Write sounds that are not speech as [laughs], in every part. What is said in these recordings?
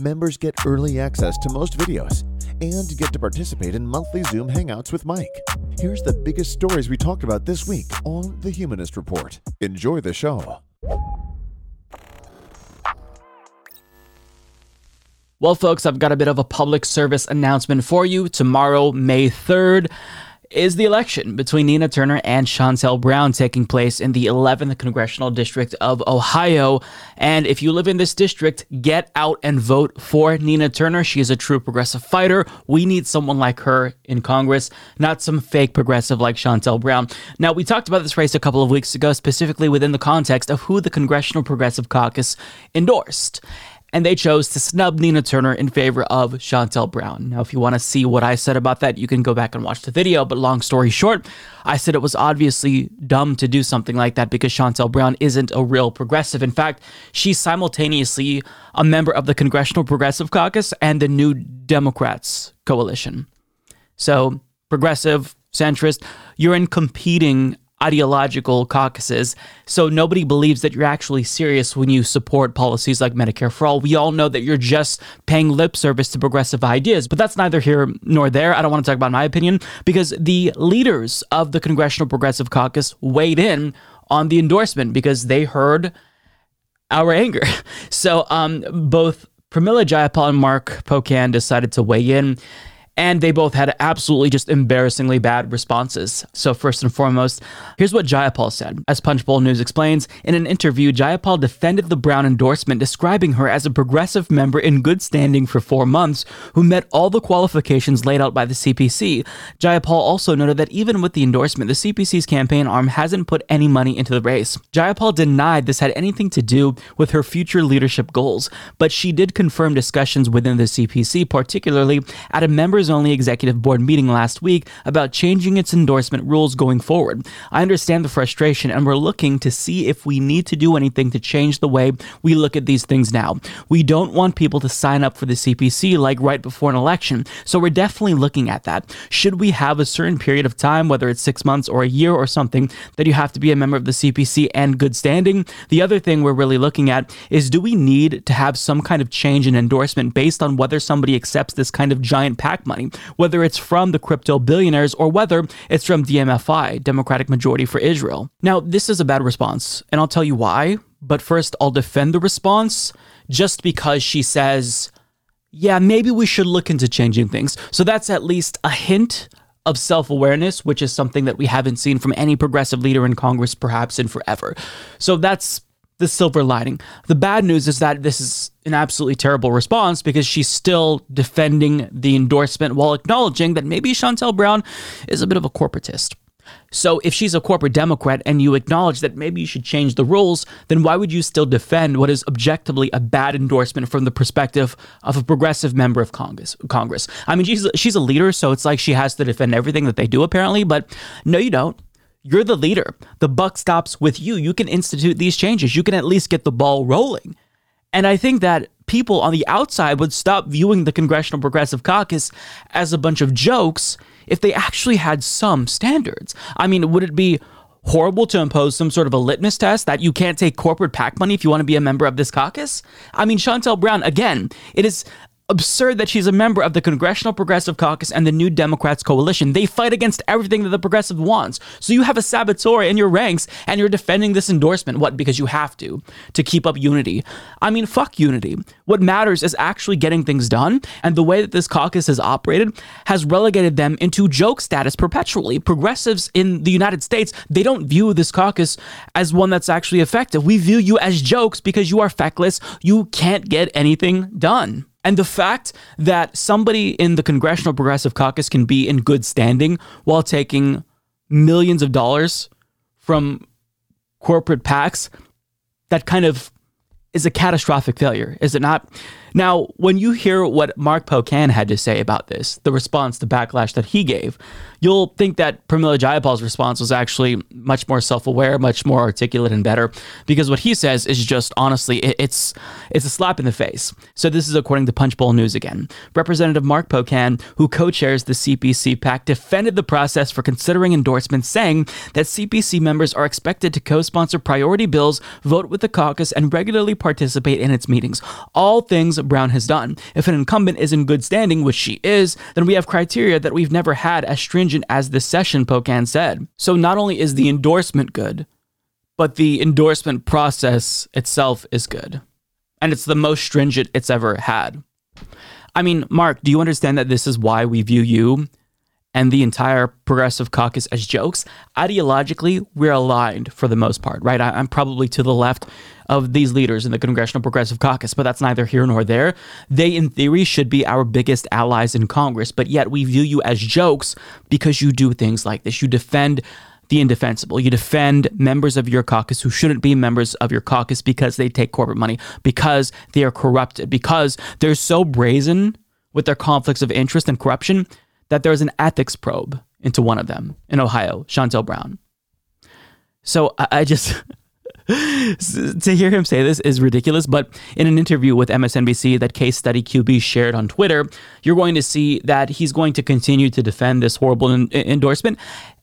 Members get early access to most videos and get to participate in monthly Zoom hangouts with Mike. Here's the biggest stories we talked about this week on The Humanist Report. Enjoy the show. Well, folks, I've got a bit of a public service announcement for you. Tomorrow, May 3rd, is the election between Nina Turner and Shontel Brown taking place in the 11th Congressional District of Ohio. And if you live in this district, get out and vote for Nina Turner. She is a true progressive fighter. We need someone like her in Congress, not some fake progressive like Shontel Brown. Now, we talked about this race a couple of weeks ago, specifically within the context of who the Congressional Progressive Caucus endorsed and they chose to snub Nina Turner in favor of Shontel Brown. Now, if you want to see what I said about that, you can go back and watch the video. But long story short, I said it was obviously dumb to do something like that because Shontel Brown isn't a real progressive. In fact, she's simultaneously a member of the Congressional Progressive Caucus and the New Democrats coalition. So, progressive, centrist, you're in competing ideological caucuses. So nobody believes that you're actually serious when you support policies like Medicare for all. We all know that you're just paying lip service to progressive ideas, but that's neither here nor there. I don't want to talk about my opinion because the leaders of the Congressional Progressive Caucus weighed in on the endorsement because they heard our anger. [laughs] So um, both Pramila Jayapal and Mark Pocan decided to weigh in and they both had absolutely just embarrassingly bad responses. So, first and foremost, here's what Jayapal said. As Punchbowl News explains, in an interview, Jayapal defended the Brown endorsement, describing her as a progressive member in good standing for four months who met all the qualifications laid out by the CPC. Jayapal also noted that even with the endorsement, the CPC's campaign arm hasn't put any money into the race. Jayapal denied this had anything to do with her future leadership goals, but she did confirm discussions within the CPC, particularly at a members only executive board meeting last week about changing its endorsement rules going forward. I understand the frustration, and we're looking to see if we need to do anything to change the way we look at these things now. We don't want people to sign up for the CPC like right before an election, so we're definitely looking at that. Should we have a certain period of time, whether it's six months or a year or something, that you have to be a member of the CPC and good standing? The other thing we're really looking at is do we need to have some kind of change in endorsement based on whether somebody accepts this kind of giant PAC money? Money, whether it's from the crypto billionaires or whether it's from DMFI, Democratic Majority for Israel. Now, this is a bad response, and I'll tell you why. But first, I'll defend the response just because she says, yeah, maybe we should look into changing things. So that's at least a hint of self awareness, which is something that we haven't seen from any progressive leader in Congress perhaps in forever. So that's the silver lining. The bad news is that this is an absolutely terrible response because she's still defending the endorsement while acknowledging that maybe Shontel Brown is a bit of a corporatist. So, if she's a corporate Democrat and you acknowledge that maybe you should change the rules, then why would you still defend what is objectively a bad endorsement from the perspective of a progressive member of Congress? Congress. I mean, she's she's a leader, so it's like she has to defend everything that they do, apparently. But no, you don't. You're the leader. The buck stops with you. You can institute these changes. You can at least get the ball rolling. And I think that people on the outside would stop viewing the Congressional Progressive Caucus as a bunch of jokes if they actually had some standards. I mean, would it be horrible to impose some sort of a litmus test that you can't take corporate PAC money if you want to be a member of this caucus? I mean, Shontel Brown, again, it is absurd that she's a member of the Congressional Progressive Caucus and the New Democrats coalition. They fight against everything that the progressive wants. So you have a saboteur in your ranks and you're defending this endorsement. What? Because you have to, to keep up unity. I mean, fuck unity. What matters is actually getting things done. And the way that this caucus has operated has relegated them into joke status perpetually. Progressives in the United States, they don't view this caucus as one that's actually effective. We view you as jokes because you are feckless. You can't get anything done. And the fact that somebody in the Congressional Progressive Caucus can be in good standing while taking millions of dollars from corporate PACs, that kind of is a catastrophic failure, is it not? Now, when you hear what Mark Pocan had to say about this, the response, the backlash that he gave, you'll think that Pramila Jayapal's response was actually much more self-aware, much more articulate and better, because what he says is just honestly, it's it's a slap in the face. So this is according to Punchbowl News again. Representative Mark Pocan, who co-chairs the CPC PAC, defended the process for considering endorsements, saying that CPC members are expected to co-sponsor priority bills, vote with the caucus, and regularly participate in its meetings. All things Brown has done. If an incumbent is in good standing, which she is, then we have criteria that we've never had as stringent as this session, Pocan said. So not only is the endorsement good, but the endorsement process itself is good. And it's the most stringent it's ever had. I mean, Mark, do you understand that this is why we view you and the entire progressive caucus as jokes? Ideologically, we're aligned for the most part, right? I, am probably to the left of these leaders in the Congressional Progressive Caucus, but that's neither here nor there. They, in theory, should be our biggest allies in Congress, but yet we view you as jokes because you do things like this. You defend the indefensible. You defend members of your caucus who shouldn't be members of your caucus because they take corporate money, because they are corrupted, because they're so brazen with their conflicts of interest and corruption that there's an ethics probe into one of them in Ohio, Shontel Brown. So I, I just. [laughs] to hear him say this is ridiculous, but in an interview with MSNBC that case study QB shared on Twitter, you're going to see that he's going to continue to defend this horrible endorsement.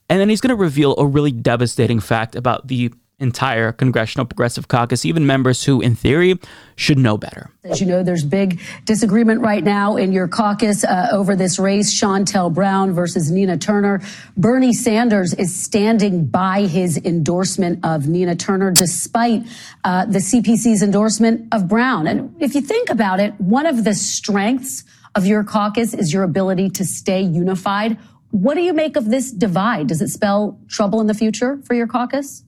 And then he's going to reveal a really devastating fact about the entire Congressional Progressive Caucus, even members who, in theory, should know better. As you know, there's big disagreement right now in your caucus uh, over this race, Shontel Brown versus Nina Turner. Bernie Sanders is standing by his endorsement of Nina Turner, despite uh, the CPC's endorsement of Brown. And if you think about it, one of the strengths of your caucus is your ability to stay unified. What do you make of this divide? Does it spell trouble in the future for your caucus?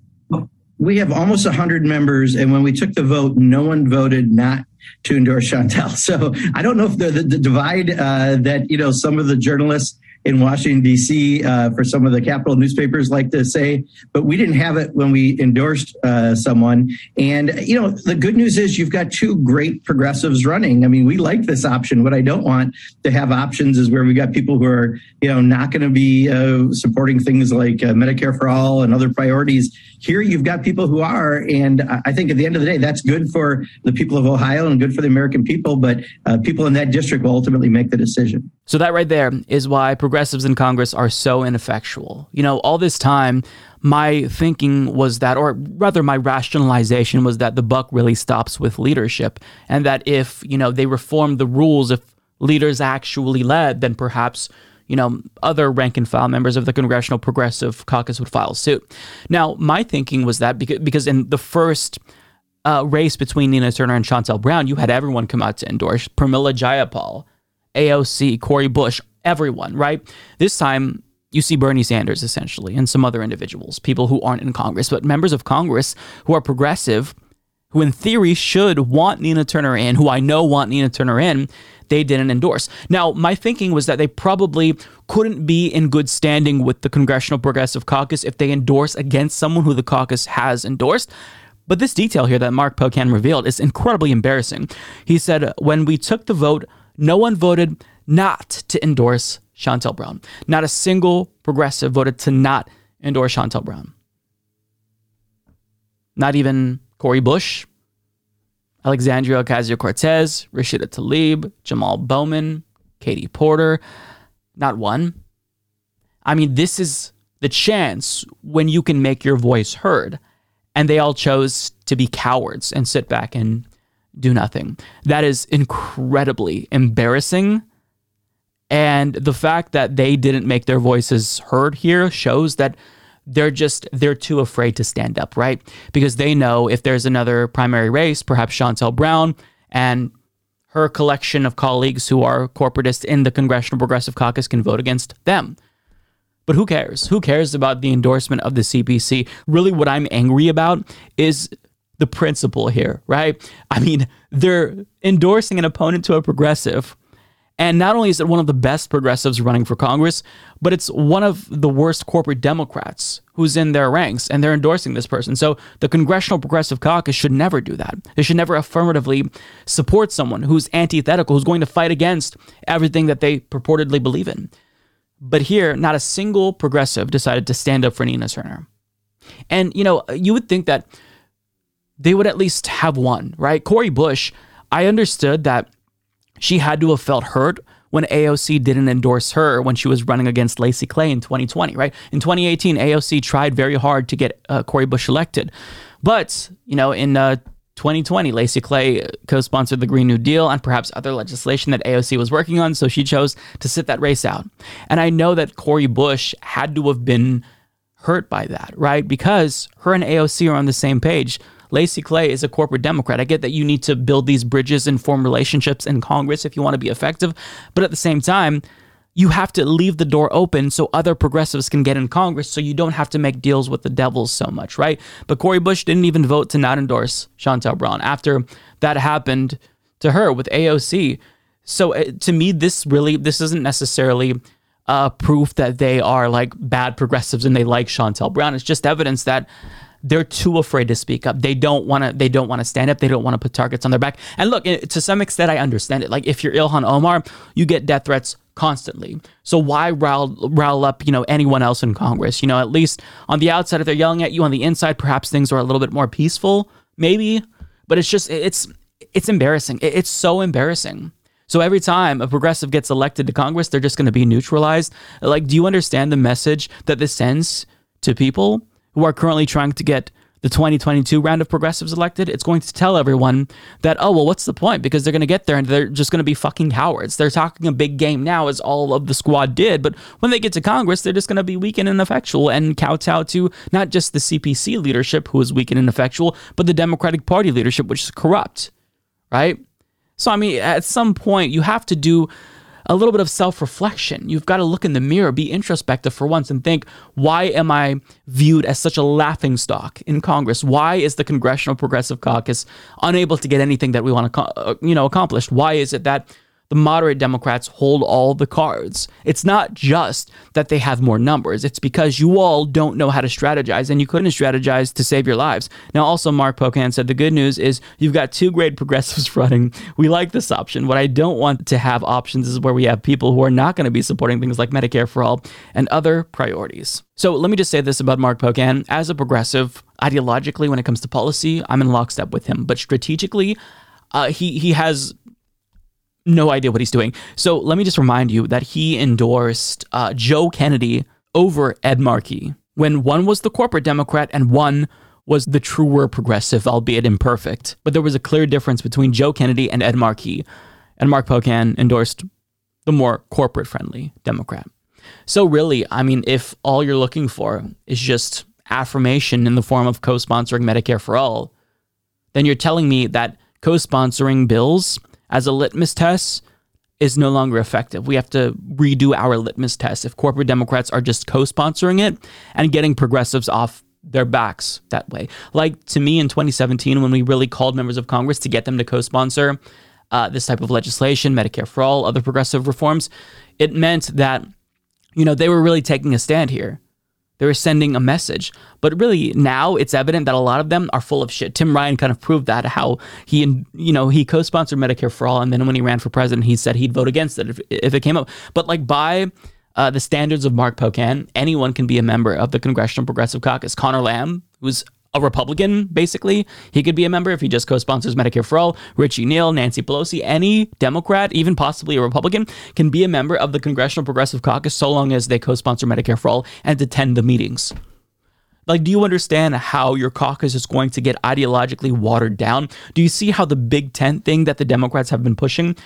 We have almost 100 members, and when we took the vote, no one voted not to endorse Shontel. [laughs] So I don't know if the, the, the divide uh, that you know some of the journalists in Washington, D.C., uh, for some of the capital newspapers like to say, but we didn't have it when we endorsed uh, someone. And, you know, the good news is you've got two great progressives running. I mean, we like this option. What I don't want to have options is where we've got people who are, you know, not going to be uh, supporting things like uh, Medicare for all and other priorities. Here you've got people who are. And I think at the end of the day, that's good for the people of Ohio and good for the American people. But uh, people in that district will ultimately make the decision. So that right there is why progressives in Congress are so ineffectual. You know, all this time, my thinking was that, or rather, my rationalization was that the buck really stops with leadership, and that if you know they reform the rules, if leaders actually led, then perhaps you know other rank and file members of the Congressional Progressive Caucus would file suit. Now, my thinking was that because because in the first uh, race between Nina Turner and Shontel Brown, you had everyone come out to endorse Pramila Jayapal AOC, Cori Bush, everyone, right? This time, you see Bernie Sanders essentially and some other individuals, people who aren't in Congress, but members of Congress who are progressive, who in theory should want Nina Turner in, who I know want Nina Turner in, they didn't endorse. Now, my thinking was that they probably couldn't be in good standing with the Congressional Progressive Caucus if they endorse against someone who the caucus has endorsed. But this detail here that Mark Pocan revealed is incredibly embarrassing. He said, When we took the vote, no one voted not to endorse Shontel Brown. Not a single progressive voted to not endorse Shontel Brown. Not even Cori Bush, Alexandria Ocasio Cortez, Rashida Tlaib, Jamal Bowman, Katie Porter. Not one. I mean, this is the chance when you can make your voice heard. And they all chose to be cowards and sit back and do nothing. That is incredibly embarrassing. And the fact that they didn't make their voices heard here shows that they're just they're too afraid to stand up, right? Because they know if there's another primary race, perhaps Shontel Brown and her collection of colleagues who are corporatists in the Congressional Progressive Caucus can vote against them. But who cares? Who cares about the endorsement of the CPC? Really, what I'm angry about is the principle here, right? I mean, they're endorsing an opponent to a progressive, And not only is it one of the best progressives running for Congress, but it's one of the worst corporate Democrats who's in their ranks and they're endorsing this person. So the Congressional Progressive Caucus should never do that. They should never affirmatively support someone who's antithetical, who's going to fight against everything that they purportedly believe in. But here, not a single progressive decided to stand up for Nina Turner. And, you know, you would think that they would at least have one, right? Cori Bush, I understood that she had to have felt hurt when AOC didn't endorse her when she was running against Lacy Clay in 2020, right? In 2018, AOC tried very hard to get uh, Cori Bush elected. But, you know, in uh, 2020, Lacy Clay co sponsored the Green New Deal and perhaps other legislation that AOC was working on, so she chose to sit that race out. And I know that Cori Bush had to have been hurt by that, right? Because her and AOC are on the same page. Lacy Clay is a corporate Democrat. I get that you need to build these bridges and form relationships in Congress if you want to be effective. But at the same time, you have to leave the door open so other progressives can get in Congress so you don't have to make deals with the devils so much, right? But Cori Bush didn't even vote to not endorse Shontel Brown after that happened to her with AOC. So uh, to me, this really, this isn't necessarily uh, proof that they are like bad progressives and they like Shontel Brown. It's just evidence that they're too afraid to speak up. They don't want to. They don't want to stand up. They don't want to put targets on their back. And look, to some extent, I understand it. Like if you're Ilhan Omar, you get death threats constantly. So why rile, rile up, you know, anyone else in Congress? You know, at least on the outside, if they're yelling at you, on the inside, perhaps things are a little bit more peaceful, maybe. But it's just it's it's embarrassing. It's so embarrassing. So every time a progressive gets elected to Congress, they're just going to be neutralized. Like, do you understand the message that this sends to people? Who are currently trying to get the 2022 round of progressives elected, it's going to tell everyone that, oh, well, what's the point? Because they're going to get there and they're just going to be fucking cowards. They're talking a big game now, as all of the squad did. But when they get to Congress, they're just going to be weak and ineffectual and kowtow to not just the CPC leadership, who is weak and ineffectual, but the Democratic Party leadership, which is corrupt, right? So, I mean, at some point, you have to do a little bit of self reflection. You've got to look in the mirror, be introspective for once, and think, why am I viewed as such a laughing stock in Congress? Why is the Congressional Progressive Caucus unable to get anything that we want to, uh, you know, accomplish? Why is it that the moderate Democrats hold all the cards. It's not just that they have more numbers, it's because you all don't know how to strategize and you couldn't strategize to save your lives. Now, also, Mark Pocan said the good news is you've got two great [laughs] progressives running. We like this option. What I don't want to have options is where we have people who are not going to be supporting things like Medicare for all and other priorities. So let me just say this about Mark Pocan. As a progressive, ideologically, when it comes to policy, I'm in lockstep with him. But strategically, uh, he he has no idea what he's doing. So let me just remind you that he endorsed uh, Joe Kennedy over Ed Markey when one was the corporate Democrat and one was the truer progressive, albeit imperfect. But there was a clear difference between Joe Kennedy and Ed Markey, and Mark Pocan endorsed the more corporate friendly Democrat. So, really, I mean, if all you're looking for is just affirmation in the form of co sponsoring Medicare for all, then you're telling me that co sponsoring bills as a litmus test is no longer effective. We have to redo our litmus test if corporate Democrats are just co sponsoring it and getting progressives off their backs that way. Like to me in 2017, when we really called members of Congress to get them to co sponsor uh, this type of legislation, Medicare for all, other progressive reforms, it meant that, you know, they were really taking a stand here. They were sending a message. But really now it's evident that a lot of them are full of shit. Tim Ryan kind of proved that how he you know, he co-sponsored Medicare for all and then when he ran for president he said he'd vote against it if, if it came up. But like by uh, the standards of Mark Pocan, anyone can be a member of the Congressional Progressive Caucus. Conor Lamb, who's a Republican, basically. He could be a member if he just co sponsors Medicare for All. Richie Neal, Nancy Pelosi, any Democrat, even possibly a Republican, can be a member of the Congressional Progressive Caucus so long as they co sponsor Medicare for All and attend the meetings. Like, do you understand how your caucus is going to get ideologically watered down? Do you see how the Big Tent thing that the Democrats have been pushing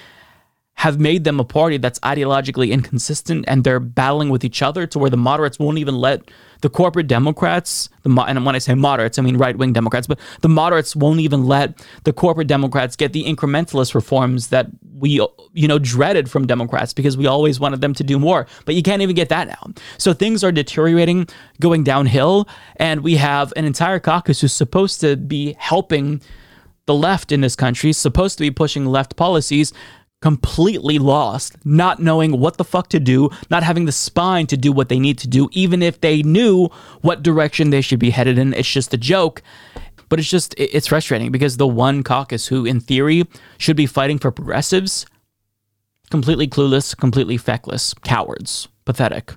have made them a party that's ideologically inconsistent and they're battling with each other to where the moderates won't even let the corporate Democrats, the and when I say moderates, I mean right wing Democrats, but the moderates won't even let the corporate Democrats get the incrementalist reforms that we, you know, dreaded from Democrats because we always wanted them to do more. But you can't even get that now. So things are deteriorating, going downhill, and we have an entire caucus who's supposed to be helping the left in this country, supposed to be pushing left policies completely lost, not knowing what the fuck to do, not having the spine to do what they need to do, even if they knew what direction they should be headed in. It's just a joke. But it's just, it's frustrating because the one caucus who, in theory, should be fighting for progressives, completely clueless, completely feckless, cowards, pathetic.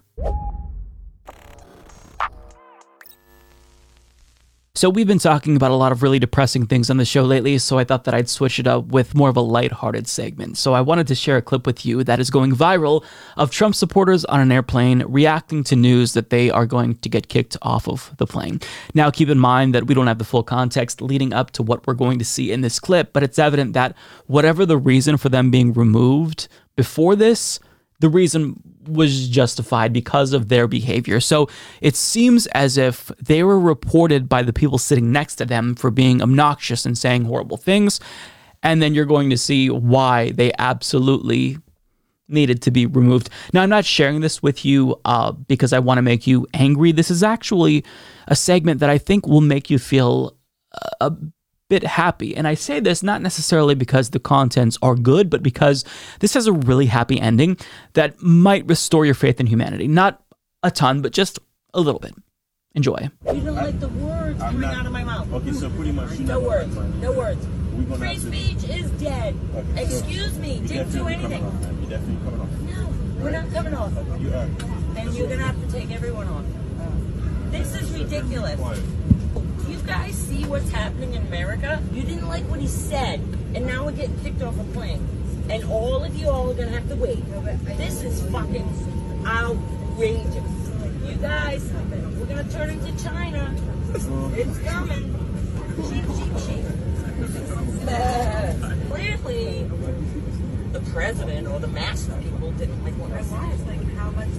So, we've been talking about a lot of really depressing things on the show lately, so I thought that I'd switch it up with more of a lighthearted segment. So, I wanted to share a clip with you that is going viral of Trump supporters on an airplane reacting to news that they are going to get kicked off of the plane. Now, keep in mind that we don't have the full context leading up to what we're going to see in this clip, but it's evident that whatever the reason for them being removed before this, the reason was justified because of their behavior. So it seems as if they were reported by the people sitting next to them for being obnoxious and saying horrible things. And then you're going to see why they absolutely needed to be removed. Now, I'm not sharing this with you uh, because I want to make you angry. This is actually a segment that I think will make you feel a bit happy. And I say this not necessarily because the contents are good, but because this has a really happy ending that might restore your faith in humanity. Not a ton, but just a little bit. Enjoy. You don't like the words I'm coming not- out of my mouth. Okay, so pretty much No words. No words. We're gonna Free speech is dead. Okay, so Excuse me. you're Didn't do anything. Coming off, man. You're definitely coming off. No, we're not coming off. You are. And you're gonna have to take everyone off. This is ridiculous. Guys see what's happening in America? You didn't like what he said, and now we're getting kicked off a plane. And all of you all are gonna have to wait. This is fucking outrageous. You guys, we're gonna turn into China. It's coming. Cheap, cheap, cheap. [laughs] Clearly, the president or the mass people didn't like what I said. Like, how much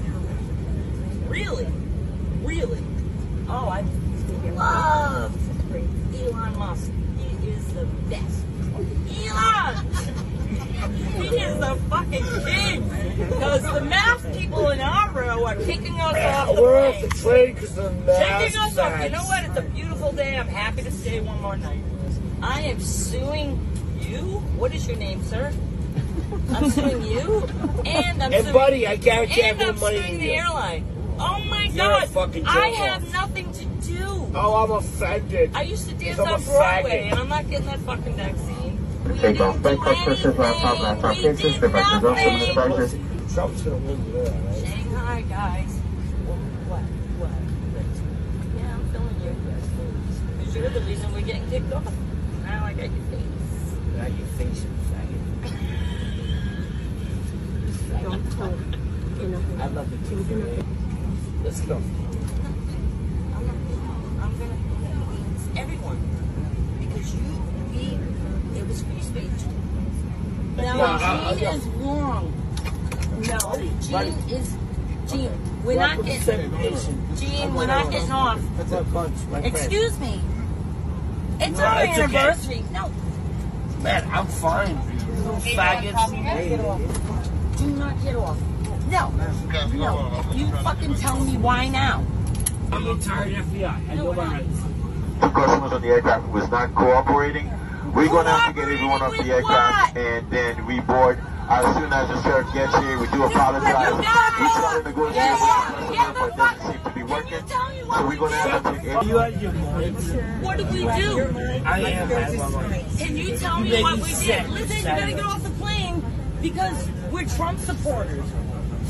Really? Really? Oh, I love Elon Musk. He is the best. Elon! He is the fucking king! Because the mass people in our row are kicking us off the We're off the train because the Kicking mask us off. You know what? It's a beautiful day. I'm happy to stay one more night. I am suing you. What is your name, sir? I'm suing you, and I'm Hey, suing buddy, I guarantee I have and I'm money suing the you. airline. Oh my You're God! I have nothing to do. Oh, I'm offended. I used to dance I'm on Broadway, faggot. and I'm not getting that fucking vaccine. We Take off didn't do breakfast versus laptop, anything. laptop We cases, did devices off, nothing. devices. Trump's gonna win there, right? Shanghai guys. What? What? Yeah, I'm filming you. Because you're the reason we're getting kicked off. Now I got your face. Now you face it, faggot. Don't [laughs] talk. I love it too. Let's go. I'm not. I'm gonna. It's everyone. Because you, we, it was free speech. Now, No, I- Gene I- is wrong. No, Gene is. Gene, we're not getting. Segregation. Gene, we're not getting off. That's my punch, my friend. Excuse me. It's No, our it's okay. anniversary. No, Man, I'm fine. You little faggots. do not get off. No, no. You fucking tell me why now. I'm a tired FBI. I know my rights. The customers on the aircraft was not cooperating. We're going to have to get everyone off the aircraft what? and then reboard as soon as the sheriff gets here. We do apologize. You We guys! try to negotiate Get with the the customer, but it fuck- doesn't seem to be working. you tell me what So we we're going to have to take You everyone. out your mind. What did we do? I am out my mind. Can you tell You me what we sick, did? Listen, you Saturday. gotta get off the plane because we're Trump supporters.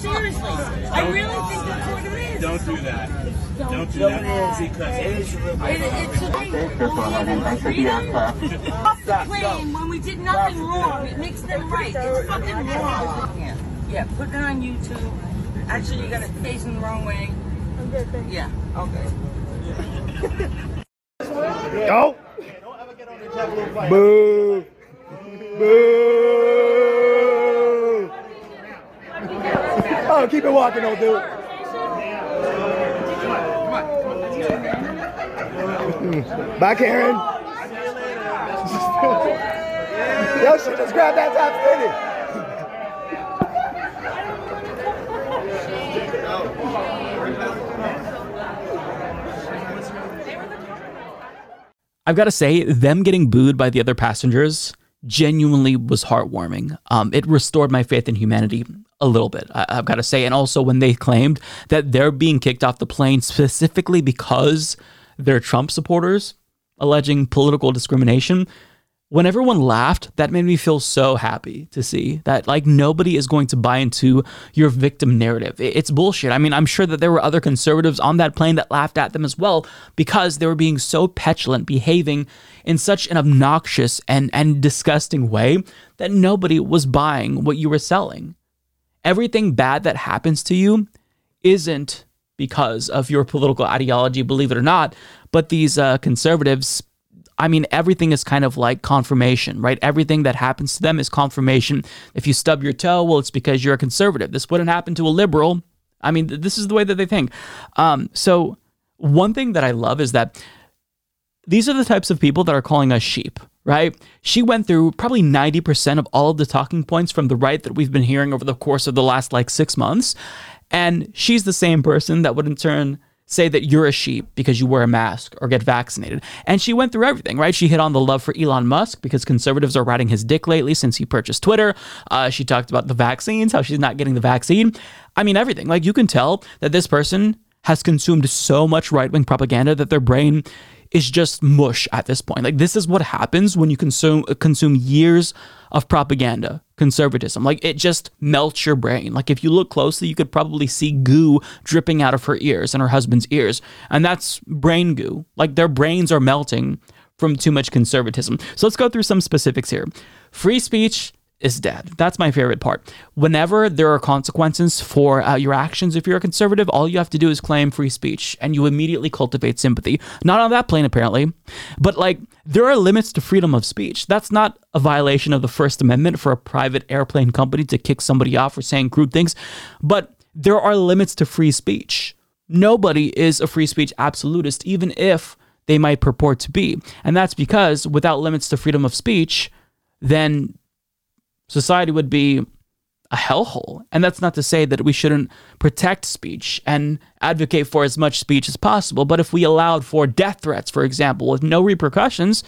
Seriously, I really think that's what it is. Don't do that. Don't do No, that. it is. Because It is your It, it's a thing. Thanks for having us at the Freedom aircraft. off the plane when we did nothing wrong. It makes them right. It's fucking wrong. Yeah, yeah. Put it on YouTube. Actually, you got it facing the wrong way. Yeah. Okay. Go. Boo. Boo. Oh, keep it walking, old dude. Bye, Karen. [laughs] Yo, she just grabbed that top city. I've got to say, them getting booed by the other passengers genuinely was heartwarming. Um, it restored my faith in humanity a little bit, I, I've got to say. And also when they claimed that they're being kicked off the plane specifically because they're Trump supporters, alleging political discrimination. When everyone laughed, that made me feel so happy to see that like nobody is going to buy into your victim narrative. It- It's bullshit. I mean, I'm sure that there were other conservatives on that plane that laughed at them as well because they were being so petulant, behaving in such an obnoxious and and disgusting way that nobody was buying what you were selling. Everything bad that happens to you isn't because of your political ideology, believe it or not. But these uh, conservatives, I mean, everything is kind of like confirmation, right? Everything that happens to them is confirmation. If you stub your toe, well, it's because you're a conservative. This wouldn't happen to a liberal. I mean, this is the way that they think. Um, so, one thing that I love is that these are the types of people that are calling us sheep, right? She went through probably 90% of all of the talking points from the right that we've been hearing over the course of the last like six months. And she's the same person that would in turn say that you're a sheep because you wear a mask or get vaccinated. And she went through everything, right? She hit on the love for Elon Musk because conservatives are riding his dick lately since he purchased Twitter. Uh, she talked about the vaccines, how she's not getting the vaccine. I mean, everything. Like you can tell that this person has consumed so much right wing propaganda that their brain is just mush at this point. Like this is what happens when you consume uh, consume years of propaganda, conservatism. Like it just melts your brain. Like if you look closely, you could probably see goo dripping out of her ears and her husband's ears, and that's brain goo. Like their brains are melting from too much conservatism. So let's go through some specifics here. Free speech is dead. That's my favorite part. Whenever there are consequences for uh, your actions, if you're a conservative, all you have to do is claim free speech and you immediately cultivate sympathy. Not on that plane, apparently. But like, there are limits to freedom of speech. That's not a violation of the First Amendment for a private airplane company to kick somebody off for saying crude things. But there are limits to free speech. Nobody is a free speech absolutist, even if they might purport to be. And that's because without limits to freedom of speech, then society would be a hellhole. And that's not to say that we shouldn't protect speech and advocate for as much speech as possible. But if we allowed for death threats, for example, with no repercussions,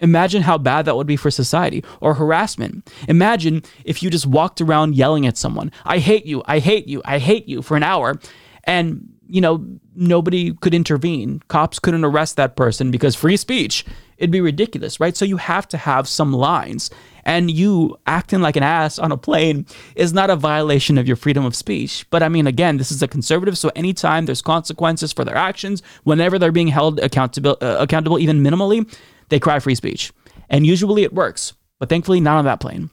imagine how bad that would be for society or harassment. Imagine if you just walked around yelling at someone, I hate you, I hate you, I hate you for an hour. And, you know, nobody could intervene. Cops couldn't arrest that person because free speech. It'd be ridiculous, right? So you have to have some lines and you acting like an ass on a plane is not a violation of your freedom of speech. But I mean, again, this is a conservative, so anytime there's consequences for their actions, whenever they're being held accountable, uh, accountable even minimally, they cry free speech, and usually it works. But thankfully, not on that plane.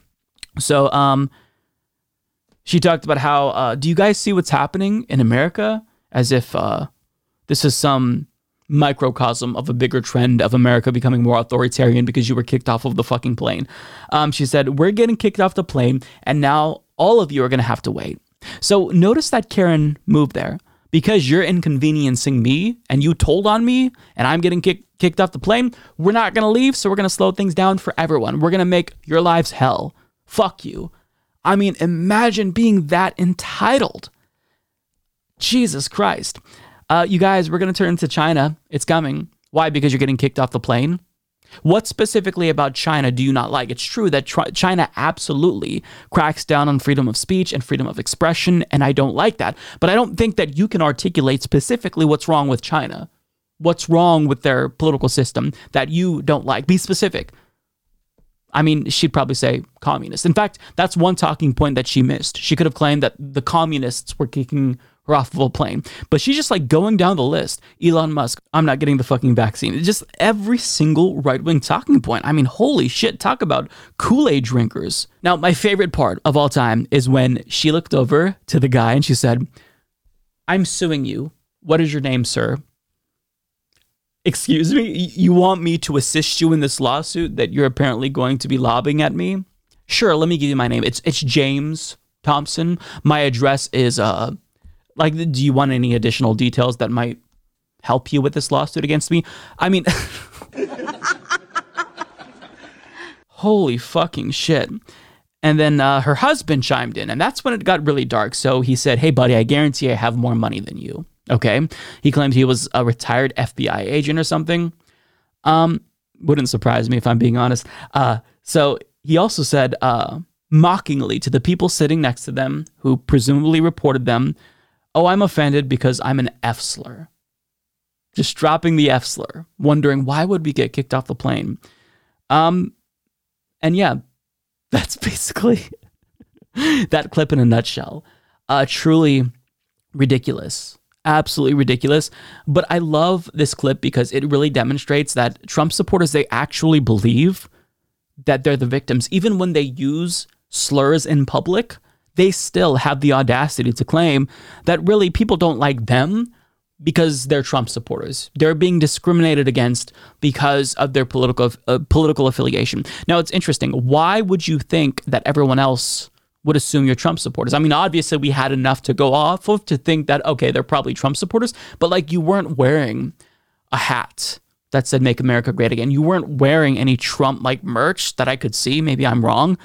So, um, she talked about how, uh, do you guys see what's happening in America? As if uh, this is some microcosm of a bigger trend of America becoming more authoritarian because you were kicked off of the fucking plane. Um, she said, We're getting kicked off the plane, and now all of you are going to have to wait. So notice that Karen moved there. Because you're inconveniencing me and you told on me and I'm getting kick- kicked off the plane, we're not going to leave. So we're going to slow things down for everyone. We're going to make your lives hell. Fuck you. I mean, imagine being that entitled. Jesus Christ. Uh, you guys, we're going to turn to China. It's coming. Why? Because you're getting kicked off the plane? What specifically about China do you not like? It's true that China absolutely cracks down on freedom of speech and freedom of expression, and I don't like that. But I don't think that you can articulate specifically what's wrong with China. What's wrong with their political system that you don't like? Be specific. I mean, she'd probably say communist. In fact, that's one talking point that she missed. She could have claimed that the communists were kicking her off of a plane, but she's just like going down the list. Elon Musk, I'm not getting the fucking vaccine. It's just every single right wing talking point. I mean, holy shit, talk about Kool Aid drinkers. Now, my favorite part of all time is when she looked over to the guy and she said, I'm suing you. What is your name, sir? Excuse me? You want me to assist you in this lawsuit that you're apparently going to be lobbying at me? Sure, let me give you my name. It's it's James Thompson. My address is uh like do you want any additional details that might help you with this lawsuit against me? I mean [laughs] Holy fucking shit. And then uh, her husband chimed in, and that's when it got really dark. So he said, Hey, buddy, I guarantee I have more money than you. Okay. He claimed he was a retired FBI agent or something. Um, wouldn't surprise me if I'm being honest. Uh, so he also said uh, mockingly to the people sitting next to them who presumably reported them, Oh, I'm offended because I'm an F slur. Just dropping the F slur, wondering why would we get kicked off the plane? Um, and yeah, [laughs] that's basically [laughs] that clip in a nutshell. Uh, truly ridiculous. Absolutely ridiculous. But I love this clip because it really demonstrates that Trump supporters, they actually believe that they're the victims. Even when they use slurs in public, they still have the audacity to claim that really people don't like them because they're Trump supporters. They're being discriminated against because of their political uh, political affiliation. Now it's interesting. Why would you think that everyone else would assume you're Trump supporters? I mean, obviously we had enough to go off of to think that okay, they're probably Trump supporters, but like you weren't wearing a hat that said "Make America Great Again." You weren't wearing any Trump like merch that I could see. Maybe I'm wrong,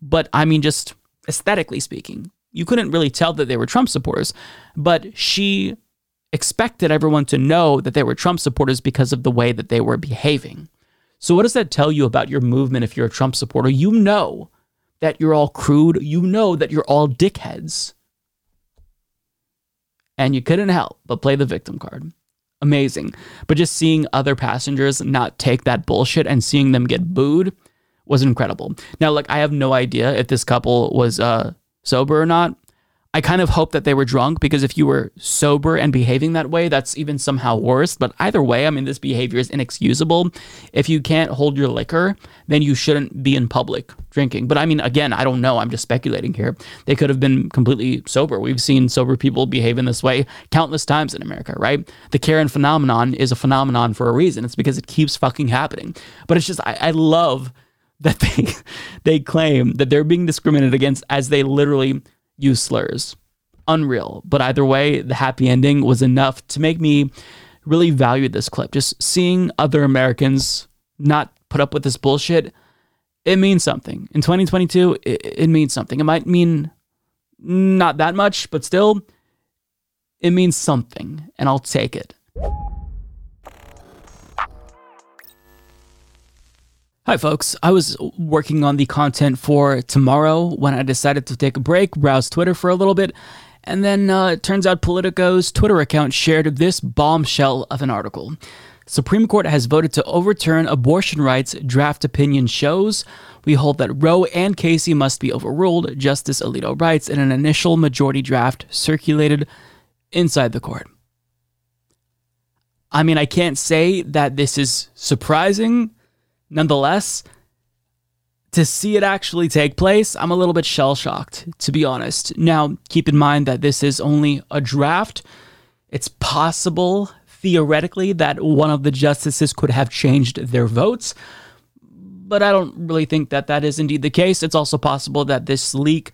but I mean, just aesthetically speaking, you couldn't really tell that they were Trump supporters. But she expected everyone to know that they were Trump supporters because of the way that they were behaving. So, what does that tell you about your movement if you're a Trump supporter? You know that you're all crude, you know that you're all dickheads. And you couldn't help but play the victim card. Amazing. But just seeing other passengers not take that bullshit and seeing them get booed was incredible. Now, like, I have no idea if this couple was uh, sober or not. I kind of hope that they were drunk because if you were sober and behaving that way, that's even somehow worse. But either way, I mean, this behavior is inexcusable. If you can't hold your liquor, then you shouldn't be in public drinking. But I mean, again, I don't know. I'm just speculating here. They could have been completely sober. We've seen sober people behave in this way countless times in America, right? The Karen phenomenon is a phenomenon for a reason. It's because it keeps fucking happening. But it's just, I, I love that they [laughs] they claim that they're being discriminated against as they literally use slurs. Unreal. But either way, the happy ending was enough to make me really value this clip. Just seeing other Americans not put up with this bullshit, it means something. In 2022, it, it means something. It might mean not that much, but still, it means something, and I'll take it. Hi, folks. I was working on the content for tomorrow when I decided to take a break, browse Twitter for a little bit, and then uh, it turns out Politico's Twitter account shared this bombshell of an article. Supreme Court has voted to overturn abortion rights, draft opinion shows. We hold that Roe and Casey must be overruled, Justice Alito writes in an initial majority draft circulated inside the court. I mean, I can't say that this is surprising Nonetheless, to see it actually take place, I'm a little bit shell shocked, to be honest. Now, keep in mind that this is only a draft. It's possible, theoretically, that one of the justices could have changed their votes, but I don't really think that that is indeed the case. It's also possible that this leak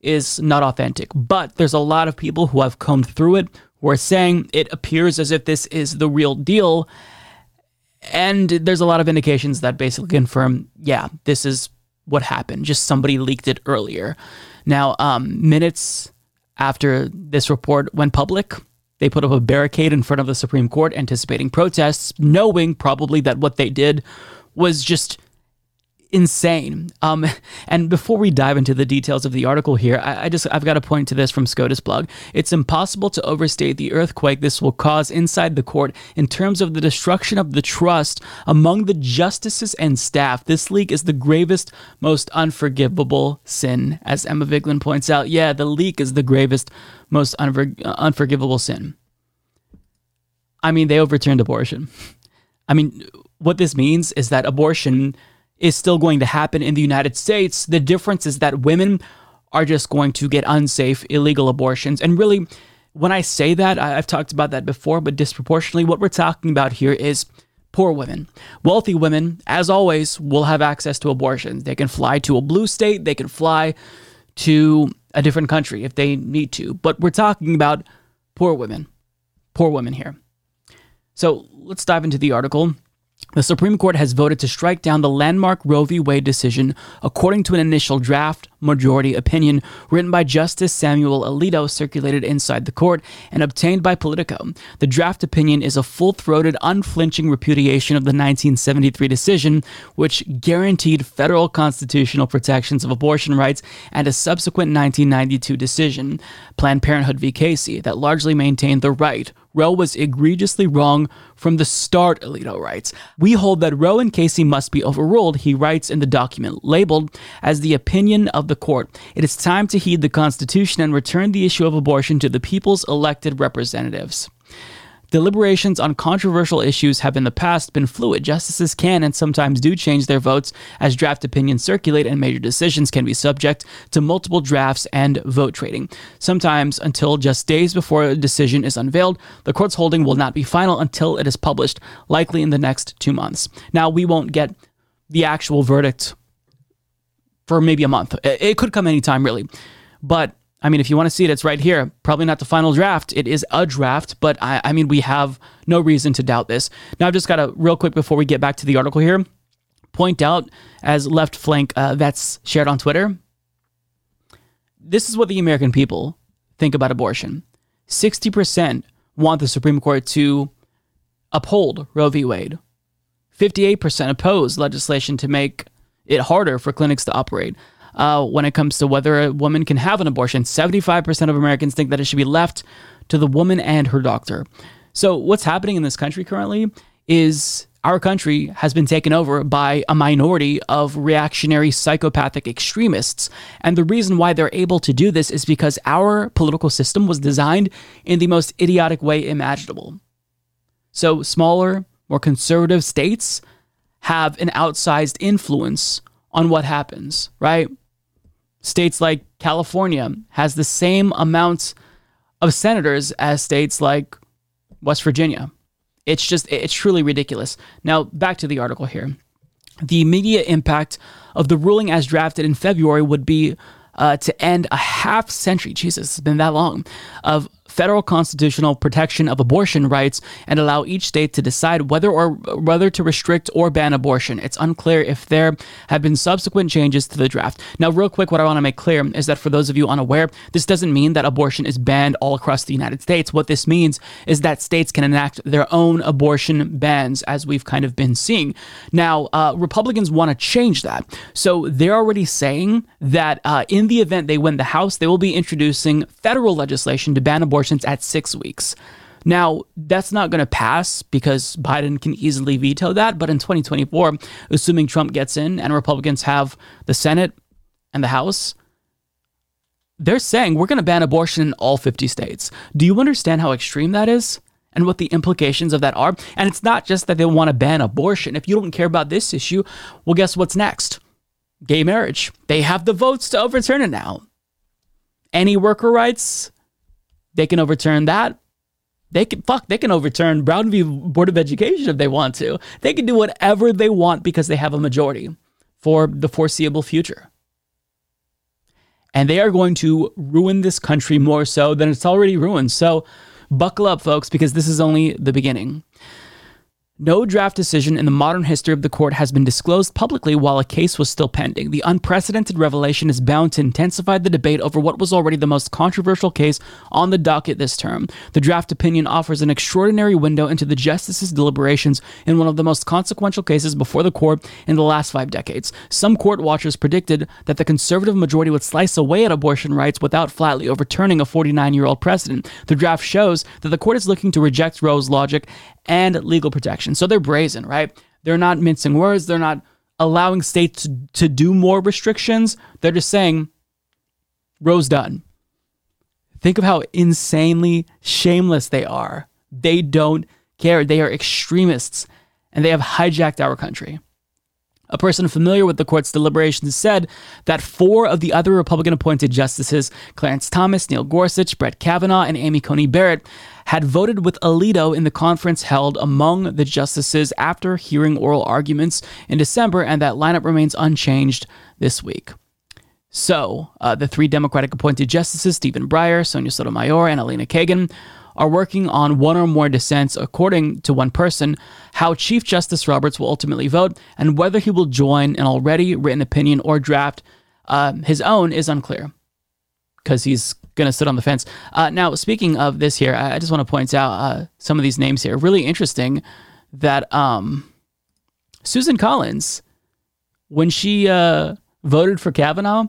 is not authentic, but there's a lot of people who have combed through it who are saying it appears as if this is the real deal and there's a lot of indications that basically confirm, yeah, this is what happened. Just somebody leaked it earlier. Now, um, minutes after this report went public, they put up a barricade in front of the Supreme Court anticipating protests, knowing probably that what they did was just insane. Um, and before we dive into the details of the article here, I, I, just I've got to point to this from SCOTUS blog. It's impossible to overstate the earthquake this will cause inside the court in terms of the destruction of the trust among the justices and staff. This leak is the gravest, most unforgivable sin, as Emma Vigeland points out. Yeah, the leak is the gravest, most unfor- unforgivable sin. I mean, they overturned abortion. I mean, what this means is that abortion is still going to happen in the United States. The difference is that women are just going to get unsafe, illegal abortions. And really, when I say that, I've talked about that before, but disproportionately, what we're talking about here is poor women. Wealthy women, as always, will have access to abortions. They can fly to a blue state, they can fly to a different country if they need to. But we're talking about poor women. Poor women here. So let's dive into the article. The Supreme Court has voted to strike down the landmark Roe v. Wade decision according to an initial draft majority opinion written by Justice Samuel Alito circulated inside the court and obtained by Politico. The draft opinion is a full-throated, unflinching repudiation of the 1973 decision which guaranteed federal constitutional protections of abortion rights and a subsequent 1992 decision, Planned Parenthood v. Casey, that largely maintained the right Roe was egregiously wrong from the start, Alito writes. We hold that Roe and Casey must be overruled, he writes in the document labeled as the opinion of the court. It is time to heed the Constitution and return the issue of abortion to the people's elected representatives. Deliberations on controversial issues have in the past been fluid. Justices can and sometimes do change their votes as draft opinions circulate, and major decisions can be subject to multiple drafts and vote trading. Sometimes until just days before a decision is unveiled, the court's holding will not be final until it is published, likely in the next two months. Now, we won't get the actual verdict for maybe a month. It could come anytime, really. But I mean, if you want to see it, it's right here. Probably not the final draft. It is a draft, but I, I mean, we have no reason to doubt this. Now, I've just got to, real quick before we get back to the article here, point out as left flank uh, that's shared on Twitter. This is what the American people think about abortion 60% want the Supreme Court to uphold Roe v. Wade, 58% oppose legislation to make it harder for clinics to operate uh, when it comes to whether a woman can have an abortion. 75% of Americans think that it should be left to the woman and her doctor. So, what's happening in this country currently is our country has been taken over by a minority of reactionary psychopathic extremists. And the reason why they're able to do this is because our political system was designed in the most idiotic way imaginable. So, smaller, more conservative states have an outsized influence on what happens, right? States like California has the same amounts of senators as states like West Virginia. It's just, it's truly ridiculous. Now, back to the article here. The immediate impact of the ruling as drafted in February would be uh, to end a half century, Jesus, it's been that long, of federal constitutional protection of abortion rights and allow each state to decide whether or whether to restrict or ban abortion. It's unclear if there have been subsequent changes to the draft. Now, real quick, what I want to make clear is that for those of you unaware, this doesn't mean that abortion is banned all across the United States. What this means is that states can enact their own abortion bans, as we've kind of been seeing. Now, uh, Republicans want to change that. So they're already saying that uh, in the event they win the House, they will be introducing federal legislation to ban abortion abortions at six weeks. Now, that's not going to pass because Biden can easily veto that. But in 2024, assuming Trump gets in and Republicans have the Senate and the House, they're saying we're going to ban abortion in all 50 states. Do you understand how extreme that is? And what the implications of that are? And it's not just that they want to ban abortion. If you don't care about this issue, well, guess what's next? Gay marriage. They have the votes to overturn it now. Any worker rights, they can overturn that. They can fuck. They can overturn Brown v. Board of Education if they want to. They can do whatever they want because they have a majority for the foreseeable future. And they are going to ruin this country more so than it's already ruined. So buckle up, folks, because this is only the beginning. No draft decision in the modern history of the court has been disclosed publicly while a case was still pending. The unprecedented revelation is bound to intensify the debate over what was already the most controversial case on the docket this term. The draft opinion offers an extraordinary window into the justices' deliberations in one of the most consequential cases before the court in the last five decades. Some court watchers predicted that the conservative majority would slice away at abortion rights without flatly overturning a 49 year old precedent. The draft shows that the court is looking to reject Roe's logic and legal protection. So they're brazen, right? They're not mincing words. They're not allowing states to, to do more restrictions. They're just saying, Roe's done. Think of how insanely shameless they are. They don't care. They are extremists and they have hijacked our country. A person familiar with the court's deliberations said that four of the other Republican appointed justices, Clarence Thomas, Neil Gorsuch, Brett Kavanaugh, and Amy Coney Barrett, had voted with Alito in the conference held among the justices after hearing oral arguments in December, and that lineup remains unchanged this week. So, uh, the three Democratic appointed justices, Stephen Breyer, Sonia Sotomayor, and Elena Kagan, are working on one or more dissents, according to one person. How Chief Justice Roberts will ultimately vote and whether he will join an already written opinion or draft uh, his own is unclear because he's going to sit on the fence. Uh, now, speaking of this here, I just want to point out uh, some of these names here. Really interesting that um, Susan Collins, when she uh, voted for Kavanaugh,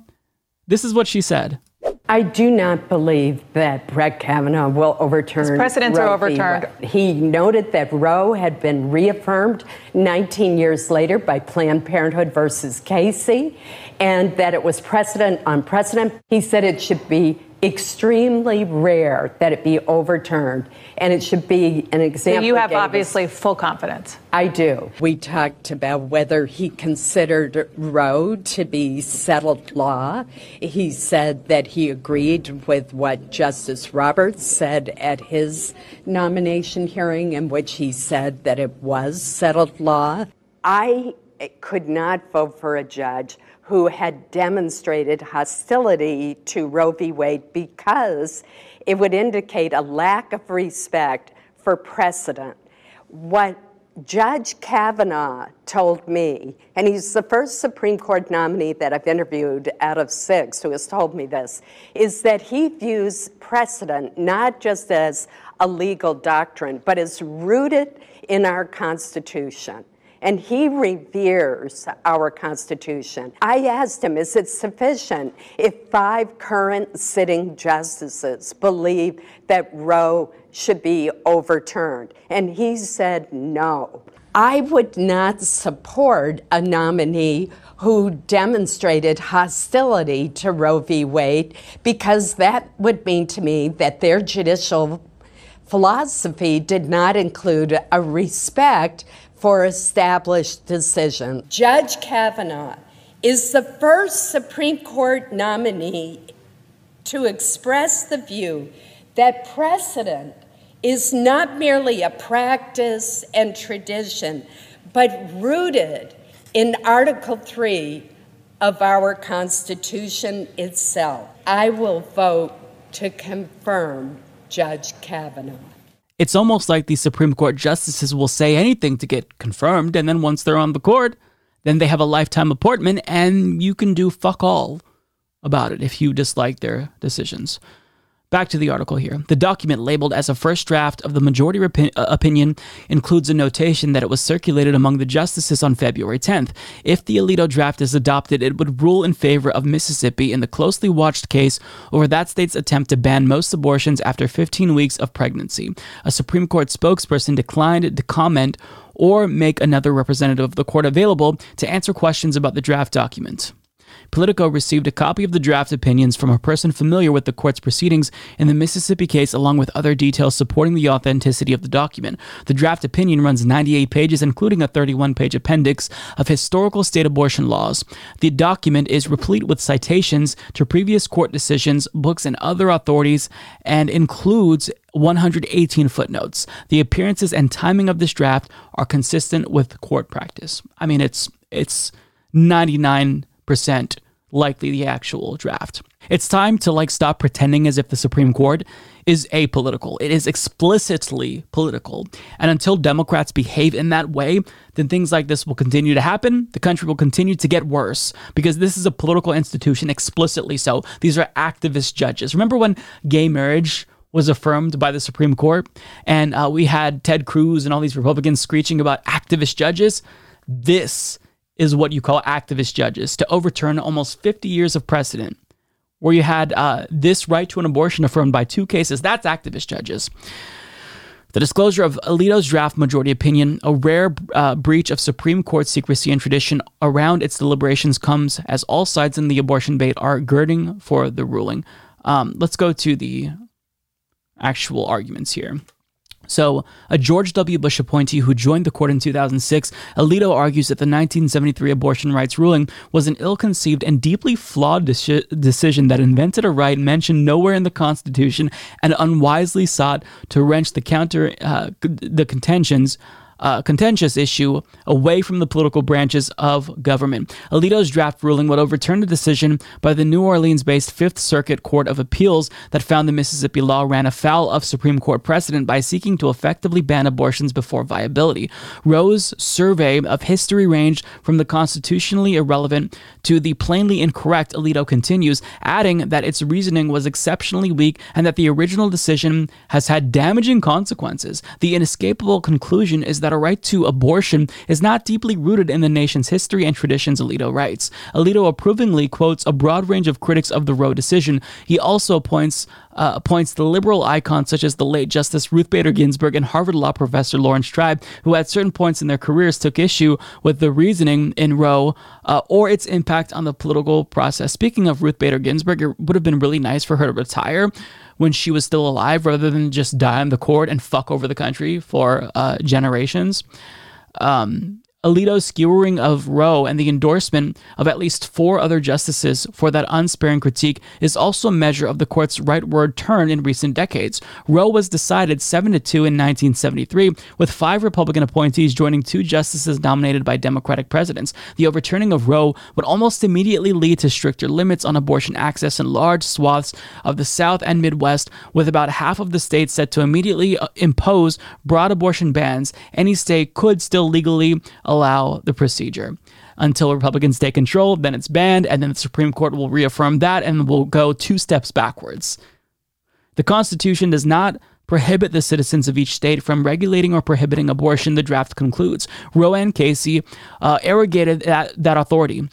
this is what she said. I do not believe that Brett Kavanaugh will overturn. His precedents Roe are overturned. He noted that Roe had been reaffirmed 19 years later by Planned Parenthood versus Casey, and that it was precedent on precedent. He said it should be extremely rare that it be overturned, and it should be an So example. you have gave us- obviously full confidence. I do. We talked about whether he considered Roe to be settled law. He said that he agreed with what Justice Roberts said at his nomination hearing, in which he said that it was settled law. I could not vote for a judge who had demonstrated hostility to Roe v. Wade because it would indicate a lack of respect for precedent. What Judge Kavanaugh told me, and he's the first Supreme Court nominee that I've interviewed out of six who has told me this, is that he views precedent not just as a legal doctrine, but as rooted in our Constitution. And he reveres our Constitution. I asked him, is it sufficient if five current sitting justices believe that Roe should be overturned? And he said no. I would not support a nominee who demonstrated hostility to Roe v. Wade because that would mean to me that their judicial philosophy did not include a respect for established decision. Judge Kavanaugh is the first Supreme Court nominee to express the view that precedent is not merely a practice and tradition, but rooted in Article 3 of our Constitution itself. I will vote to confirm Judge Kavanaugh. It's almost like these Supreme Court justices will say anything to get confirmed, and then once they're on the court, then they have a lifetime appointment, and you can do fuck all about it if you dislike their decisions. Back to the article here. The document, labeled as a first draft of the majority repi- uh, opinion, includes a notation that it was circulated among the justices on February 10th. If the Alito draft is adopted, it would rule in favor of Mississippi in the closely watched case over that state's attempt to ban most abortions after 15 weeks of pregnancy. A Supreme Court spokesperson declined to comment or make another representative of the court available to answer questions about the draft document. Politico received a copy of the draft opinions from a person familiar with the court's proceedings in the Mississippi case, along with other details supporting the authenticity of the document. The draft opinion runs 98 pages, including a 31 page appendix of historical state abortion laws. The document is replete with citations to previous court decisions, books, and other authorities, and includes 118 footnotes. The appearances and timing of this draft are consistent with court practice. I mean, it's it's 99 percent likely the actual draft. It's time to like stop pretending as if the Supreme Court is apolitical. It is explicitly political. And until Democrats behave in that way, then things like this will continue to happen. The country will continue to get worse because this is a political institution explicitly so. These are activist judges. Remember when gay marriage was affirmed by the Supreme Court and uh, we had Ted Cruz and all these Republicans screeching about activist judges? This is what you call activist judges to overturn almost 50 years of precedent where you had uh, this right to an abortion affirmed by two cases. That's activist judges. The disclosure of Alito's draft majority opinion, a rare uh, breach of Supreme Court secrecy and tradition around its deliberations, comes as all sides in the abortion debate are girding for the ruling. Um, let's go to the actual arguments here. So, a George W. Bush appointee who joined the court in 2006, Alito argues that the 1973 abortion rights ruling was an ill conceived and deeply flawed deci- decision that invented a right mentioned nowhere in the Constitution and unwisely sought to wrench the counter uh, the contentions uh, contentious issue away from the political branches of government. Alito's draft ruling would overturn a decision by the New Orleans based Fifth Circuit Court of Appeals that found the Mississippi law ran afoul of Supreme Court precedent by seeking to effectively ban abortions before viability. Roe's survey of history ranged from the constitutionally irrelevant to the plainly incorrect, Alito continues, adding that its reasoning was exceptionally weak and that the original decision has had damaging consequences. The inescapable conclusion is that a right to abortion is not deeply rooted in the nation's history and traditions, Alito writes. Alito approvingly quotes a broad range of critics of the Roe decision. He also points uh, points to liberal icons such as the late Justice Ruth Bader Ginsburg and Harvard Law professor Laurence Tribe, who at certain points in their careers took issue with the reasoning in Roe uh, or its impact on the political process. Speaking of Ruth Bader Ginsburg, it would have been really nice for her to retire when she was still alive rather than just die on the court and fuck over the country for uh, generations. Um, Alito's skewering of Roe and the endorsement of at least four other justices for that unsparing critique is also a measure of the court's rightward turn in recent decades. Roe was decided 7 to 2 in 1973, with five Republican appointees joining two justices nominated by Democratic presidents. The overturning of Roe would almost immediately lead to stricter limits on abortion access in large swaths of the South and Midwest, with about half of the states set to immediately uh, impose broad abortion bans. Any state could still legally allow the procedure. Until Republicans take control, then it's banned, and then the Supreme Court will reaffirm that and will go two steps backwards. The Constitution does not prohibit the citizens of each state from regulating or prohibiting abortion, the draft concludes. Roe and Casey uh, arrogated that, that authority.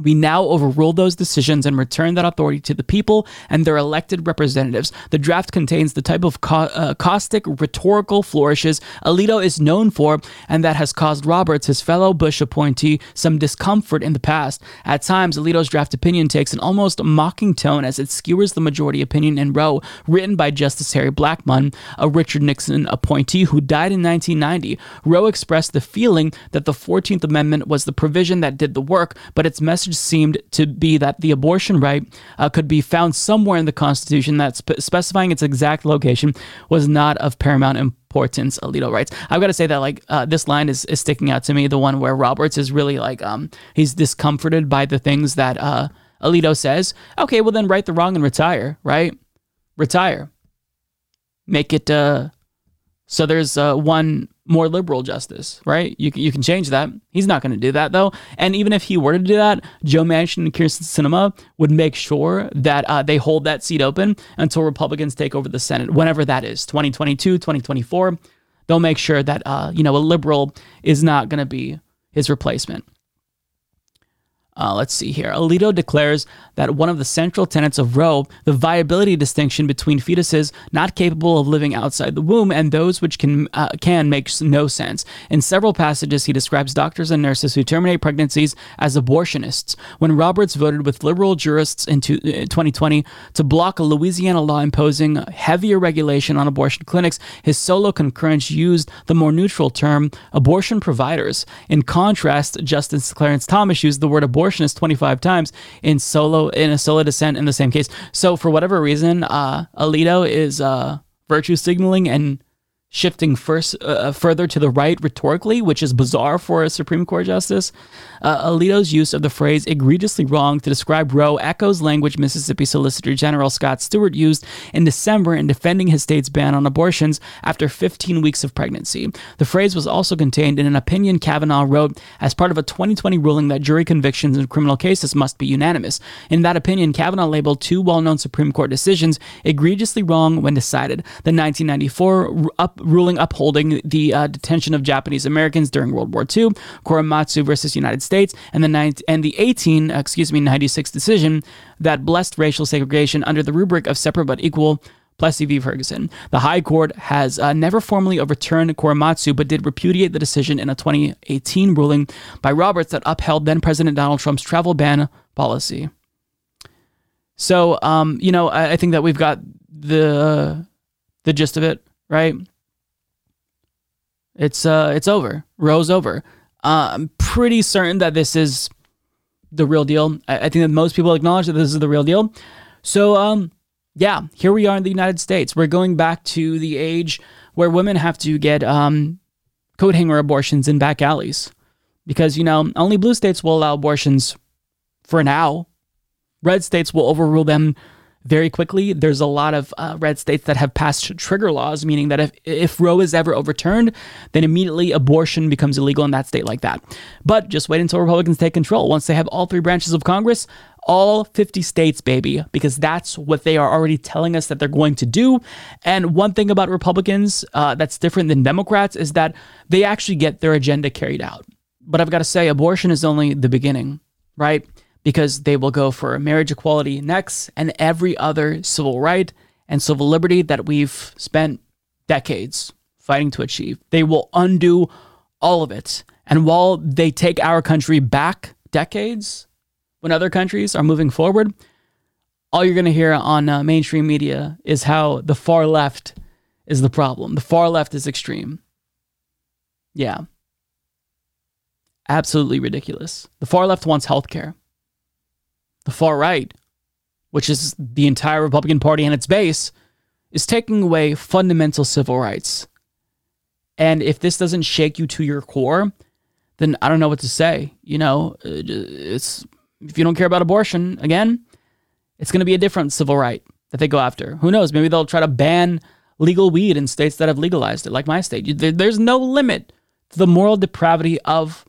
We now overrule those decisions and return that authority to the people and their elected representatives. The draft contains the type of ca- uh, caustic rhetorical flourishes Alito is known for, and that has caused Roberts, his fellow Bush appointee, some discomfort in the past. At times, Alito's draft opinion takes an almost mocking tone as it skewers the majority opinion in Roe, written by Justice Harry Blackmun, a Richard Nixon appointee who died in 1990. Roe expressed the feeling that the 14th Amendment was the provision that did the work, but its message seemed to be that the abortion right uh, could be found somewhere in the Constitution that spe- specifying its exact location was not of paramount importance. Alito writes. I've got to say that like uh, this line is, is sticking out to me. The one where Roberts is really like um he's discomforted by the things that uh, Alito says. Okay, well then right the wrong and retire. Right, retire. Make it uh so there's uh, one more liberal justice, right? You, you can change that. He's not going to do that, though. And even if he were to do that, Joe Manchin and Kyrsten Sinema would make sure that uh, they hold that seat open until Republicans take over the Senate, whenever that is 2022, 2024. They'll make sure that, uh, you know, a liberal is not going to be his replacement. Uh, let's see here. Alito declares that one of the central tenets of Roe, the viability distinction between fetuses not capable of living outside the womb and those which can uh, can makes no sense. In several passages, he describes doctors and nurses who terminate pregnancies as abortionists. When Roberts voted with liberal jurists in 2020 uh, to block a Louisiana law imposing heavier regulation on abortion clinics, his solo concurrence used the more neutral term abortion providers. In contrast, Justice Clarence Thomas used the word abortion abortionist 25 times in solo in a solo dissent in the same case. So for whatever reason, uh, Alito is uh, virtue signaling and shifting first uh, further to the right rhetorically, which is bizarre for a Supreme Court justice. Uh, Alito's use of the phrase egregiously wrong to describe Roe echoes language Mississippi Solicitor General Scott Stewart used in December in defending his state's ban on abortions after 15 weeks of pregnancy. The phrase was also contained in an opinion Kavanaugh wrote as part of a 2020 ruling that jury convictions in criminal cases must be unanimous. In that opinion, Kavanaugh labeled two well known Supreme Court decisions egregiously wrong when decided the 1994 up ruling upholding the uh, detention of Japanese Americans during World War II, Korematsu versus United States, and the 19, and the 18 excuse me 96 decision that blessed racial segregation under the rubric of separate but equal. Plessy v. Ferguson. The High Court has uh, never formally overturned Korematsu, but did repudiate the decision in a 2018 ruling by Roberts that upheld then President Donald Trump's travel ban policy. So, um, you know, I, I think that we've got the the gist of it, right? It's uh, it's over. Roe's over. Uh, I'm pretty certain that this is the real deal. I, I think that most people acknowledge that this is the real deal. So, um, yeah, here we are in the United States. We're going back to the age where women have to get um, coat hanger abortions in back alleys. Because, you know, only blue states will allow abortions for now. Red states will overrule them very quickly. There's a lot of uh, red states that have passed trigger laws, meaning that if, if Roe is ever overturned, then immediately abortion becomes illegal in that state like that. But just wait until Republicans take control. Once they have all three branches of Congress, all 50 states, baby, because that's what they are already telling us that they're going to do. And one thing about Republicans uh, that's different than Democrats is that they actually get their agenda carried out. But I've got to say, abortion is only the beginning, right? Because they will go for marriage equality next and every other civil right and civil liberty that we've spent decades fighting to achieve. They will undo all of it. And while they take our country back decades, when other countries are moving forward, all you're going to hear on uh, mainstream media is how the far left is the problem. The far left is extreme. Yeah. Absolutely ridiculous. The far left wants healthcare the far right, which is the entire Republican Party and its base, is taking away fundamental civil rights. And if this doesn't shake you to your core, then I don't know what to say. You know, it's if you don't care about abortion, again, it's going to be a different civil right that they go after. Who knows? Maybe they'll try to ban legal weed in states that have legalized it, like my state. There's no limit to the moral depravity of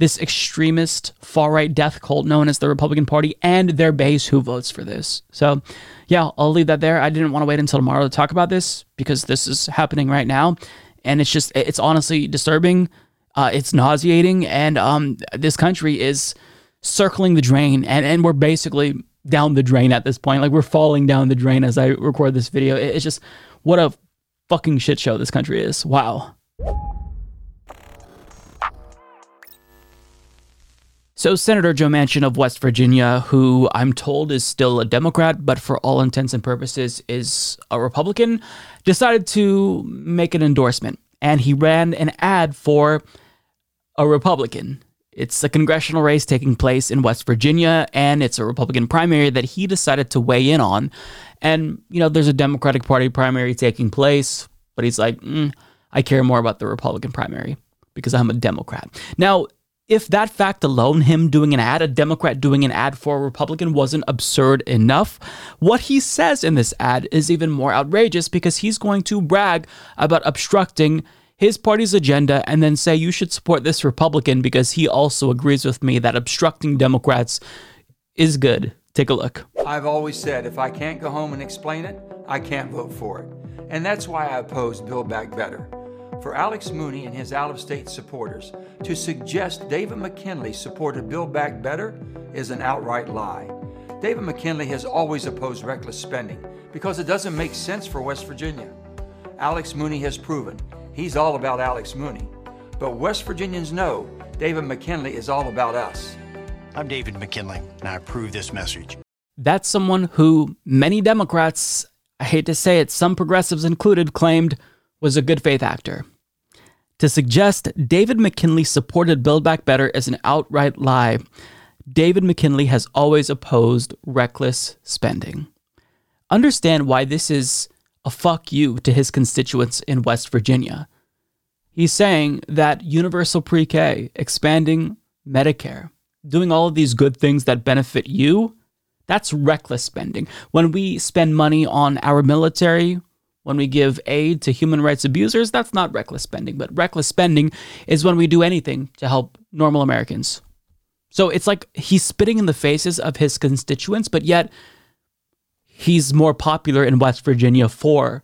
this extremist far right death cult known as the Republican Party and their base who votes for this. So, yeah, I'll leave that there. I didn't want to wait until tomorrow to talk about this because this is happening right now. And it's just, it's honestly disturbing. Uh, it's nauseating. And um, this country is circling the drain. And, and we're basically down the drain at this point. Like we're falling down the drain as I record this video. It's just, what a fucking shit show this country is. Wow. So, Senator Joe Manchin of West Virginia, who I'm told is still a Democrat, but for all intents and purposes is a Republican, decided to make an endorsement. And he ran an ad for a Republican. It's a congressional race taking place in West Virginia, and it's a Republican primary that he decided to weigh in on. And, you know, there's a Democratic Party primary taking place, but he's like, mm, I care more about the Republican primary because I'm a Democrat. Now, if that fact alone, him doing an ad, a Democrat doing an ad for a Republican, wasn't absurd enough, what he says in this ad is even more outrageous because he's going to brag about obstructing his party's agenda and then say you should support this Republican because he also agrees with me that obstructing Democrats is good. Take a look. I've always said if I can't go home and explain it, I can't vote for it. And that's why I oppose Build Back Better for Alex Mooney and his out of state supporters to suggest David McKinley supported Build Back Better is an outright lie. David McKinley has always opposed reckless spending because it doesn't make sense for West Virginia. Alex Mooney has proven he's all about Alex Mooney. But West Virginians know David McKinley is all about us. I'm David McKinley, and I approve this message. That's someone who many Democrats, I hate to say it, some progressives included, claimed was a good faith actor. To suggest David McKinley supported Build Back Better is an outright lie. David McKinley has always opposed reckless spending. Understand why this is a fuck you to his constituents in West Virginia. He's saying that universal pre K, expanding Medicare, doing all of these good things that benefit you, that's reckless spending. When we spend money on our military, when we give aid to human rights abusers, that's not reckless spending. But reckless spending is when we do anything to help normal Americans. So it's like he's spitting in the faces of his constituents, but yet he's more popular in West Virginia for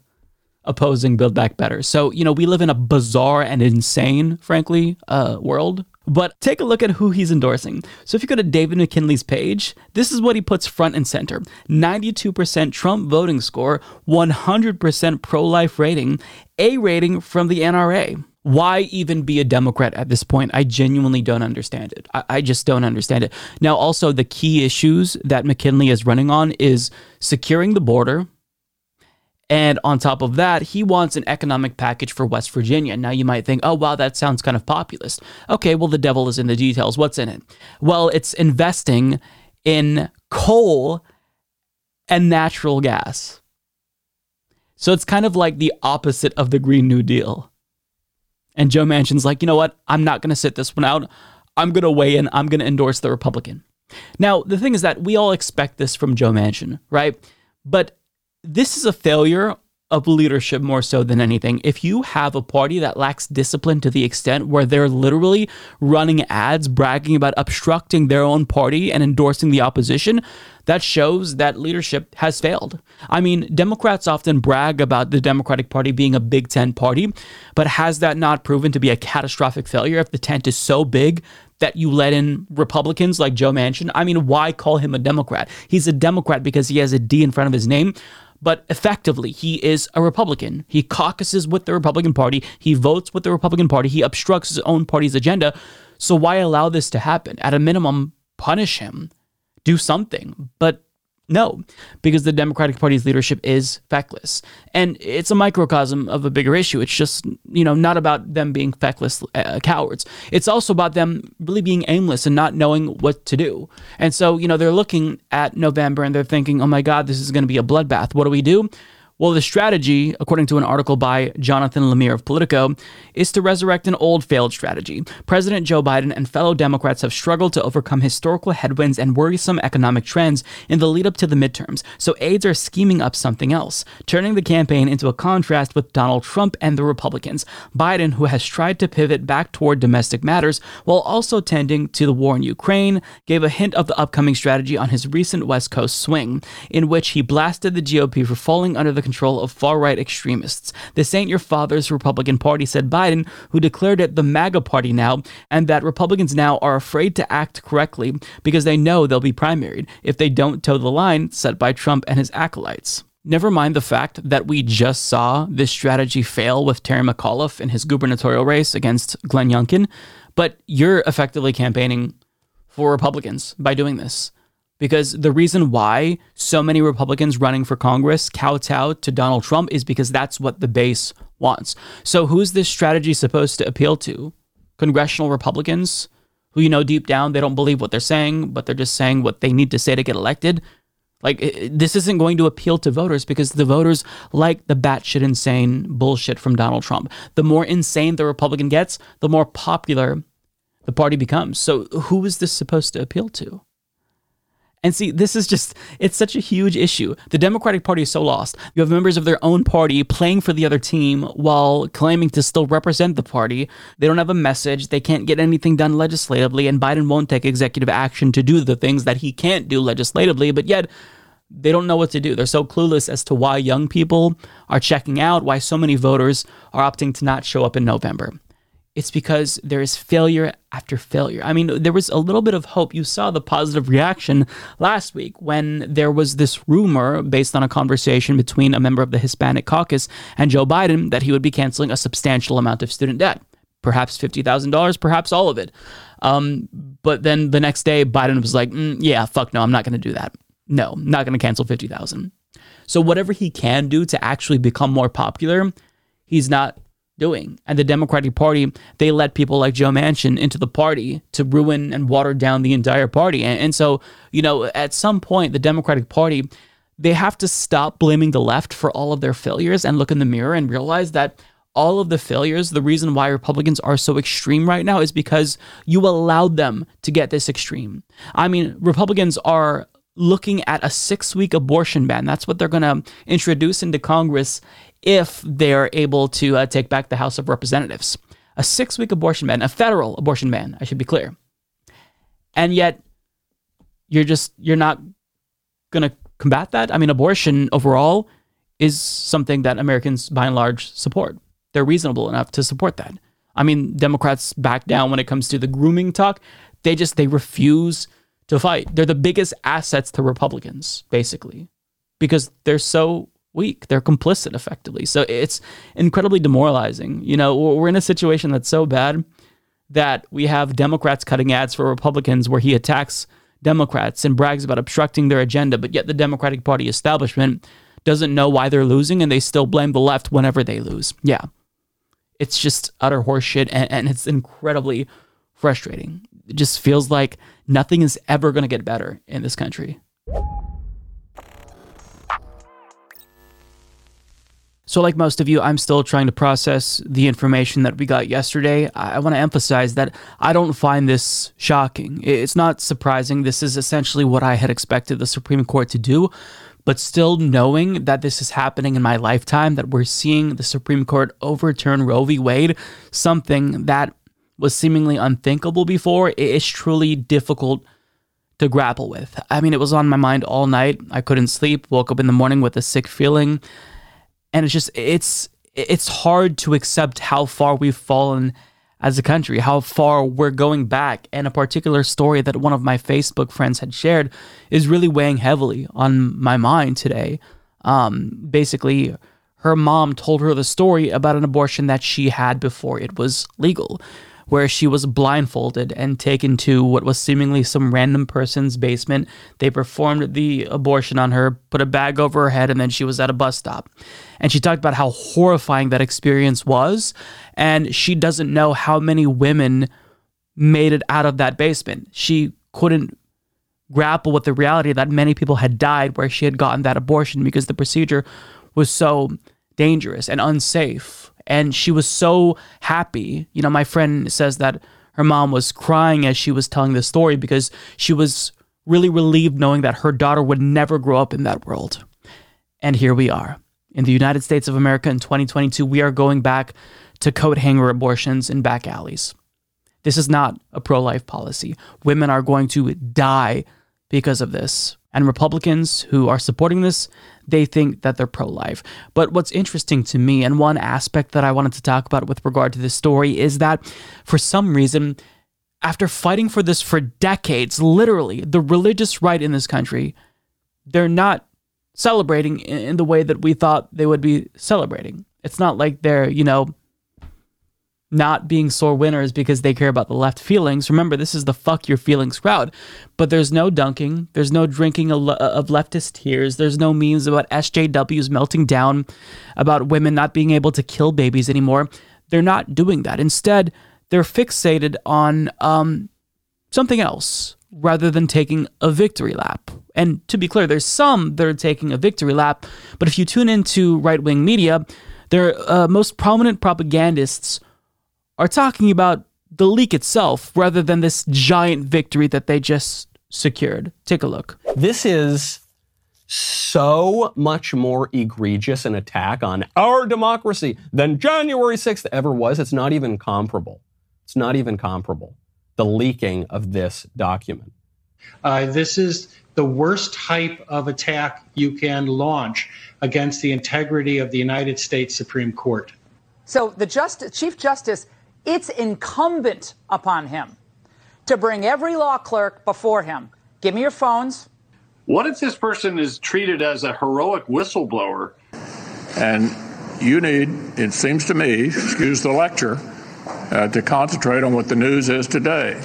opposing Build Back Better. So, you know, we live in a bizarre and insane, frankly, uh, world but take a look at who he's endorsing. So if you go to David McKinley's page, this is what he puts front and center 92% Trump voting score, 100% pro life rating, A rating from the NRA. Why even be a Democrat at this point? I genuinely don't understand it. I, I just don't understand it. Now, also, the key issues that McKinley is running on is securing the border, and on top of that, he wants an economic package for West Virginia. Now, you might think, oh, wow, that sounds kind of populist. Okay, well, the devil is in the details. What's in it? Well, it's investing in coal and natural gas. So it's kind of like the opposite of the Green New Deal. And Joe Manchin's like, you know what? I'm not going to sit this one out. I'm going to weigh in. I'm going to endorse the Republican. Now, the thing is that we all expect this from Joe Manchin, right? But this is a failure of leadership more so than anything. If you have a party that lacks discipline to the extent where they're literally running ads bragging about obstructing their own party and endorsing the opposition, that shows that leadership has failed. I mean, Democrats often brag about the Democratic Party being a Big Tent party, but has that not proven to be a catastrophic failure if the tent is so big that you let in Republicans like Joe Manchin? I mean, why call him a Democrat? He's a Democrat because he has a D in front of his name but effectively he is a Republican. He caucuses with the Republican Party, he votes with the Republican Party, he obstructs his own party's agenda. So why allow this to happen? At a minimum, punish him, do something. But no, because the Democratic Party's leadership is feckless. And it's a microcosm of a bigger issue. It's just, you know, not about them being feckless uh, cowards. It's also about them really being aimless and not knowing what to do. And so, you know, they're looking at November and they're thinking, oh my God, this is going to be a bloodbath. What do we do? Well, the strategy, according to an article by Jonathan Lemire of Politico, is to resurrect an old failed strategy. President Joe Biden and fellow Democrats have struggled to overcome historical headwinds and worrisome economic trends in the lead up to the midterms, so aides are scheming up something else, turning the campaign into a contrast with Donald Trump and the Republicans. Biden, who has tried to pivot back toward domestic matters while also tending to the war in Ukraine, gave a hint of the upcoming strategy on his recent West Coast swing, in which he blasted the GOP for falling under the control of far right extremists. This ain't your father's Republican Party, said Biden, who declared it the MAGA Party now, and that Republicans now are afraid to act correctly because they know they'll be primaried if they don't toe the line set by Trump and his acolytes. Never mind the fact that we just saw this strategy fail with Terry McAuliffe in his gubernatorial race against Glenn Youngkin, but you're effectively campaigning for Republicans by doing this because the reason why so many Republicans running for Congress kowtow to Donald Trump is because that's what the base wants. So, who's this strategy supposed to appeal to? Congressional Republicans who, you know, deep down, they don't believe what they're saying, but they're just saying what they need to say to get elected. Like, this isn't going to appeal to voters because the voters like the batshit insane bullshit from Donald Trump. The more insane the Republican gets, the more popular the party becomes. So, who is this supposed to appeal to? And see, this is just, it's such a huge issue. The Democratic Party is so lost. You have members of their own party playing for the other team while claiming to still represent the party. They don't have a message. They can't get anything done legislatively. And Biden won't take executive action to do the things that he can't do legislatively. But yet, they don't know what to do. They're so clueless as to why young people are checking out, why so many voters are opting to not show up in November it's because there is failure after failure. I mean, there was a little bit of hope. You saw the positive reaction last week when there was this rumor based on a conversation between a member of the Hispanic caucus and Joe Biden that he would be canceling a substantial amount of student debt, perhaps $50,000, perhaps all of it. Um, but then the next day, Biden was like, mm, yeah, fuck no, I'm not going to do that. No, not going to cancel 50,000. So whatever he can do to actually become more popular, he's not doing. And the Democratic Party, they let people like Joe Manchin into the party to ruin and water down the entire party. And, and, so, you know, at some point, the Democratic Party, they have to stop blaming the left for all of their failures and look in the mirror and realize that all of the failures, the reason why Republicans are so extreme right now is because you allowed them to get this extreme. I mean, Republicans are looking at a six week abortion ban. That's what they're going to introduce into Congress if they're able to uh, take back the House of Representatives. A six week abortion ban, a federal abortion ban, I should be clear. And yet, you're just, you're not going to combat that. I mean, abortion overall is something that Americans by and large support. They're reasonable enough to support that. I mean, Democrats back down when it comes to the grooming talk. They just, they refuse to fight. They're the biggest assets to Republicans, basically, because they're so weak. They're complicit effectively. So it's incredibly demoralizing. You know, we're in a situation that's so bad that we have Democrats cutting ads for Republicans where he attacks Democrats and brags about obstructing their agenda, but yet the Democratic Party establishment doesn't know why they're losing and they still blame the left whenever they lose. Yeah. It's just utter horseshit and, and it's incredibly frustrating. It just feels like nothing is ever going to get better in this country. So, like most of you, I'm still trying to process the information that we got yesterday. I, want to emphasize that I don't find this shocking. It's not surprising. This is essentially what I had expected the Supreme Court to do. But still, knowing that this is happening in my lifetime, that we're seeing the Supreme Court overturn Roe v. Wade, something that was seemingly unthinkable before, it's truly difficult to grapple with. I mean, it was on my mind all night. I couldn't sleep, woke up in the morning with a sick feeling and it's just it's it's hard to accept how far we've fallen as a country, how far we're going back. And a particular story that one of my Facebook friends had shared is really weighing heavily on my mind today. Um, basically, her mom told her the story about an abortion that she had before it was legal where she was blindfolded and taken to what was seemingly some random person's basement. They performed the abortion on her, put a bag over her head, and then she was at a bus stop. And she talked about how horrifying that experience was. And she doesn't know how many women made it out of that basement. She couldn't grapple with the reality that many people had died where she had gotten that abortion because the procedure was so dangerous and unsafe and she was so happy. You know, my friend says that her mom was crying as she was telling the story because she was really relieved knowing that her daughter would never grow up in that world. And here we are. In the United States of America in 2022, we are going back to coat hanger abortions in back alleys. This is not a pro life policy. Women are going to die because of this. And Republicans who are supporting this, they think that they're pro life. But what's interesting to me, and one aspect that I wanted to talk about with regard to this story, is that for some reason, after fighting for this for decades, literally, the religious right in this country, they're not celebrating in the way that we thought they would be celebrating. It's not like they're, you know, not being sore winners because they care about the left feelings. Remember, this is the fuck your feelings crowd. But there's no dunking, there's no drinking of leftist tears, there's no memes about SJWs melting down, about women not being able to kill babies anymore. They're not doing that. Instead, they're fixated on um, something else rather than taking a victory lap. And to be clear, there's some that are taking a victory lap, but if you tune into right wing media, their uh, most prominent propagandists are talking about the leak itself rather than this giant victory that they just secured. Take a look. This is so much more egregious an attack on our democracy than January 6th ever was. It's not even comparable. It's not even comparable. The leaking of this document. Uh, this is the worst type of attack you can launch against the integrity of the United States Supreme Court. So the Justice, Chief Justice it's incumbent upon him to bring every law clerk before him. Give me your phones. What if this person is treated as a heroic whistleblower? And you need, it seems to me, excuse the lecture, uh, to concentrate on what the news is today.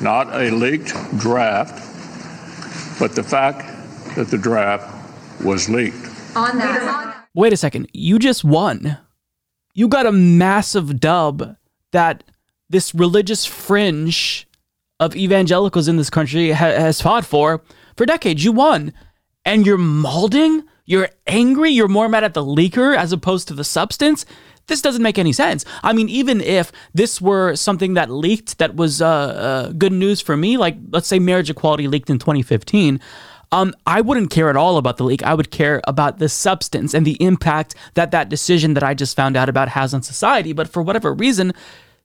Not a leaked draft, but the fact that the draft was leaked. On that. Wait a second. You just won. You got a massive dub that this religious fringe of evangelicals in this country ha- has fought for for decades. You won. And you're malding? You're angry? You're more mad at the leaker as opposed to the substance? This doesn't make any sense. I mean, even if this were something that leaked that was uh, uh, good news for me, like let's say marriage equality leaked in 2015, um, I wouldn't care at all about the leak. I would care about the substance and the impact that that decision that I just found out about has on society. But for whatever reason,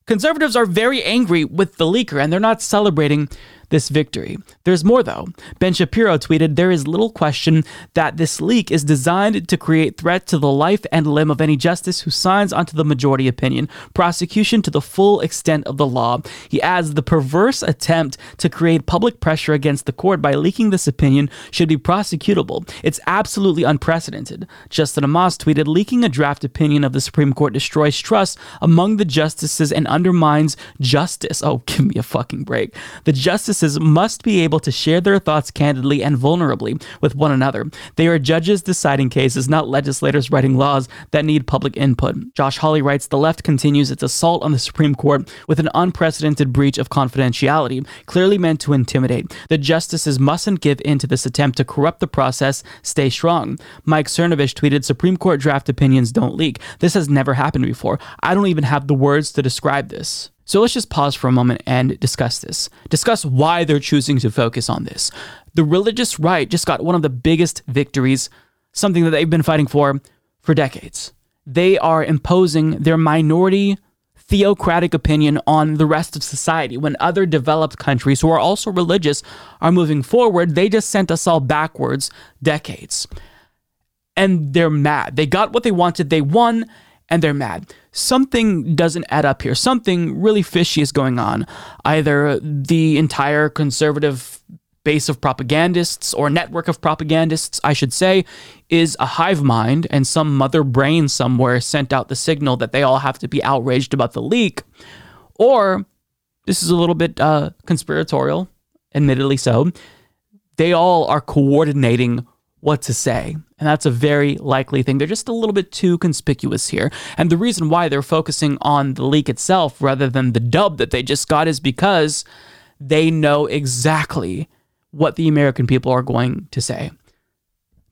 Conservatives are very angry with the leaker and they're not celebrating this victory. There's more though. Ben Shapiro tweeted There is little question that this leak is designed to create threat to the life and limb of any justice who signs onto the majority opinion, prosecution to the full extent of the law. He adds the perverse attempt to create public pressure against the court by leaking this opinion should be prosecutable. It's absolutely unprecedented. Justin Amash tweeted Leaking a draft opinion of the Supreme Court destroys trust among the justices and undermines justice. Oh, [laughs] give me a fucking break. The justice must be able to share their thoughts candidly and vulnerably with one another. They are judges deciding cases, not legislators writing laws that need public input. Josh Hawley writes The left continues its assault on the Supreme Court with an unprecedented breach of confidentiality, clearly meant to intimidate. The justices mustn't give in to this attempt to corrupt the process. Stay strong. Mike Cernovich tweeted Supreme Court draft opinions don't leak. This has never happened before. I don't even have the words to describe this. So let's just pause for a moment and discuss this. Discuss why they're choosing to focus on this. The religious right just got one of the biggest victories, something that they've been fighting for for decades. They are imposing their minority theocratic opinion on the rest of society. When other developed countries who are also religious are moving forward, they just sent us all backwards decades. And they're mad. They got what they wanted, they won, and they're mad. Something doesn't add up here. Something really fishy is going on. Either the entire conservative base of propagandists or network of propagandists, I should say, is a hive mind, and some mother brain somewhere sent out the signal that they all have to be outraged about the leak. Or this is a little bit uh, conspiratorial, admittedly so. They all are coordinating what to say. And that's a very likely thing. They're just a little bit too conspicuous here. And the reason why they're focusing on the leak itself rather than the dub that they just got is because they know exactly what the American people are going to say.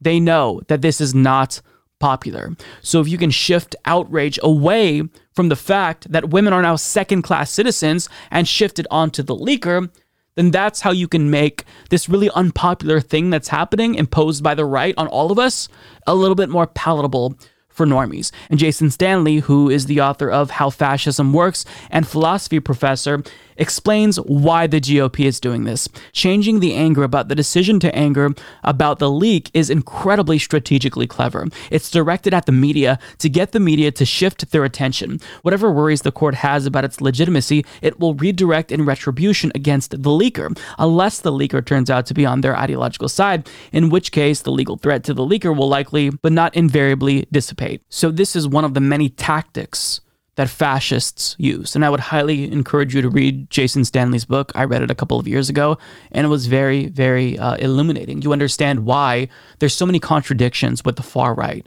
They know that this is not popular. So if you can shift outrage away from the fact that women are now second class citizens and shift it onto the leaker, then that's how you can make this really unpopular thing that's happening imposed by the right on all of us a little bit more palatable for normies. And Jason Stanley, who is the author of How Fascism Works and philosophy professor, explains why the GOP is doing this. Changing the anger about the decision to anger about the leak is incredibly strategically clever. It's directed at the media to get the media to shift their attention. Whatever worries the court has about its legitimacy, it will redirect in retribution against the leaker, unless the leaker turns out to be on their ideological side, in which case the legal threat to the leaker will likely, but not invariably, dissipate. So, this is one of the many tactics that fascists use. And I would highly encourage you to read Jason Stanley's book. I read it a couple of years ago, and it was very, very uh, illuminating. You understand why there's so many contradictions with the far right,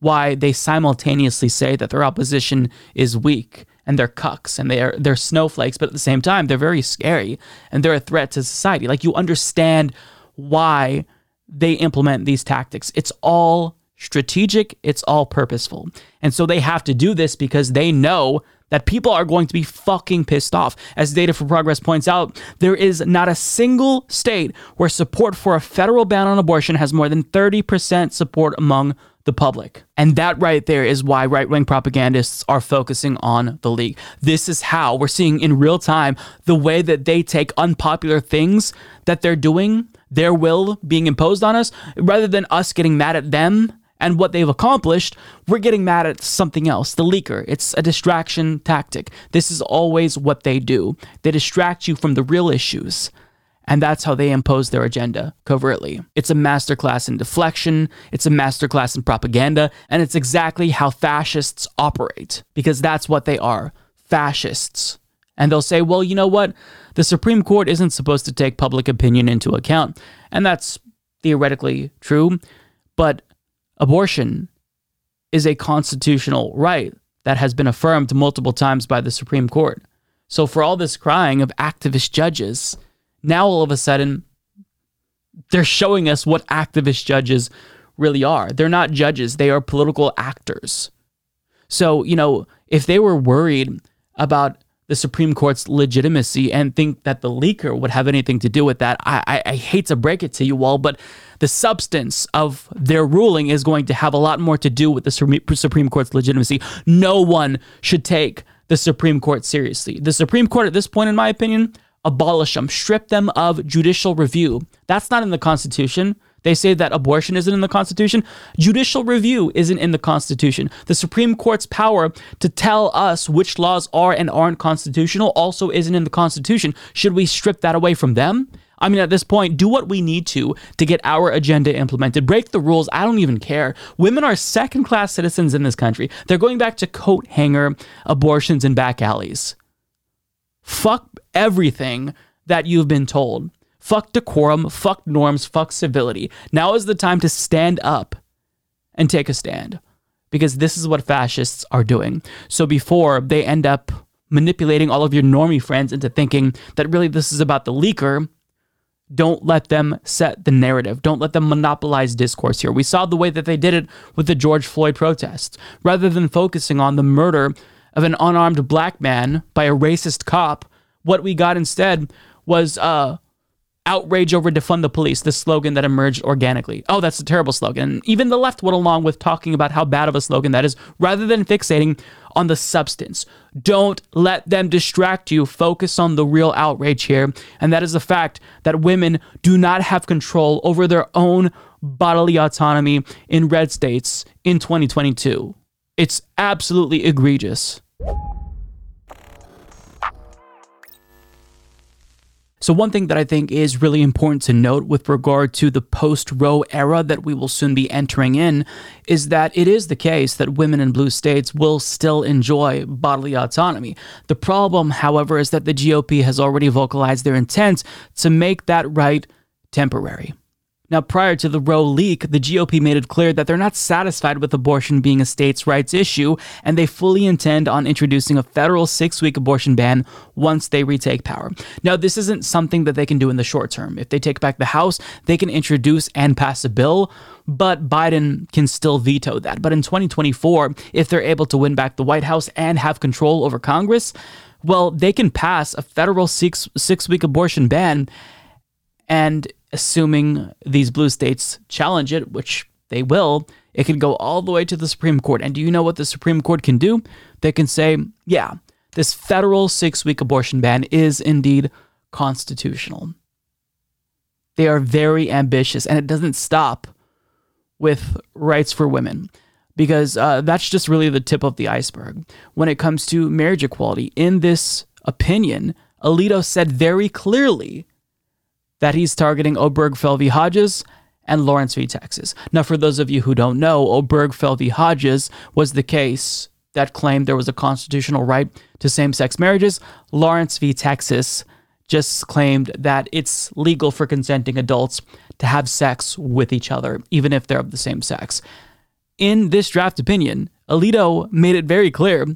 why they simultaneously say that their opposition is weak and they're cucks and they're they're snowflakes, but at the same time they're very scary and they're a threat to society. Like you understand why they implement these tactics. It's all strategic, it's all purposeful. And so they have to do this because they know that people are going to be fucking pissed off. As Data for Progress points out, there is not a single state where support for a federal ban on abortion has more than 30% support among the public. And that right there is why right wing propagandists are focusing on the league. This is how we're seeing in real time the way that they take unpopular things that they're doing, their will being imposed on us, rather than us getting mad at them and what they've accomplished, we're getting mad at something else, the leaker. It's a distraction tactic. This is always what they do. They distract you from the real issues. And that's how they impose their agenda covertly. It's a masterclass in deflection, it's a masterclass in propaganda, and it's exactly how fascists operate, because that's what they are fascists. And they'll say, well, you know what? The Supreme Court isn't supposed to take public opinion into account. And that's theoretically true. But Abortion is a constitutional right that has been affirmed multiple times by the Supreme Court. So, for all this crying of activist judges, now all of a sudden they're showing us what activist judges really are. They're not judges, they are political actors. So, you know, if they were worried about the Supreme Court's legitimacy and think that the leaker would have anything to do with that. I, I, I, hate to break it to you all, but the substance of their ruling is going to have a lot more to do with the Supreme Court's legitimacy. No one should take the Supreme Court seriously. The Supreme Court, at this point, in my opinion, abolish them, strip them of judicial review. That's not in the Constitution. They say that abortion isn't in the Constitution. Judicial review isn't in the Constitution. The Supreme Court's power to tell us which laws are and aren't constitutional also isn't in the Constitution. Should we strip that away from them? I mean, at this point, do what we need to to get our agenda implemented. Break the rules. I don't even care. Women are second class citizens in this country. They're going back to coat hanger abortions in back alleys. Fuck everything that you've been told. Fuck decorum, fuck norms, fuck civility. Now is the time to stand up and take a stand because this is what fascists are doing. So before they end up manipulating all of your normie friends into thinking that really this is about the leaker, don't let them set the narrative. Don't let them monopolize discourse here. We saw the way that they did it with the George Floyd protests. Rather than focusing on the murder of an unarmed black man by a racist cop, what we got instead was uh, outrage over defund the police, the slogan that emerged organically. Oh, that's a terrible slogan. even the left went along with talking about how bad of a slogan that is, rather than fixating on the substance. Don't let them distract you. Focus on the real outrage here, and that is the fact that women do not have control over their own bodily autonomy in red states in 2022. It's absolutely egregious. So, one thing that I think is really important to note with regard to the post Roe era that we will soon be entering in is that it is the case that women in blue states will still enjoy bodily autonomy. The problem, however, is that the GOP has already vocalized their intent to make that right temporary. Now, prior to the Roe leak, the GOP made it clear that they're not satisfied with abortion being a states' rights issue, and they fully intend on introducing a federal six week abortion ban once they retake power. Now, this isn't something that they can do in the short term. If they take back the House, they can introduce and pass a bill, but Biden can still veto that. But in 2024, if they're able to win back the White House and have control over Congress, well, they can pass a federal six, six week abortion ban. And assuming these blue states challenge it, which they will, it can go all the way to the Supreme Court. And do you know what the Supreme Court can do? They can say, yeah, this federal six week abortion ban is indeed constitutional. They are very ambitious, and it doesn't stop with rights for women because uh, that's just really the tip of the iceberg. When it comes to marriage equality, in this opinion, Alito said very clearly that he's targeting Obergefell v. Hodges and Lawrence v. Texas. Now, for those of you who don't know, Obergefell v. Hodges was the case that claimed there was a constitutional right to same sex marriages. Lawrence v. Texas just claimed that it's legal for consenting adults to have sex with each other, even if they're of the same sex. In this draft opinion, Alito made it very clear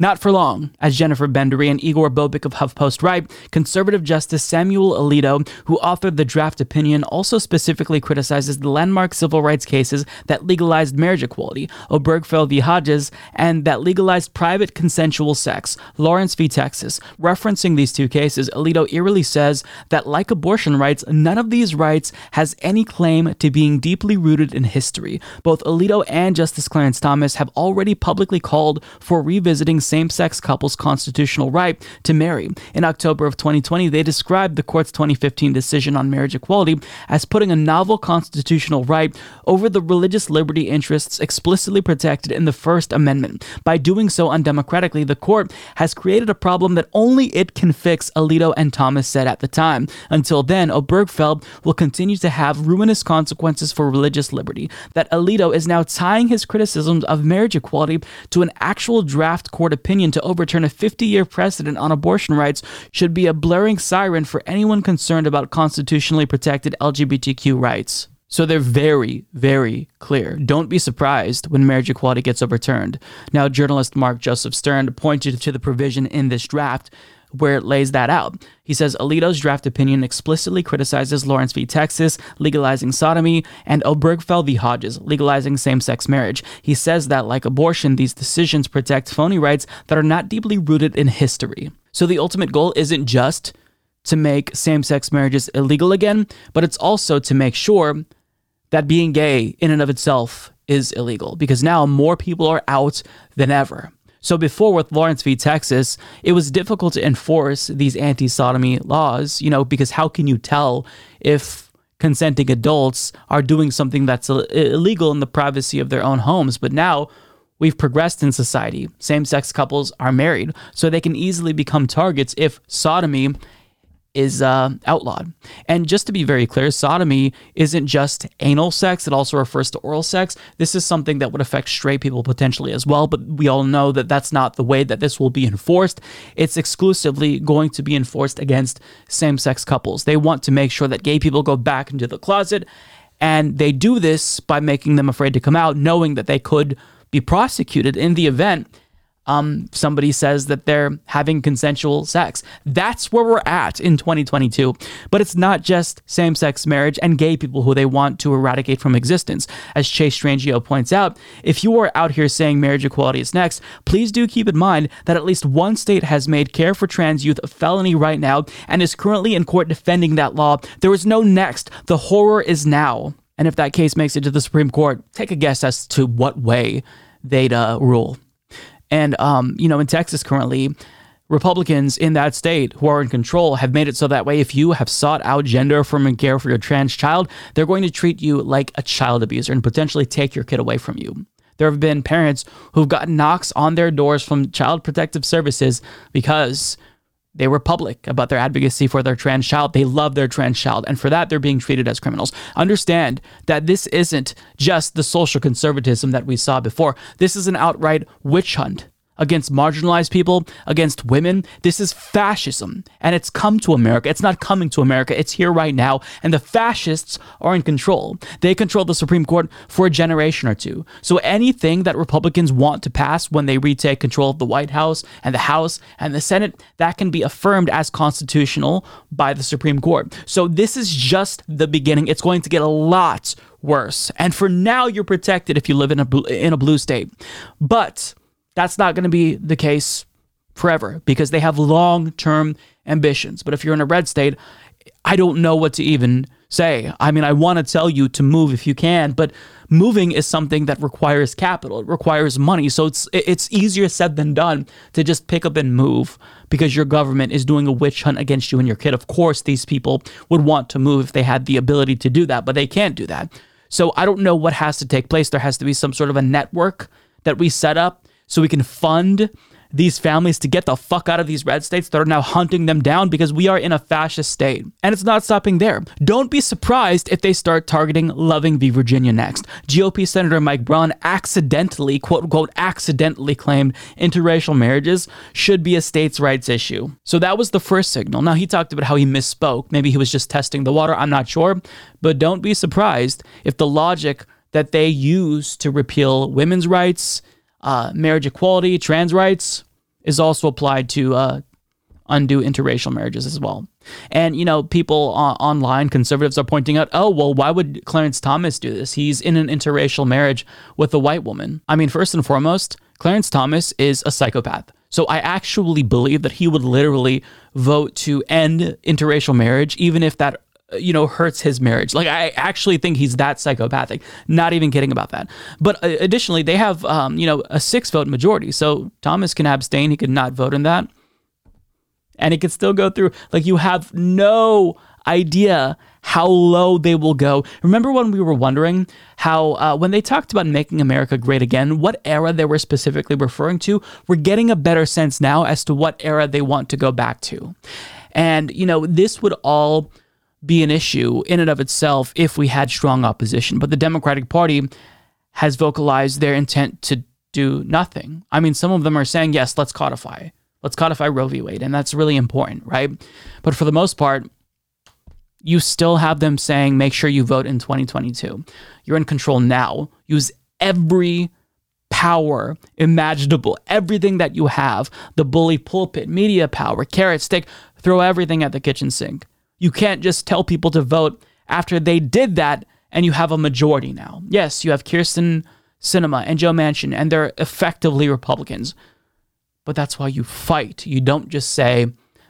not for long, as Jennifer Bendery and Igor Bobic of HuffPost write, conservative Justice Samuel Alito, who authored the draft opinion, also specifically criticizes the landmark civil rights cases that legalized marriage equality, Obergefell v. Hodges, and that legalized private consensual sex, Lawrence v. Texas. Referencing these two cases, Alito eerily says that, like abortion rights, none of these rights has any claim to being deeply rooted in history. Both Alito and Justice Clarence Thomas have already publicly called for revisiting same sex couples' constitutional right to marry. In October of 2020, they described the court's 2015 decision on marriage equality as putting a novel constitutional right over the religious liberty interests explicitly protected in the First Amendment. By doing so undemocratically, the court has created a problem that only it can fix, Alito and Thomas said at the time. Until then, Obergefell will continue to have ruinous consequences for religious liberty. That Alito is now tying his criticisms of marriage equality to an actual draft court opinion to overturn a 50 year precedent on abortion rights should be a blaring siren for anyone concerned about constitutionally protected LGBTQ rights. So they're very, very clear. Don't be surprised when marriage equality gets overturned. Now, journalist Mark Joseph Stern pointed to the provision in this draft where it lays that out. He says Alito's draft opinion explicitly criticizes Lawrence v. Texas legalizing sodomy and Obergefell v. Hodges legalizing same sex marriage. He says that, like abortion, these decisions protect phony rights that are not deeply rooted in history. So the ultimate goal isn't just to make same sex marriages illegal again, but it's also to make sure that being gay in and of itself is illegal because now more people are out than ever. So before with Lawrence v. Texas, it was difficult to enforce these anti-sodomy laws, you know, because how can you tell if consenting adults are doing something that's illegal in the privacy of their own homes? But now we've progressed in society. Same-sex couples are married, so they can easily become targets if sodomy is uh, outlawed. And just to be very clear, sodomy isn't just anal sex, it also refers to oral sex. This is something that would affect straight people potentially as well, but we all know that that's not the way that this will be enforced. It's exclusively going to be enforced against same sex couples. They want to make sure that gay people go back into the closet, and they do this by making them afraid to come out, knowing that they could be prosecuted in the event um, somebody says that they're having consensual sex. That's where we're at in 2022. But it's not just same sex marriage and gay people who they want to eradicate from existence. As Chase Strangio points out, if you are out here saying marriage equality is next, please do keep in mind that at least one state has made care for trans youth a felony right now and is currently in court defending that law. There is no next. The horror is now. And if that case makes it to the Supreme Court, take a guess as to what way they'd uh, rule. And, um, you know, in Texas currently, Republicans in that state who are in control have made it so that way if you have sought out gender affirming care for your trans child, they're going to treat you like a child abuser and potentially take your kid away from you. There have been parents who've gotten knocks on their doors from Child Protective Services because they were public about their advocacy for their trans child. They love their trans child. And for that, they're being treated as criminals. Understand that this isn't just the social conservatism that we saw before. This is an outright witch hunt against marginalized people, against women. This is fascism, and it's come to America. It's not coming to America, it's here right now, and the fascists are in control. They control the Supreme Court for a generation or two. So anything that Republicans want to pass when they retake control of the White House and the House and the Senate, that can be affirmed as constitutional by the Supreme Court. So this is just the beginning. It's going to get a lot worse. And for now, you're protected if you live in a in a blue state. But that's not going to be the case forever because they have long term ambitions. But if you're in a red state, I don't know what to even say. I mean, I want to tell you to move if you can, but moving is something that requires capital. It requires money. So it's it's easier said than done to just pick up and move because your government is doing a witch hunt against you and your kid. Of course, these people would want to move if they had the ability to do that, but they can't do that. So I don't know what has to take place. There has to be some sort of a network that we set up so we can fund these families to get the fuck out of these red states that are now hunting them down because we are in a fascist state. And it's not stopping there. Don't be surprised if they start targeting Loving v. Virginia next. GOP Senator Mike Braun accidentally, quote unquote, accidentally claimed interracial marriages should be a states' rights issue. So that was the first signal. Now he talked about how he misspoke. Maybe he was just testing the water. I'm not sure. But don't be surprised if the logic that they use to repeal women's rights, uh, marriage equality, trans rights is also applied to uh, undo interracial marriages as well. And, you know, people online, conservatives are pointing out, oh, well, why would Clarence Thomas do this? He's in an interracial marriage with a white woman. I mean, first and foremost, Clarence Thomas is a psychopath. So I actually believe that he would literally vote to end interracial marriage, even if that you know, hurts his marriage. Like, I actually think he's that psychopathic. Not even kidding about that. But uh, additionally, they have, um, you know, a six vote majority. So Thomas can abstain. He could not vote in that. And he could still go through. Like, you have no idea how low they will go. Remember when we were wondering how, uh, when they talked about making America great again, what era they were specifically referring to? We're getting a better sense now as to what era they want to go back to. And, you know, this would all be an issue in and of itself if we had strong opposition. But the Democratic Party has vocalized their intent to do nothing. I mean, some of them are saying, yes, let's codify. Let's codify Roe v. Wade. And that's really important, right? But for the most part, you still have them saying, make sure you vote in 2022. You're in control now. Use every power imaginable, everything that you have the bully pulpit, media power, carrot stick, throw everything at the kitchen sink. You can't just tell people to vote after they did that and you have a majority now. Yes, you have Kyrsten Sinema and Joe Manchin, and they're effectively Republicans. But that's why you fight. You don't just say,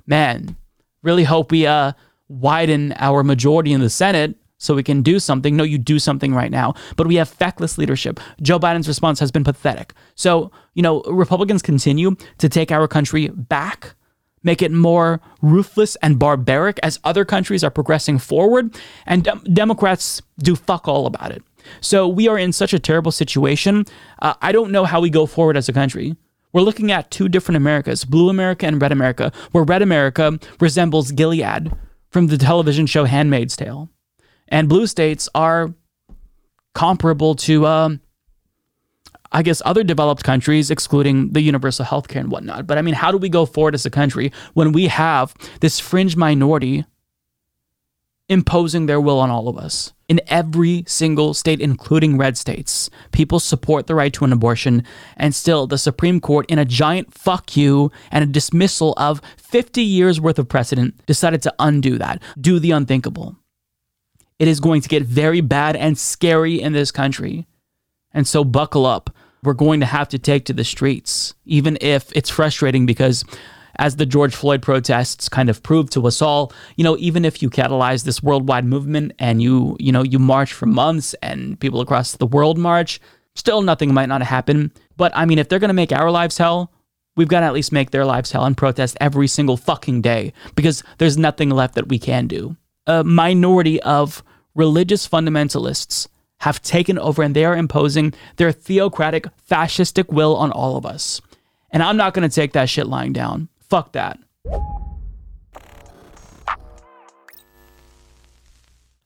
man, really hope we uh, widen our majority in the Senate so we can do something. No, you do something right now. But we have feckless leadership. Joe Biden's response has been pathetic. So, you know, Republicans continue to take our country back make it more ruthless and barbaric as other countries are progressing forward, and Democrats do fuck all about it. So we are in such a terrible situation. Uh, I don't know how we go forward as a country. We're looking at two different Americas, Blue America and Red America, where Red America resembles Gilead from the television show Handmaid's Tale. And blue states are comparable to, um, I guess, other developed countries, excluding the universal healthcare and whatnot. But I mean, how do we go forward as a country when we have this fringe minority imposing their will on all of us? In every single state, including red states, people support the right to an abortion, and still the Supreme Court, in a giant fuck you and a dismissal of 50 years worth of precedent, decided to undo that, do the unthinkable. It is going to get very bad and scary in this country. And so buckle up. We're going to have to take to the streets, even if it's frustrating because as the George Floyd protests kind of proved to us all, you know, even if you catalyze this worldwide movement and you, you know, you march for months and people across the world march, still nothing might not happen. But I mean, if they're going to make our lives hell, we've got to at least make their lives hell and protest every single fucking day because there's nothing left that we can do. A minority of religious fundamentalists have taken over and they are imposing their theocratic, fascistic will on all of us. And I'm not going to take that shit lying down. Fuck that.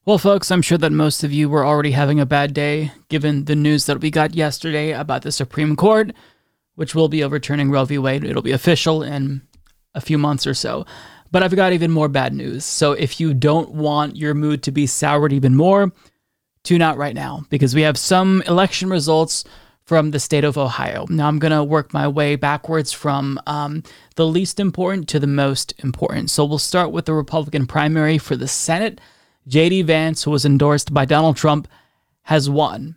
Well, folks, I'm sure that most of you were already having a bad day given the news that we got yesterday about the Supreme Court, which will be overturning Roe v. Wade. It'll be official in a few months or so. But I've got even more bad news. So if you don't want your mood to be soured even more, tune out right now because we have some election results from the state of Ohio. Now I'm going to work my way backwards from um, the least important to the most important. So we'll start with the Republican primary for the Senate. J.D. Vance, who was endorsed by Donald Trump, has won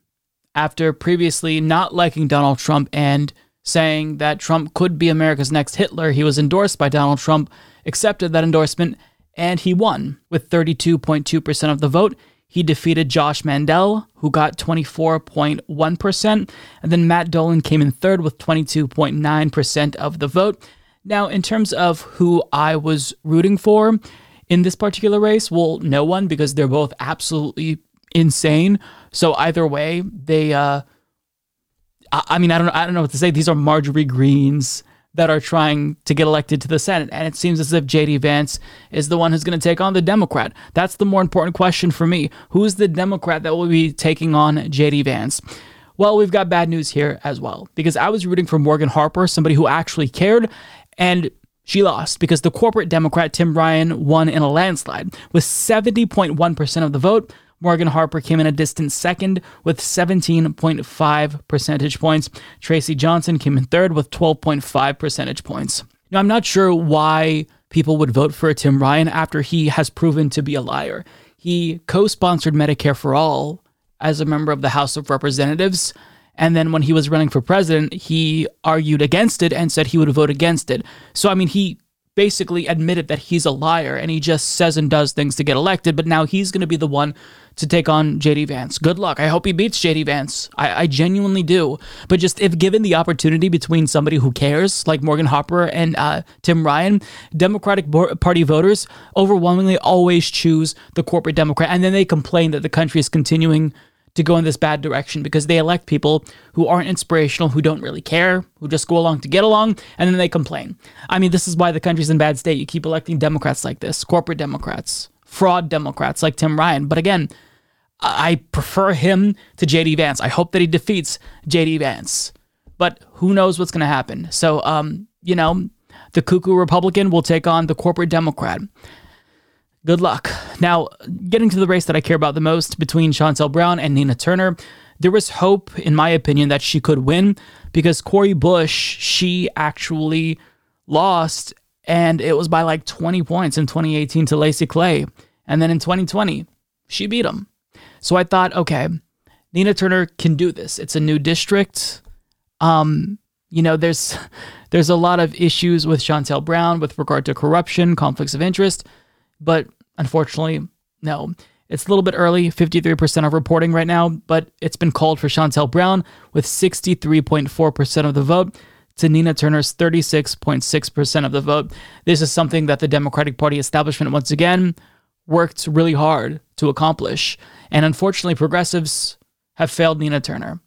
after previously not liking Donald Trump and saying that Trump could be America's next Hitler. He was endorsed by Donald Trump, accepted that endorsement, and he won with 32.2% of the vote. He defeated Josh Mandel, who got 24.1%, and then Matt Dolan came in third with 22.9% of the vote. Now, in terms of who I was rooting for in this particular race, well, no one because they're both absolutely insane. So either way, they uh I mean, I don't I don't know what to say. These are Marjorie Greenes that are trying to get elected to the Senate. And it seems as if JD Vance is the one who's going to take on the Democrat. That's the more important question for me. Who's the Democrat that will be taking on JD Vance? Well, we've got bad news here as well because I was rooting for Morgan Harper, somebody who actually cared, and she lost because the corporate Democrat Tim Ryan won in a landslide with 70.1% of the vote. Morgan Harper came in a distant second with 17.5 percentage points. Traci Johnson came in third with 12.5 percentage points. Now, I'm not sure why people would vote for Tim Ryan after he has proven to be a liar. He co sponsored Medicare for All as a member of the House of Representatives. And then when he was running for president, he argued against it and said he would vote against it. So, I mean, he basically admitted that he's a liar and he just says and does things to get elected, but now he's going to be the one to take on JD Vance. Good luck. I hope he beats JD Vance. I, I genuinely do. But just if given the opportunity between somebody who cares, like Morgan Harper and uh, Tim Ryan, Democratic Party voters overwhelmingly always choose the corporate Democrat. And then they complain that the country is continuing to go in this bad direction because they elect people who aren't inspirational, who don't really care, who just go along to get along, and then they complain. I mean, this is why the country's in bad state. You keep electing Democrats like this, corporate Democrats, fraud Democrats like Tim Ryan. But again, I prefer him to JD Vance. I hope that he defeats JD Vance. But who knows what's going to happen? So, um, you know, the cuckoo Republican will take on the corporate Democrat. Good luck. Now, getting to the race that I care about the most between Shontel Brown and Nina Turner, there was hope, in my opinion, that she could win because Cori Bush, she actually lost, and it was by like 20 points in 2018 to Lacy Clay. And then in 2020, she beat him. So I thought, okay, Nina Turner can do this. It's a new district. Um, you know, there's there's a lot of issues with Shontel Brown with regard to corruption, conflicts of interest, but Unfortunately, no. It's a little bit early, 53% of reporting right now, but it's been called for Shontel Brown with 63.4% of the vote to Nina Turner's 36.6% of the vote. This is something that the Democratic Party establishment, once again, worked really hard to accomplish. And unfortunately, progressives have failed Nina Turner.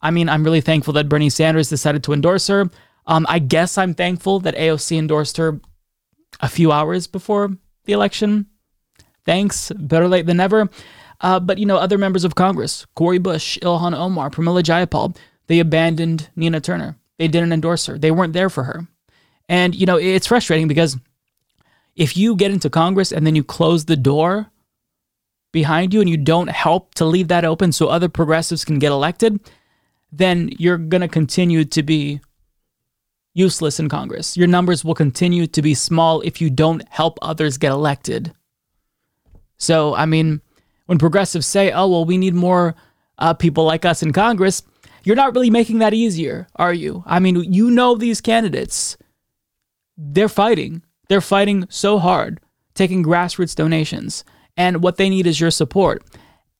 I mean, I'm really thankful that Bernie Sanders decided to endorse her. Um, I guess I'm thankful that AOC endorsed her a few hours before the election. Thanks. Better late than never. Uh, but, you know, other members of Congress, Cori Bush, Ilhan Omar, Pramila Jayapal, they abandoned Nina Turner. They didn't endorse her. They weren't there for her. And, you know, it's frustrating because if you get into Congress and then you close the door behind you and you don't help to leave that open so other progressives can get elected, then you're going to continue to be useless in Congress. Your numbers will continue to be small if you don't help others get elected. So, I mean, when progressives say, oh, well, we need more uh, people like us in Congress, you're not really making that easier, are you? I mean, you know these candidates. They're fighting. They're fighting so hard, taking grassroots donations. And what they need is your support.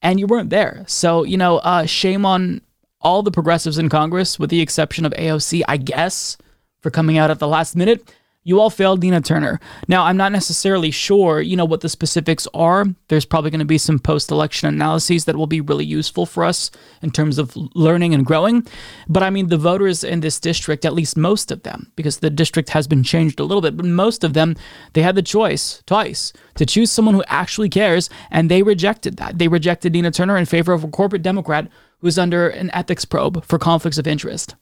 And you weren't there. So, you know, uh, shame on all the progressives in Congress, with the exception of AOC, I guess, for coming out at the last minute. You all failed Nina Turner. Now, I'm not necessarily sure, you know, what the specifics are. There's probably going to be some post-election analyses that will be really useful for us in terms of learning and growing. But I mean, the voters in this district, at least most of them, because the district has been changed a little bit, but most of them, they had the choice twice to choose someone who actually cares, and they rejected that. They rejected Nina Turner in favor of a corporate Democrat who's under an ethics probe for conflicts of interest.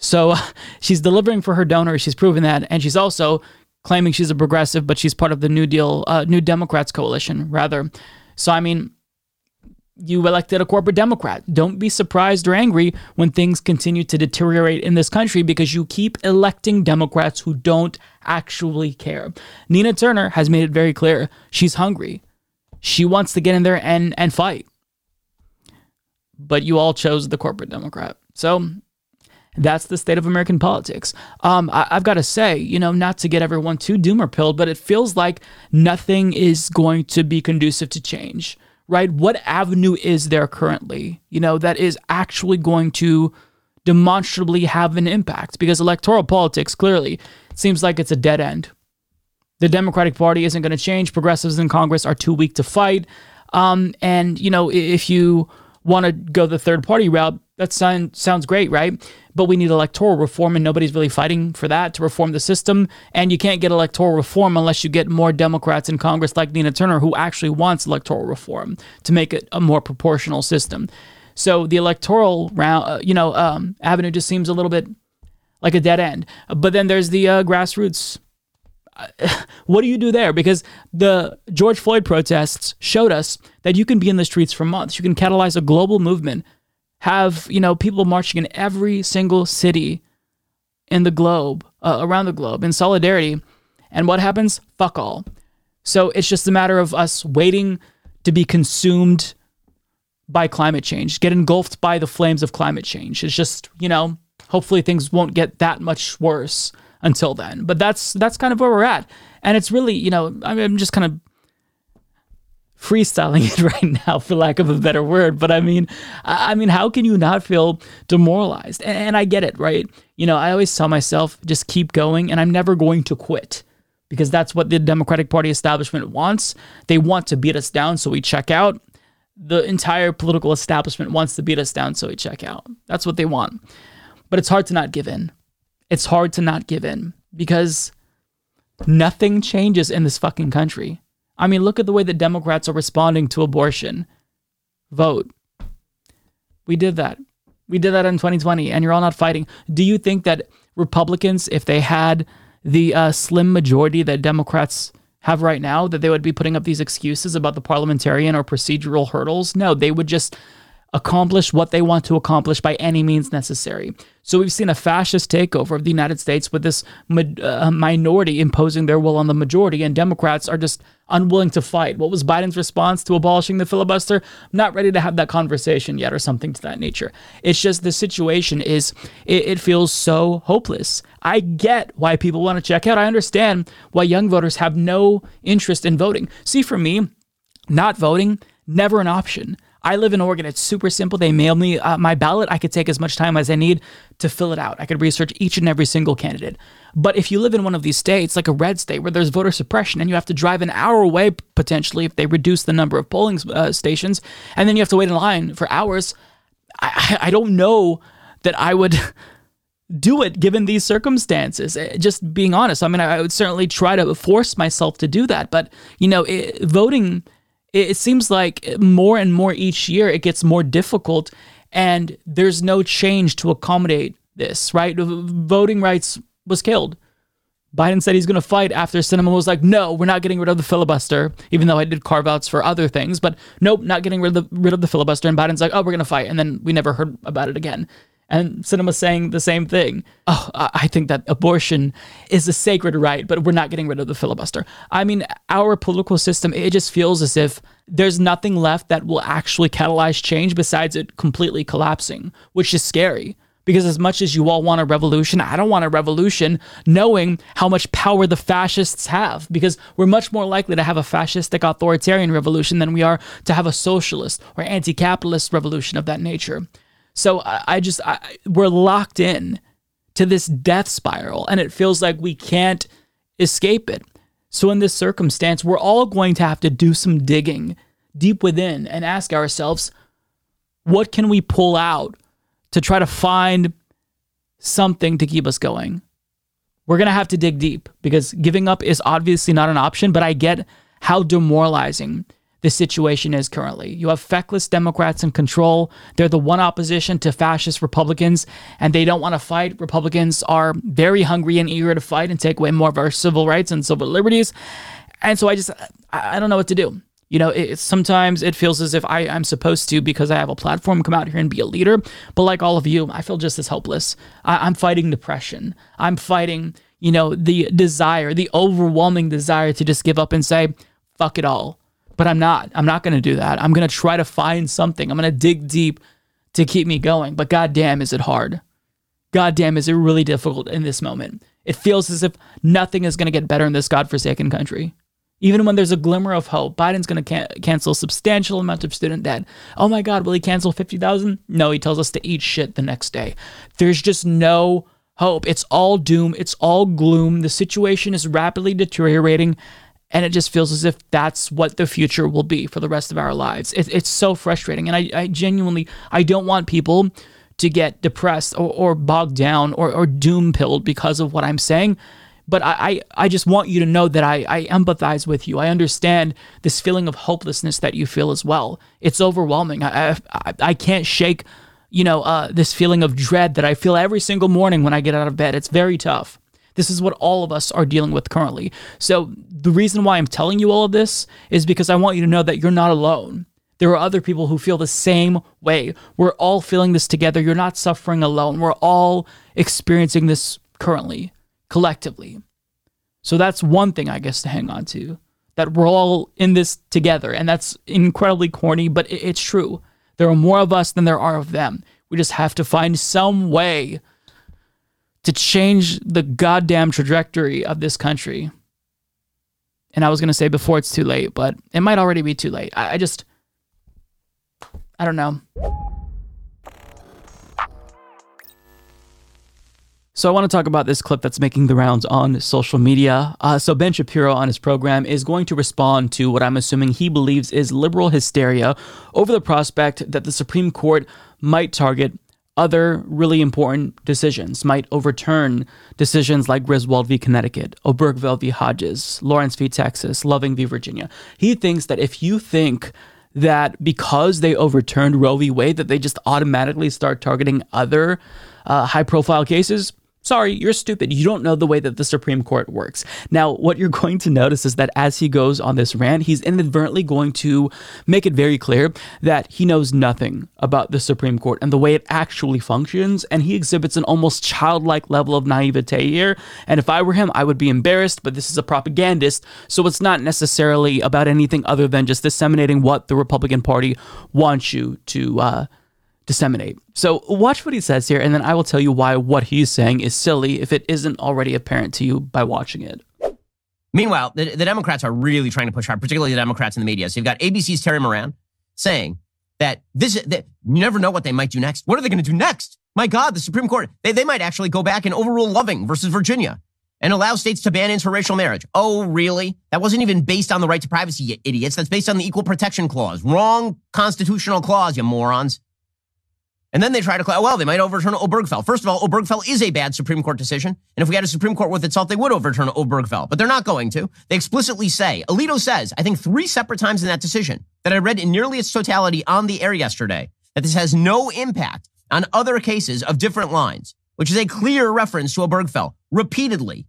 So [laughs] she's delivering for her donors. She's proven that, and she's also claiming she's a progressive, but she's part of the New Deal, uh, New Democrats coalition, rather. So I mean, you elected a corporate Democrat. Don't be surprised or angry when things continue to deteriorate in this country because you keep electing Democrats who don't actually care. Nina Turner has made it very clear she's hungry. She wants to get in there and and fight. But you all chose the corporate Democrat. So that's the state of American politics. Um, I, have got to say, you know, not to get everyone too doomer pilled, but it feels like nothing is going to be conducive to change, right? What avenue is there currently, you know, that is actually going to demonstrably have an impact? Because electoral politics clearly seems like it's a dead end. The Democratic Party isn't going to change. Progressives in Congress are too weak to fight. Um, and, you know, if you want to go the third party route, that sound, sounds great, right? But we need electoral reform, and nobody's really fighting for that to reform the system. And you can't get electoral reform unless you get more Democrats in Congress like Nina Turner, who actually wants electoral reform to make it a more proportional system. So the electoral round, uh, you know, um, avenue just seems a little bit like a dead end. But then there's the uh, grassroots [laughs] what do you do there? Because the George Floyd protests showed us that you can be in the streets for months. You can catalyze a global movement have you know people marching in every single city in the globe uh, around the globe in solidarity. And what happens? Fuck all. So it's just a matter of us waiting to be consumed by climate change get engulfed by the flames of climate change. It's just you know hopefully things won't get that much worse until then. But that's that's kind of where we're at. And it's really you know i'm just kind of freestyling it [laughs] right now for lack of a better word. But i mean i mean how can you not feel demoralized? And, and, i get it right? You know i always tell myself just keep going and i'm never going to quit because that's what the democratic party establishment wants. They want to beat us down so we check out. The entire political establishment wants to beat us down so we check out. That's what they want. But it's hard to not give in. It's hard to not give in because nothing changes in this fucking country I mean, look at the way the Democrats are responding to abortion. Vote. We did that. We did that in 2020, and you're all not fighting. Do you think that Republicans, if they had the uh, slim majority that Democrats have right now, that they would be putting up these excuses about the parliamentarian or procedural hurdles? No, they would just accomplish what they want to accomplish by any means necessary. So we've seen a fascist takeover of the United States with this uh, minority imposing their will on the majority, and Democrats are just unwilling to fight. What was Biden's response to abolishing the filibuster? I'm not ready to have that conversation yet, or something to that nature. It's just the situation is, it, it feels so hopeless. I get why people want to check out. I understand why young voters have no interest in voting. See, for me, not voting, never an option. I live in Oregon. It's super simple. They mail me uh, my ballot. I could take as much time as I need to fill it out. I could research each and every single candidate. But if you live in one of these states, like a red state where there's voter suppression and you have to drive an hour away potentially if they reduce the number of polling uh, stations, and then you have to wait in line for hours, I, I don't know that I would [laughs] do it given these circumstances. Eh, Just being honest. I mean, I I would certainly try to force myself to do that, but you know, it, voting. It seems like more and more each year it gets more difficult, and there's no change to accommodate this. Right? Voting rights was killed. Biden said he's going to fight after Sinema was like, no, we're not getting rid of the filibuster, even though I did carve outs for other things. But nope, not getting rid of the, rid of the filibuster. And Biden's like, oh, we're going to fight. And then we never heard about it again. And Sinema saying the same thing. Oh, I think that abortion is a sacred right, but we're not getting rid of the filibuster. I mean, our political system, it just feels as if there's nothing left that will actually catalyze change besides it completely collapsing, which is scary. Because as much as you all want a revolution, I don't want a revolution knowing how much power the fascists have. Because we're much more likely to have a fascistic authoritarian revolution than we are to have a socialist or anti capitalist revolution of that nature. So I, I just, I, we're locked in to this death spiral and it feels like we can't escape it. So, in this circumstance, we're all going to have to do some digging deep within and ask ourselves, what can we pull out to try to find something to keep us going? We're going to have to dig deep because giving up is obviously not an option, but I get how demoralizing the situation is currently. You have feckless Democrats in control. They're the one opposition to fascist Republicans, and they don't want to fight. Republicans are very hungry and eager to fight and take away more of our civil rights and civil liberties. And so I just, I don't know what to do. You know, it, sometimes it feels as if I, I'm supposed to, because I have a platform, come out here and be a leader. But like all of you, I feel just as helpless. I, I'm fighting depression. I'm fighting, you know, the desire, the overwhelming desire to just give up and say, fuck it all. But I'm not. I'm not going to do that. I'm going to try to find something. I'm going to dig deep to keep me going. But goddamn, is it hard. Goddamn, is it really difficult in this moment. It feels as if nothing is going to get better in this godforsaken country. Even when there's a glimmer of hope, Biden's going to can- cancel a substantial amount of student debt. Oh my God, will he cancel 50,000? No, he tells us to eat shit the next day. There's just no hope. It's all doom. It's all gloom. The situation is rapidly deteriorating. And it just feels as if that's what the future will be for the rest of our lives. It, it's so frustrating. And I, I genuinely, I don't want people to get depressed or, or bogged down or, or doom pilled because of what I'm saying. But I, I, I just want you to know that I, I empathize with you. I understand this feeling of hopelessness that you feel as well. It's overwhelming. I, I, I can't shake, you know, uh, this feeling of dread that I feel every single morning when I get out of bed. It's very tough. This is what all of us are dealing with currently. So, the reason why I'm telling you all of this is because I want you to know that you're not alone. There are other people who feel the same way. We're all feeling this together. You're not suffering alone. We're all experiencing this currently, collectively. So, that's one thing, I guess, to hang on to that we're all in this together. And that's incredibly corny, but it's true. There are more of us than there are of them. We just have to find some way to change the goddamn trajectory of this country. And I was going to say before it's too late, but it might already be too late. I, I just, I don't know. So I want to talk about this clip that's making the rounds on social media. Uh, so Ben Shapiro on his program is going to respond to what I'm assuming he believes is liberal hysteria over the prospect that the Supreme Court might target other really important decisions, might overturn decisions like Griswold v. Connecticut, Obergefell v. Hodges, Lawrence v. Texas, Loving v. Virginia. He thinks that if you think that because they overturned Roe v. Wade, that they just automatically start targeting other uh, high-profile cases, Sorry, you're stupid. You don't know the way that the Supreme Court works. Now, what you're [laughs] going to notice is that as he goes on this rant, he's inadvertently going to make it very clear that he knows nothing about the Supreme Court and the way it actually functions. And he exhibits an almost childlike level of naivete here. And if I were him, I would be embarrassed, but this is a propagandist. So it's not necessarily about anything other than just disseminating what the Republican Party wants you to uh, disseminate. So watch what he says here, and then I will tell you why what he's saying is silly if it isn't already apparent to you by watching it. Meanwhile, the, the Democrats are really trying to push hard, particularly the Democrats in the media. So you've got ABC's Terry Moran saying that this that you never know what they might do next. What are they going to do next? My God, the Supreme Court, they, they might actually go back and overrule Loving versus Virginia and allow states to ban interracial marriage. Oh, really? That wasn't even based on the right to privacy, you idiots. That's based on the Equal Protection Clause. Wrong constitutional clause, you morons. And then they try to, cl- well, they might overturn Obergefell. First of all, Obergefell is a bad Supreme Court decision. And if we had a Supreme Court with itself, they would overturn Obergefell. But they're not going to. They explicitly say, Alito says, I think three separate times in that decision that I read in nearly its totality on the air yesterday, that this has no impact on other cases of different lines, which is a clear reference to Obergefell repeatedly.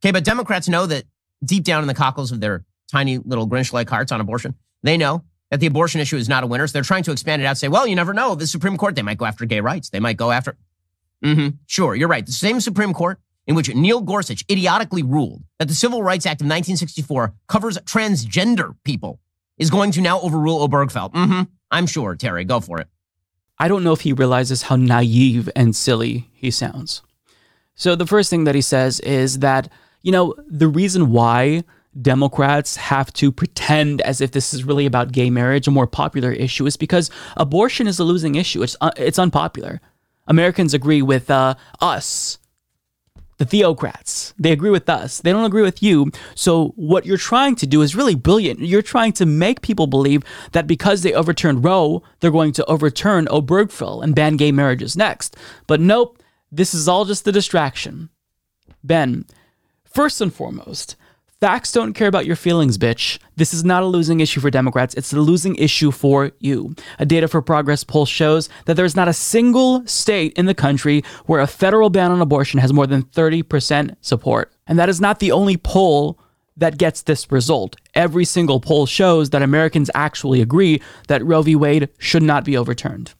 Okay, but Democrats know that deep down in the cockles of their tiny little Grinch like hearts on abortion, they know that the abortion issue is not a winner. So they're trying to expand it out, say, well, you never know. The Supreme Court, they might go after gay rights. They might go after. Mm-hmm. Sure, you're right. The same Supreme Court in which Neil Gorsuch idiotically ruled that the Civil Rights Act of 1964 covers transgender people is going to now overrule Obergefell. Mm-hmm. I'm sure, Terry. Go for it. I don't know if he realizes how naive and silly he sounds. So the first thing that he says is that, you know, the reason why Democrats have to pretend as if this is really about gay marriage, a more popular issue, is because abortion is a losing issue. It's uh, it's unpopular. Americans agree with uh, us, the theocrats. They agree with us. They don't agree with you. So what you're trying to do is really brilliant. You're trying to make people believe that because they overturned Roe, they're going to overturn Obergefell and ban gay marriages next. But nope, this is all just a distraction. Ben, first and foremost, Facts don't care about your feelings, bitch. This is not a losing issue for Democrats. It's a losing issue for you. A Data for Progress poll shows that there's not a single state in the country where a federal ban on abortion has more than 30% support. And that is not the only poll that gets this result. Every single poll shows that Americans actually agree that Roe v. Wade should not be overturned.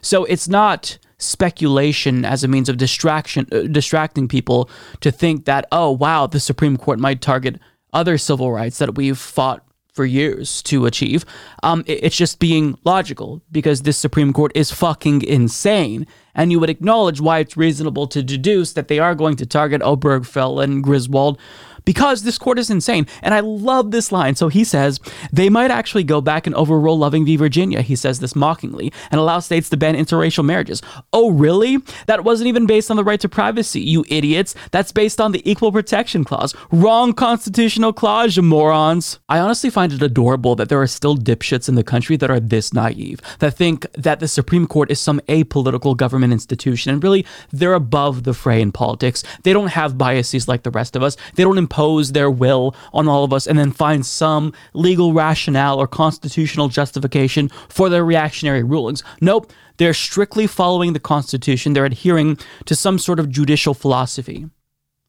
So it's not speculation as a means of distraction, uh, distracting people to think that, oh, wow, the Supreme Court might target other civil rights that we've fought for years to achieve. Um, it, it's just being logical because this Supreme Court is fucking insane. And you would acknowledge why it's reasonable to deduce that they are going to target Obergefell and Griswold because this court is insane. And I love this line. So he says they might actually go back and overrule Loving v. Virginia. He says this mockingly and allow states to ban interracial marriages. Oh, really? That wasn't even based on the right to privacy, you idiots. That's based on the Equal Protection Clause. Wrong constitutional clause, you morons. I honestly find it adorable that there are still dipshits in the country that are this naive, that think that the Supreme Court is some apolitical government institution. And really, they're above the fray in politics. They don't have biases like the rest of us. They don't impose impose their will on all of us and then find some legal rationale or constitutional justification for their reactionary rulings. Nope, they're strictly following the Constitution. They're adhering to some sort of judicial philosophy.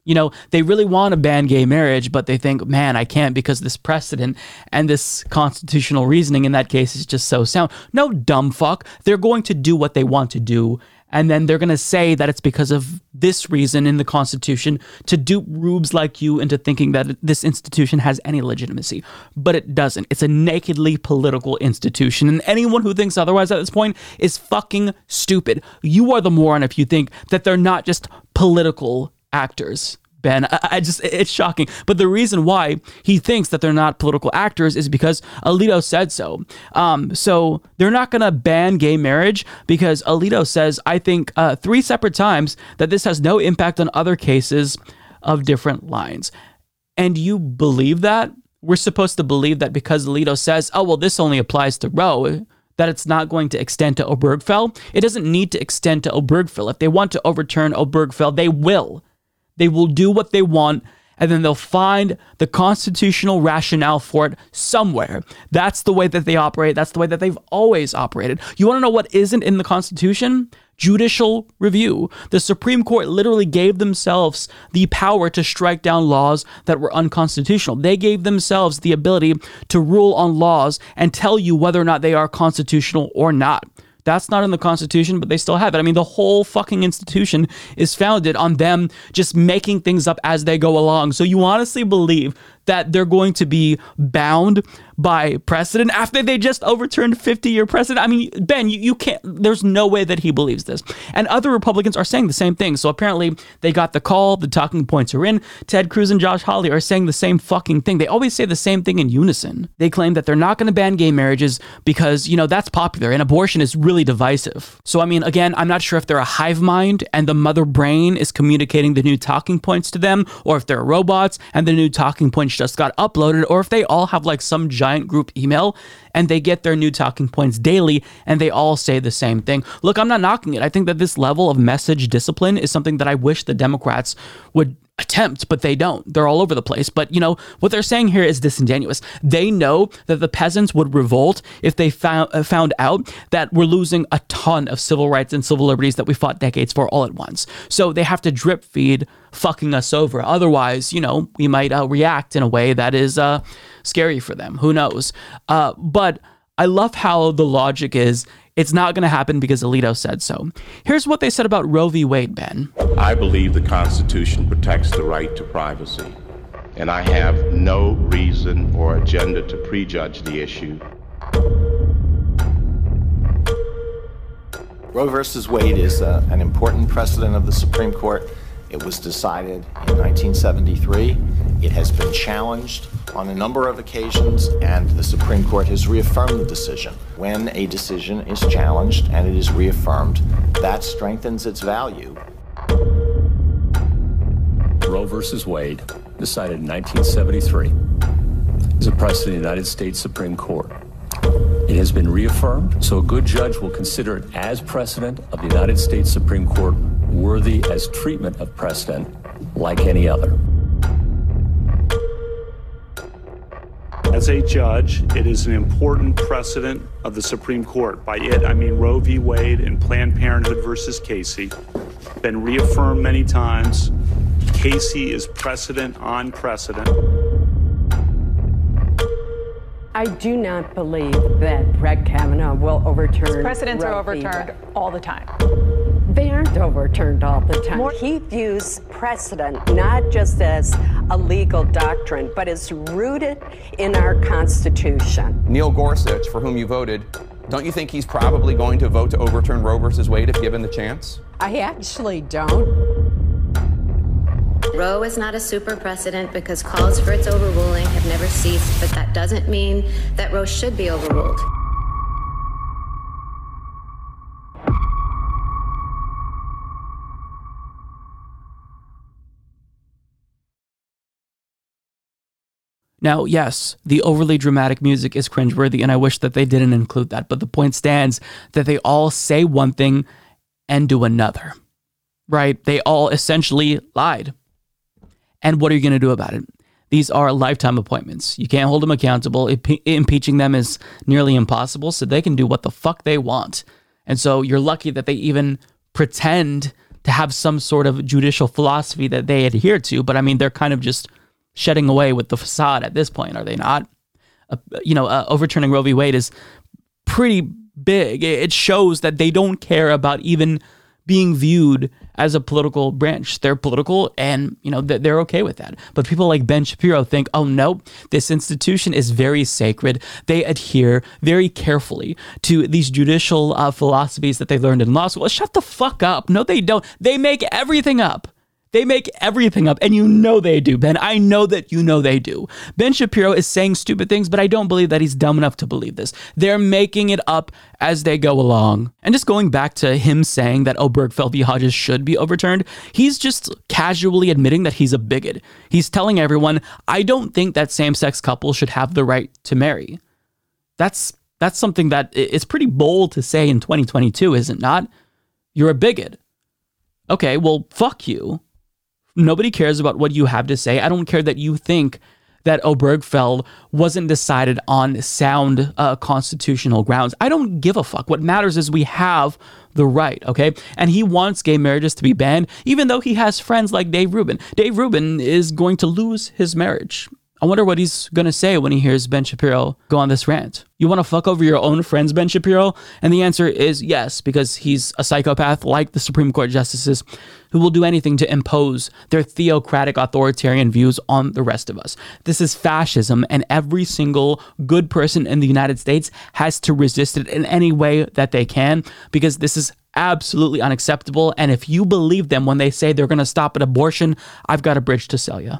You know, they really want to ban gay marriage, but they think, man, I can't because this precedent and this constitutional reasoning in that case is just so sound. No, dumb fuck. They're going to do what they want to do and then they're going to say that it's because of this reason in the Constitution to dupe rubes like you into thinking that this institution has any legitimacy. But it doesn't. It's a nakedly political institution. And anyone who thinks otherwise at this point is fucking stupid. You are the moron if you think that they're not just political actors. Ben. I, I, just, it's shocking. But the reason why he thinks that they're not political actors is because Alito said so. Um, so they're not going to ban gay marriage because Alito says, I think, uh, three separate times that this has no impact on other cases of different lines. And you believe that? We're supposed to believe that because Alito says, oh, well, this only applies to Roe that it's not going to extend to Obergefell. It doesn't need to extend to Obergefell. If they want to overturn Obergefell, they will. They will do what they want and then they'll find the constitutional rationale for it somewhere. That's the way that they operate. That's the way that they've always operated. You want to know what isn't in the Constitution? Judicial review. The Supreme Court literally gave themselves the power to strike down laws that were unconstitutional. They gave themselves the ability to rule on laws and tell you whether or not they are constitutional or not. That's not in the Constitution, but they still have it. I mean, the whole fucking institution is founded on them just making things up as they go along. So you honestly believe that they're going to be bound by precedent after they just overturned 50 year precedent. I mean, Ben, you, you can't, there's no way that he believes this. And other Republicans are saying the same thing. So apparently they got the call, the talking points are in. Ted Cruz and Josh Hawley are saying the same fucking thing. They always say the same thing in unison. They claim that they're not going to ban gay marriages because, you know, that's popular and abortion is really divisive. So, I mean, again, I'm not sure if they're a hive mind and the mother brain is communicating the new talking points to them or if they're robots and the new talking points just got uploaded or if they all have like some giant group email and they get their new talking points daily and they all say the same thing. Look, I'm not knocking it. I think that this level of message discipline is something that I wish the Democrats would attempt, but they don't. They're all over the place. But you know, what they're saying here is disingenuous. They know that the peasants would revolt if they found, uh, found out that we're losing a ton of civil rights and civil liberties that we fought decades for all at once. So they have to drip feed fucking us over. Otherwise, you know, we might uh, react in a way that is uh, scary for them. Who knows? Uh, but I love how the logic is it's not going to happen because Alito said so. Here's what they said about Roe v. Wade, Ben. I believe the Constitution protects the right to privacy, and I have no reason or agenda to prejudge the issue. Roe versus Wade is uh, an important precedent of the Supreme Court. It was decided in 1973. It has been challenged on a number of occasions, and the Supreme Court has reaffirmed the decision. When a decision is challenged and it is reaffirmed, that strengthens its value. Roe versus Wade, decided in 1973, is a precedent of the United States Supreme Court. It has been reaffirmed, so a good judge will consider it as precedent of the United States Supreme Court, worthy as treatment of precedent like any other. As a judge, it is an important precedent of the Supreme Court. By it, I mean Roe v. Wade and Planned Parenthood versus Casey. Been reaffirmed many times. Casey is precedent on precedent. I do not believe that Brett Kavanaugh will overturn. Precedents are Roe v. overturned Wade. all the time. They aren't overturned all the time. More, he views precedent not just as a legal doctrine, but as rooted in our Constitution. Neil Gorsuch, for whom you voted, don't you think he's probably going to vote to overturn Roe versus Wade if given the chance? I actually don't. Roe is not a super precedent because calls for its overruling have never ceased, but that doesn't mean that Roe should be overruled. Now, yes, the overly dramatic music is cringeworthy, and I wish that they didn't include that. But the point stands that they all say one thing and do another, right? They all essentially lied. And what are you going to do about it? These are lifetime appointments. You can't hold them accountable. Impe- impeaching them is nearly impossible, so they can do what the fuck they want. And so you're lucky that they even pretend to have some sort of judicial philosophy that they adhere to. But I mean, they're kind of just shedding away with the facade at this point, are they not? Uh, you know, uh, overturning Roe v. Wade is pretty big. It shows that they don't care about even being viewed as a political branch. They're political and, you know, they're okay with that. But people like Ben Shapiro think, oh, no, this institution is very sacred. They adhere very carefully to these judicial uh, philosophies that they learned in law school. Shut the fuck up. No, they don't. They make everything up. They make everything up, and you know they do, Ben. I know that you know they do. Ben Shapiro is saying stupid things, but I don't believe that he's dumb enough to believe this. They're making it up as they go along. And just going back to him saying that oh, Obergefell v. Hodges should be overturned, he's just casually admitting that he's a bigot. He's telling everyone, I don't think that same sex couples should have the right to marry. That's that's something that it's pretty bold to say in 2022, is it not? You're a bigot. Okay, well, fuck you. Nobody cares about what you have to say. I don't care that you think that Obergefell wasn't decided on sound uh, constitutional grounds. I don't give a fuck. What matters is we have the right, okay? And he wants gay marriages to be banned, even though he has friends like Dave Rubin. Dave Rubin is going to lose his marriage. I wonder what he's going to say when he hears Ben Shapiro go on this rant. You want to fuck over your own friends, Ben Shapiro? And the answer is yes, because he's a psychopath like the Supreme Court justices who will do anything to impose their theocratic authoritarian views on the rest of us. This is fascism, and every single good person in the United States has to resist it in any way that they can because this is absolutely unacceptable. And if you believe them when they say they're going to stop at abortion, I've got a bridge to sell you.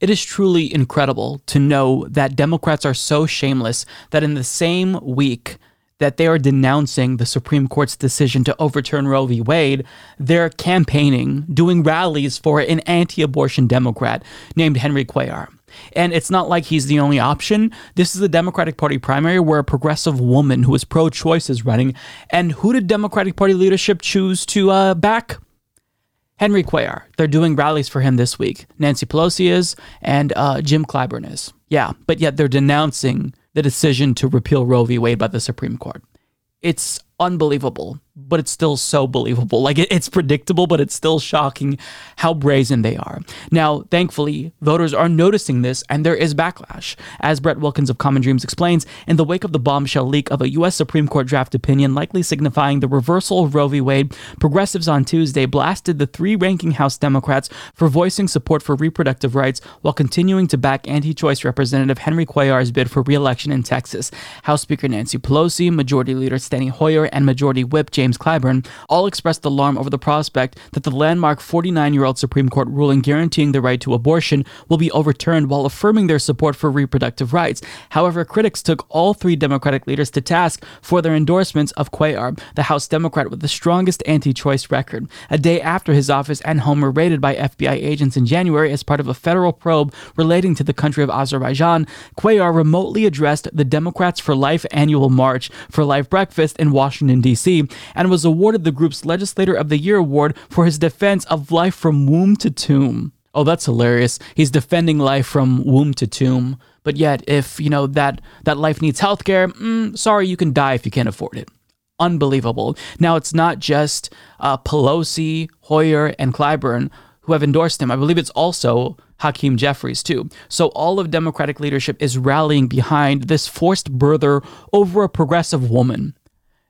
It is truly incredible to know that Democrats are so shameless that in the same week that they are denouncing the Supreme Court's decision to overturn Roe v. Wade, they're campaigning, doing rallies for an anti abortion Democrat named Henry Cuellar. And it's not like he's the only option. This is a Democratic Party primary where a progressive woman who is pro choice is running. And who did Democratic Party leadership choose to uh, back? Henry Cuellar. They're doing rallies for him this week. Nancy Pelosi is, and uh, Jim Clyburn is. Yeah, but yet they're denouncing the decision to repeal Roe v. Wade by the Supreme Court. It's unbelievable, but it's still so believable. Like it, it's predictable, but it's still shocking how brazen they are. Now, thankfully, voters are noticing this and there is backlash. As Brett Wilkins of Common Dreams explains, in the wake of the bombshell leak of a U.S. Supreme Court draft opinion likely signifying the reversal of Roe v. Wade, progressives on Tuesday blasted the three ranking House Democrats for voicing support for reproductive rights while continuing to back anti choice Representative Henry Cuellar's bid for re election in Texas. House Speaker Nancy Pelosi, Majority Leader Steny Hoyer, and Majority Whip James Clyburn all expressed alarm over the prospect that the landmark 49 year old Supreme Court ruling guaranteeing the right to abortion will be overturned while affirming their support for reproductive rights. However, critics took all three Democratic leaders to task for their endorsements of Cuellar, the House Democrat with the strongest anti choice record. A day after his office and home were raided by FBI agents in January as part of a federal probe relating to the country of Azerbaijan, Cuellar remotely addressed the Democrats for Life annual march for life breakfast in Washington, D.C., and was awarded the group's Legislator of the Year award for his defense of life from womb to tomb. Oh, that's hilarious. He's defending life from womb to tomb. But yet, if, you know, that, that life needs healthcare, mm, sorry, you can die if you can't afford it. Unbelievable. Now, it's not just uh, Pelosi, Hoyer, and Clyburn who have endorsed him. I believe it's also Hakeem Jeffries, too. So all of Democratic leadership is rallying behind this forced birther over a progressive woman.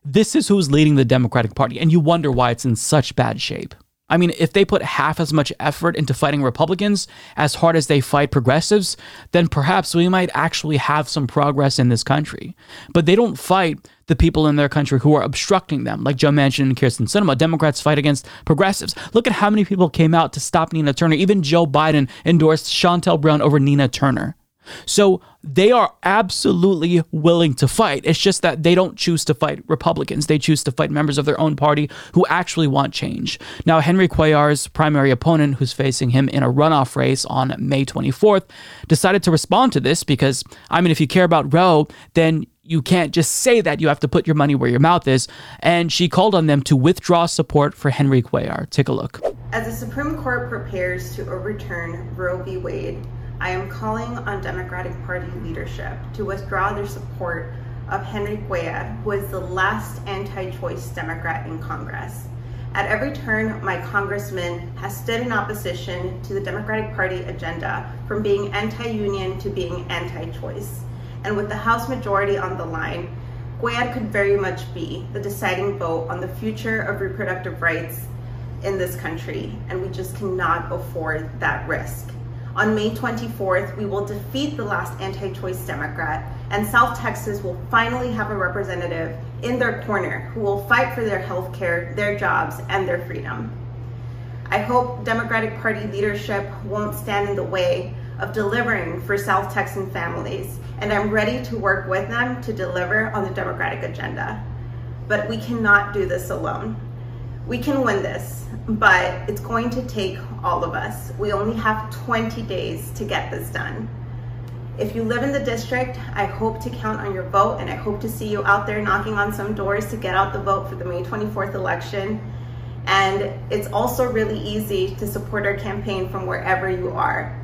This is who's leading the Democratic Party, and you wonder why it's in such bad shape. I mean, if they put half as much effort into fighting Republicans as hard as they fight progressives, then perhaps we might actually have some progress in this country. But they don't fight the people in their country who are obstructing them, like Joe Manchin and Kyrsten Sinema. Democrats fight against progressives. Look at how many people came out to stop Nina Turner. Even Joe Biden endorsed Shontel Brown over Nina Turner. So they are absolutely willing to fight. It's just that they don't choose to fight Republicans. They choose to fight members of their own party who actually want change. Now, Henry Cuellar's primary opponent, who's facing him in a runoff race on May 24th, decided to respond to this because, I mean, if you care about Roe, then you can't just say that. You have to put your money where your mouth is. And she called on them to withdraw support for Henry Cuellar. Take a look. As the Supreme Court prepares to overturn Roe v. Wade, I am calling on Democratic Party leadership to withdraw their support of Henry Cuellar, who is the last anti-choice Democrat in Congress. At every turn, my congressman has stood in opposition to the Democratic Party agenda from being anti-union to being anti-choice. And with the House majority on the line, Cuellar could very much be the deciding vote on the future of reproductive rights in this country, and we just cannot afford that risk. On May 24th, we will defeat the last anti choice Democrat, and South Texas will finally have a representative in their corner who will fight for their health care, their jobs, and their freedom. I hope Democratic Party leadership won't stand in the way of delivering for South Texan families, and I'm ready to work with them to deliver on the Democratic agenda. But we cannot do this alone. We can win this, but it's going to take all of us. We only have 20 days to get this done. If you live in the district, I hope to count on your vote and I hope to see you out there knocking on some doors to get out the vote for the May 24th election. And it's also really easy to support our campaign from wherever you are.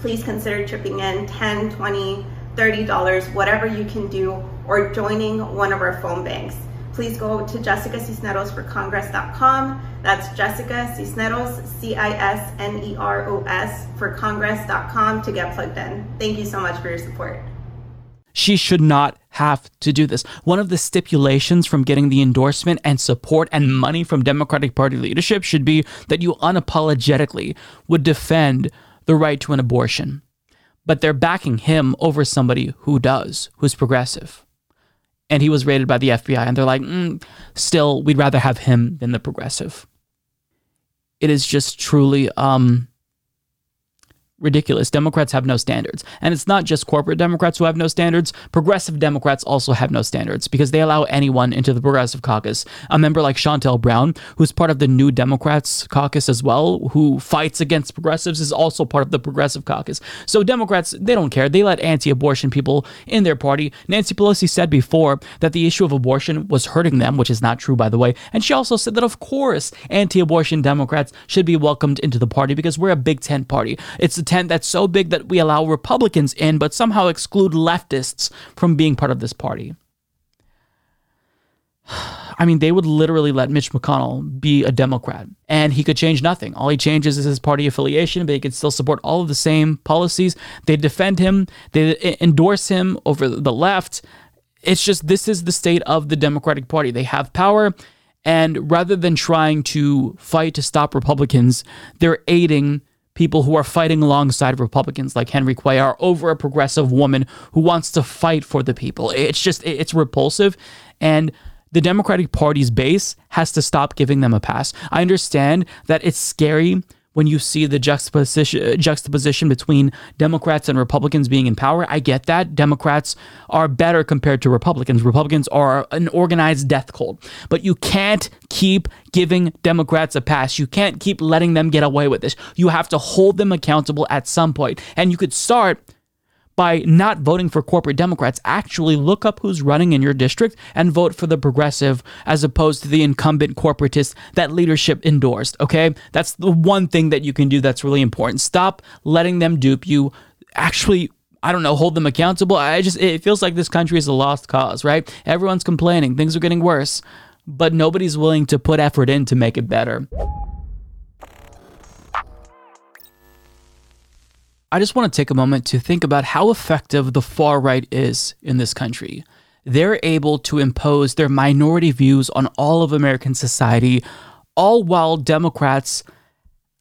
Please consider chipping in 10, 20, $30, whatever you can do, or joining one of our phone banks please go to Jessica Cisneros for Congress.com. That's Jessica Cisneros, C I S N E R O S, for Congress.com to get plugged in. Thank you so much for your support. She should not have to do this. One of the stipulations from getting the endorsement and support and money from Democratic Party leadership should be that you unapologetically would defend the right to an abortion. But they're backing him over somebody who does, who's progressive and he was raided by the FBI, and they're like, mm, still, we'd rather have him than the progressive. It is just truly um, ridiculous. Democrats have no standards. And it's not just corporate Democrats who have no standards, progressive Democrats also have no standards because they allow anyone into the progressive caucus. A member like Shontel Brown, who's part of the New Democrats caucus as well, who fights against progressives, is also part of the progressive caucus. So Democrats, they don't care. They let anti abortion people in their party. Nancy Pelosi said before that the issue of abortion was hurting them, which is not true, by the way. And she also said that, of course, anti abortion Democrats should be welcomed into the party because we're a big tent party. It's a tent that's so big that we allow Republicans in, but somehow exclude leftists from being part of this party. [sighs] I mean, they would literally let Mitch McConnell be a Democrat and he could change nothing. All he changes is his party affiliation, but he could still support all of the same policies. They defend him, they endorse him over the left. It's just this is the state of the Democratic Party. They have power, and rather than trying to fight to stop Republicans, they're aiding people who are fighting alongside Republicans like Henry Cuellar over a progressive woman who wants to fight for the people. It's just, it's repulsive. And the Democratic Party's base has to stop giving them a pass. I understand that it's scary when you see the juxtaposition, uh, juxtaposition between Democrats and Republicans being in power. I get that. Democrats are better compared to Republicans. Republicans are an organized death cult. But you can't keep giving Democrats a pass. You can't keep letting them get away with this. You have to hold them accountable at some point. And you could start by not voting for corporate Democrats, actually look up who's running in your district and vote for the progressive as opposed to the incumbent corporatist that leadership endorsed. Okay. That's the one thing that you can do that's really important. Stop letting them dupe you. Actually, I don't know, hold them accountable. I just, it feels like this country is a lost cause, right? Everyone's complaining, things are getting worse, but nobody's willing to put effort in to make it better. I just want to take a moment to think about how effective the far right is in this country. They're able to impose their minority views on all of American society, all while Democrats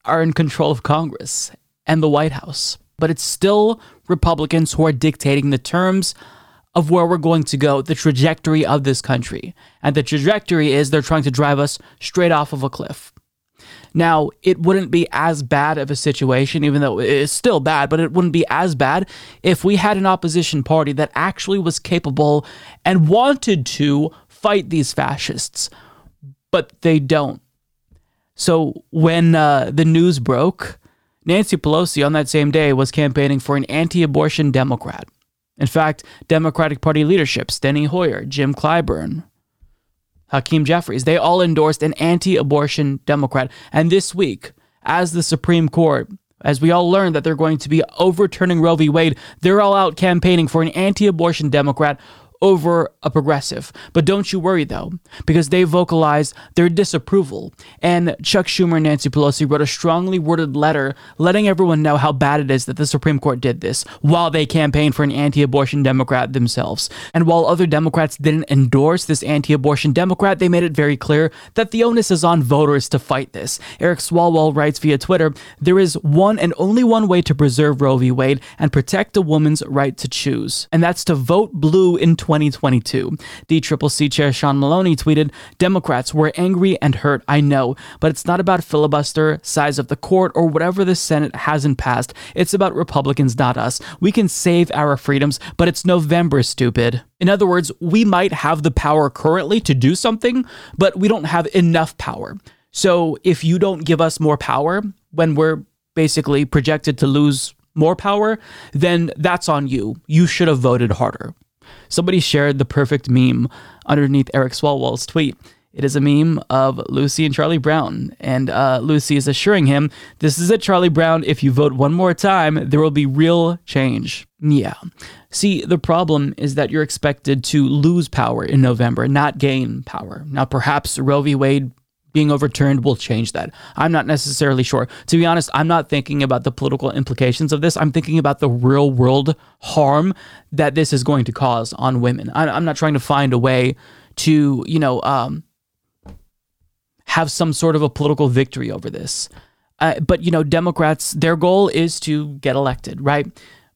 are in control of Congress and the White House. But it's still Republicans who are dictating the terms of where we're going to go, the trajectory of this country. And the trajectory is they're trying to drive us straight off of a cliff. Now, it wouldn't be as bad of a situation, even though it's still bad, but it wouldn't be as bad if we had an opposition party that actually was capable and wanted to fight these fascists, but they don't. So when uh, the news broke, Nancy Pelosi on that same day was campaigning for an anti abortion Democrat. In fact, Democratic Party leadership, Steny Hoyer, Jim Clyburn, Hakeem Jeffries. They all endorsed an anti abortion Democrat. And this week, as the Supreme Court, as we all learned that they're going to be overturning Roe v. Wade, they're all out campaigning for an anti abortion Democrat over a progressive. But don't you worry though, because they vocalized their disapproval. And Chuck Schumer and Nancy Pelosi wrote a strongly worded letter letting everyone know how bad it is that the Supreme Court did this while they campaigned for an anti abortion Democrat themselves. And while other Democrats didn't endorse this anti abortion Democrat, they made it very clear that the onus is on voters to fight this. Eric Swalwell writes via Twitter there is one and only one way to preserve Roe v. Wade and protect a woman's right to choose, and that's to vote blue in 20. 2022. DCCC Chair Sean Maloney tweeted Democrats were angry and hurt, I know, but it's not about filibuster, size of the court, or whatever the Senate hasn't passed. It's about Republicans, not us. We can save our freedoms, but it's November, stupid. In other words, we might have the power currently to do something, but we don't have enough power. So if you don't give us more power when we're basically projected to lose more power, then that's on you. You should have voted harder. Somebody shared the perfect meme underneath Eric Swalwell's tweet. It is a meme of Lucy and Charlie Brown, and uh, Lucy is assuring him, This is it, Charlie Brown. If you vote one more time, there will be real change. Yeah. See, the problem is that you're expected to lose power in November, not gain power. Now, perhaps Roe v. Wade being overturned will change that. I'm not necessarily sure. To be honest, I'm not thinking about the political implications of this. I'm thinking about the real world harm that this is going to cause on women. I'm not trying to find a way to, you know, um, have some sort of a political victory over this. Uh, but, you know, Democrats, their goal is to get elected, right?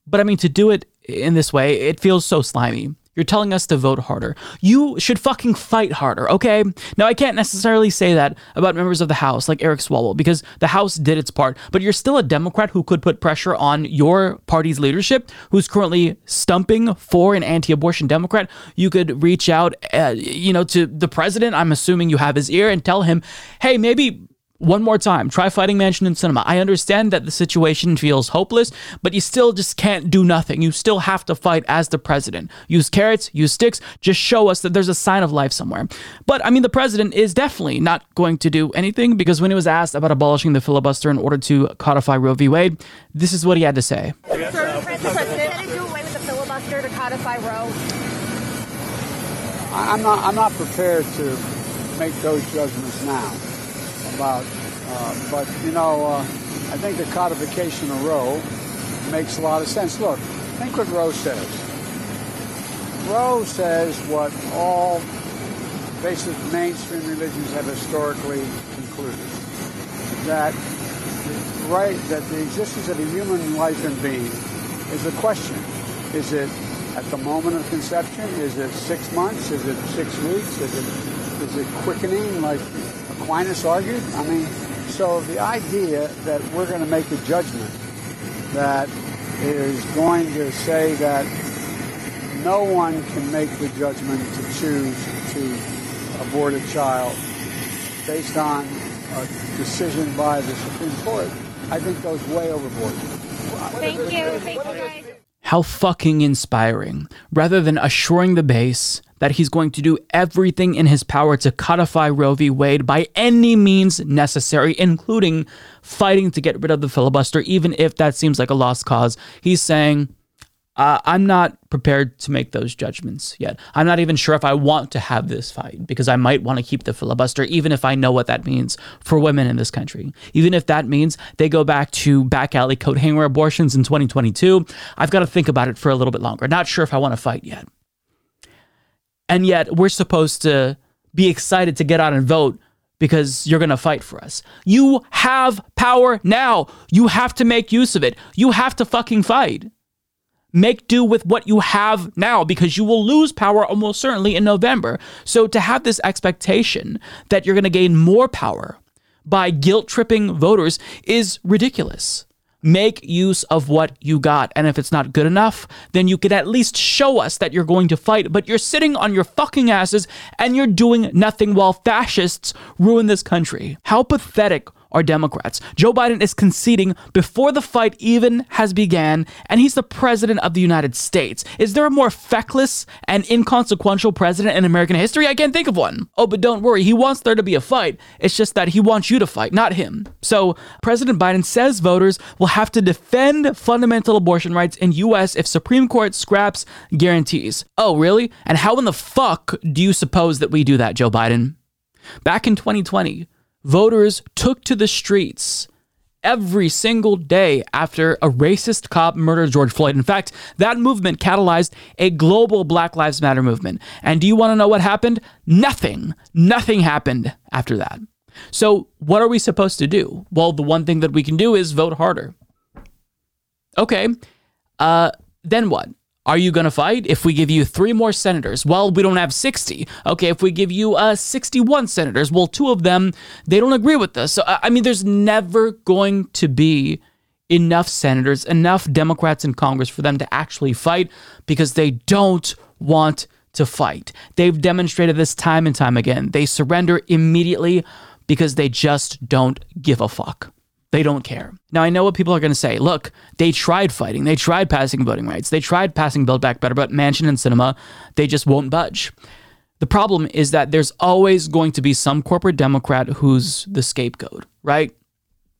But I mean, to do it in this way, it feels so slimy. You're telling us to vote harder. You should fucking fight harder, okay? Now, I can't necessarily say that about members of the House like Eric Swalwell because the House did its part, but you're still a Democrat who could put pressure on your party's leadership, who's currently stumping for an anti abortion Democrat. You could reach out, uh, you know, to the president. I'm assuming you have his ear and tell him, hey, maybe one more time, try fighting Manchin in Sinema. I understand that the situation feels hopeless, but you still just can't do nothing. You still have to fight as the president. Use carrots, use sticks, just show us that there's a sign of life somewhere. But I mean, the president is definitely not going to do anything because when he was asked about abolishing the filibuster in order to codify Roe v. Wade, this is what he had to say. Do away with the filibuster to codify Roe? I'm not. I'm not prepared to make those judgments now. About, uh, but you know, uh, I think the codification of Roe makes a lot of sense. Look, think what Roe says. Roe says what all basic mainstream religions have historically concluded that the right that the existence of a human life and being is a question. Is it at the moment of conception? Is it six months? Is it six weeks? Is it is it quickening like Aquinas argued? I mean, so the idea that we're going to make a judgment that is going to say that no one can make the judgment to choose to abort a child based on a decision by the Supreme Court, I think goes way overboard. Thank you. Thank you, guys. How fucking inspiring. Rather than assuring the base that he's going to do everything in his power to codify Roe v. Wade by any means necessary, including fighting to get rid of the filibuster, even if that seems like a lost cause, he's saying, uh, I'm not prepared to make those judgments yet. I'm not even sure if I want to have this fight because I might want to keep the filibuster, even if I know what that means for women in this country. Even if that means they go back to back alley coat hanger abortions in 2022, I've got to think about it for a little bit longer. Not sure if I want to fight yet. And yet, we're supposed to be excited to get out and vote because you're going to fight for us. You have power now. You have to make use of it. You have to fucking fight make do with what you have now because you will lose power almost certainly in November. So to have this expectation that you're going to gain more power by guilt tripping voters is ridiculous. Make use of what you got. And if it's not good enough, then you could at least show us that you're going to fight. But you're sitting on your fucking asses and you're doing nothing while fascists ruin this country. How pathetic are Democrats. Joe Biden is conceding before the fight even has began, and he's the president of the United States. Is there a more feckless and inconsequential president in American history? I can't think of one. Oh, but don't worry, he wants there to be a fight. It's just that he wants you to fight, not him. So, President Biden says voters will have to defend fundamental abortion rights in US if Supreme Court scraps guarantees. Oh, really? And how in the fuck do you suppose that we do that, Joe Biden? Back in 2020, voters took to the streets every single day after a racist cop murdered George Floyd. In fact, that movement catalyzed a global Black Lives Matter movement. And do you want to know what happened? Nothing. Nothing happened after that. So, what are we supposed to do? Well, the one thing that we can do is vote harder. Okay. Uh, then what? Are you going to fight if we give you three more senators? Well, we don't have 60. Okay, if we give you uh, 61 senators, well, two of them, they don't agree with us. So, I mean, there's never going to be enough senators, enough Democrats in Congress for them to actually fight because they don't want to fight. They've demonstrated this time and time again. They surrender immediately because they just don't give a fuck. They don't care. Now, I know what people are going to say. Look, they tried fighting. They tried passing voting rights. They tried passing Build Back Better, but Manchin and Sinema, they just won't budge. The problem is that there's always going to be some corporate Democrat who's the scapegoat, right?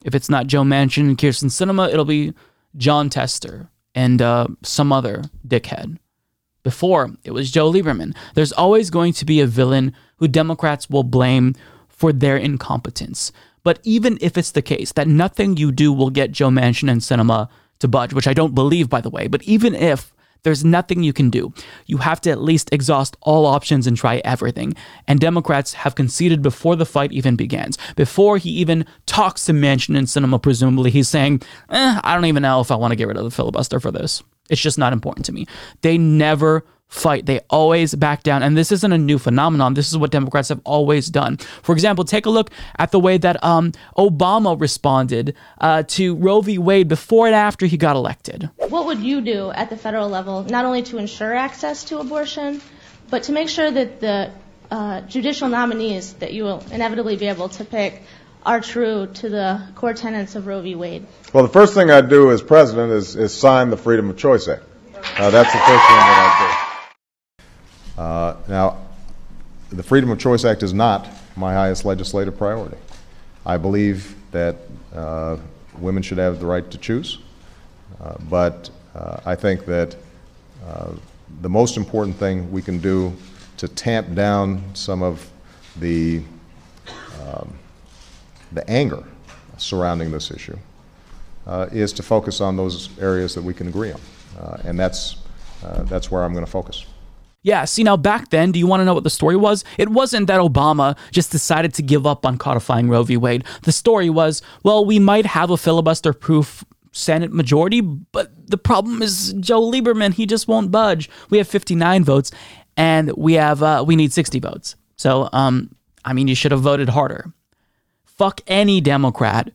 If it's not Joe Manchin and Kyrsten Sinema, it'll be Jon Tester and uh, some other dickhead. Before, it was Joe Lieberman. There's always going to be a villain who Democrats will blame for their incompetence. But even if it's the case that nothing you do will get Joe Manchin and Sinema to budge, which I don't believe, by the way, but even if there's nothing you can do, you have to at least exhaust all options and try everything. And Democrats have conceded before the fight even begins. Before he even talks to Manchin and Sinema, presumably, he's saying, eh, I don't even know if I want to get rid of the filibuster for this. It's just not important to me. They never fight. They always back down. And this isn't a new phenomenon. This is what Democrats have always done. For example, take a look at the way that um, Obama responded uh, to Roe v. Wade before and after he got elected. What would you do at the federal level, not only to ensure access to abortion, but to make sure that the uh, judicial nominees that you will inevitably be able to pick are true to the core tenets of Roe v. Wade? Well, the first thing I'd do as president is, is sign the Freedom of Choice Act. Uh, that's the first thing that I'd do. Uh, now, the Freedom of Choice Act is not my highest legislative priority. I believe that uh, women should have the right to choose, uh, but uh, I think that uh, the most important thing we can do to tamp down some of the um, the anger surrounding this issue uh, is to focus on those areas that we can agree on, and that's that's where I'm going to focus. Yeah, see, now back then, do you want to know what the story was? It wasn't that Obama just decided to give up on codifying Roe v. Wade. The story was, well, we might have a filibuster proof Senate majority, but the problem is Joe Lieberman, he just won't budge. We have 59 votes and we have uh, we need 60 votes. So, um, I mean, you should have voted harder. Fuck any Democrat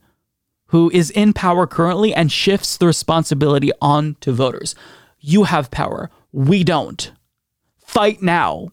who is in power currently and shifts the responsibility on to voters. You have power. We don't. Fight now.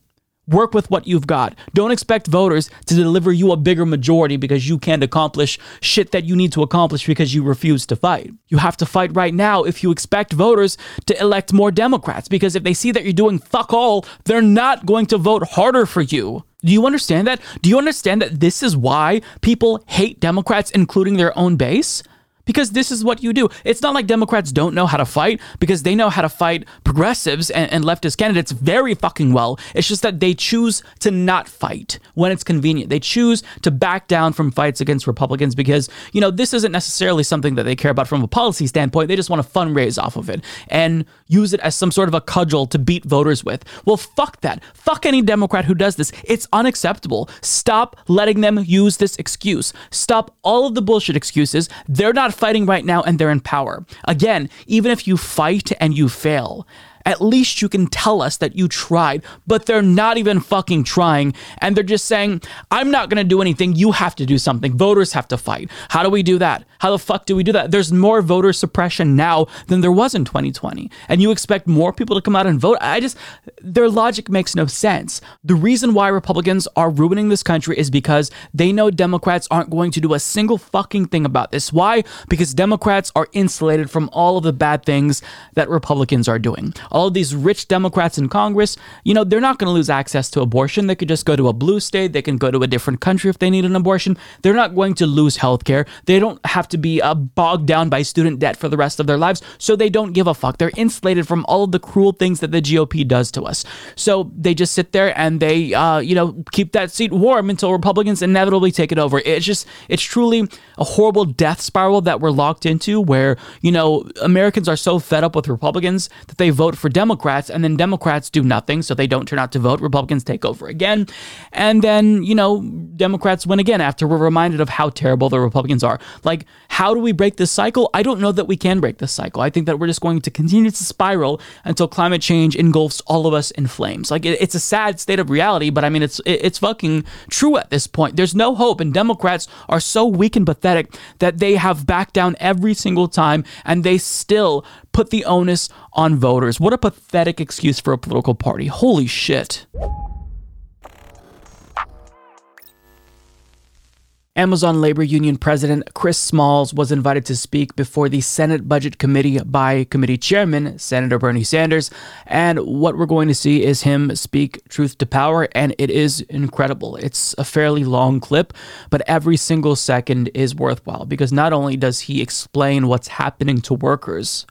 Work with what you've got. Don't expect voters to deliver you a bigger majority because you can't accomplish shit that you need to accomplish because you refuse to fight. You have to fight right now if you expect voters to elect more Democrats because if they see that you're doing fuck all, they're not going to vote harder for you. Do you understand that? Do you understand that this is why people hate Democrats, including their own base? Because this is what you do. It's not like Democrats don't know how to fight because they know how to fight progressives and, and, leftist candidates very fucking well. It's just that they choose to not fight when it's convenient. They choose to back down from fights against Republicans because, you know, this isn't necessarily something that they care about from a policy standpoint. They just want to fundraise off of it and use it as some sort of a cudgel to beat voters with. Well, fuck that. Fuck any Democrat who does this. It's unacceptable. Stop letting them use this excuse. Stop all of the bullshit excuses. They're not fighting right now and they're in power. Again, even if you fight and you fail, at least you can tell us that you tried, but they're not even fucking trying. And they're just saying, I'm not to do anything. You have to do something. Voters have to fight. How do we do that? How the fuck do we do that? There's more voter suppression now than there was in 2020. And you expect more people to come out and vote? I just, their logic makes no sense. The reason why Republicans are ruining this country is because they know Democrats aren't going to do a single fucking thing about this. Why? Because Democrats are insulated from all of the bad things that Republicans are doing all these rich Democrats in Congress, you know, they're not going to lose access to abortion. They could just go to a blue state. They can go to a different country if they need an abortion. They're not going to lose health care. They don't have to be uh, bogged down by student debt for the rest of their lives. So they don't give a fuck. They're insulated from all of the cruel things that the GOP does to us. So they just sit there and they, uh, you know, keep that seat warm until Republicans inevitably take it over. It's just, it's truly a horrible death spiral that we're locked into where, you know, Americans are so fed up with Republicans that they vote for Democrats, and then Democrats do nothing, so they don't turn out to vote. Republicans take over again. And then, you know, Democrats win again after we're reminded of how terrible the Republicans are. Like, how do we break this cycle? I don't know that we can break this cycle. I think that we're just going to continue to spiral until climate change engulfs all of us in flames. Like, it's a sad state of reality, but I mean, it's it's fucking true at this point. There's no hope, and Democrats are so weak and pathetic that they have backed down every single time, and they still put the onus on voters. What a pathetic excuse for a political party. Holy shit. Amazon labor union president Chris Smalls was invited to speak before the Senate Budget Committee by committee chairman Senator Bernie Sanders. And what we're going to see is him speak truth to power, and it is incredible. It's a fairly long clip, but every single second is worthwhile because not only does he explain what's happening to workers,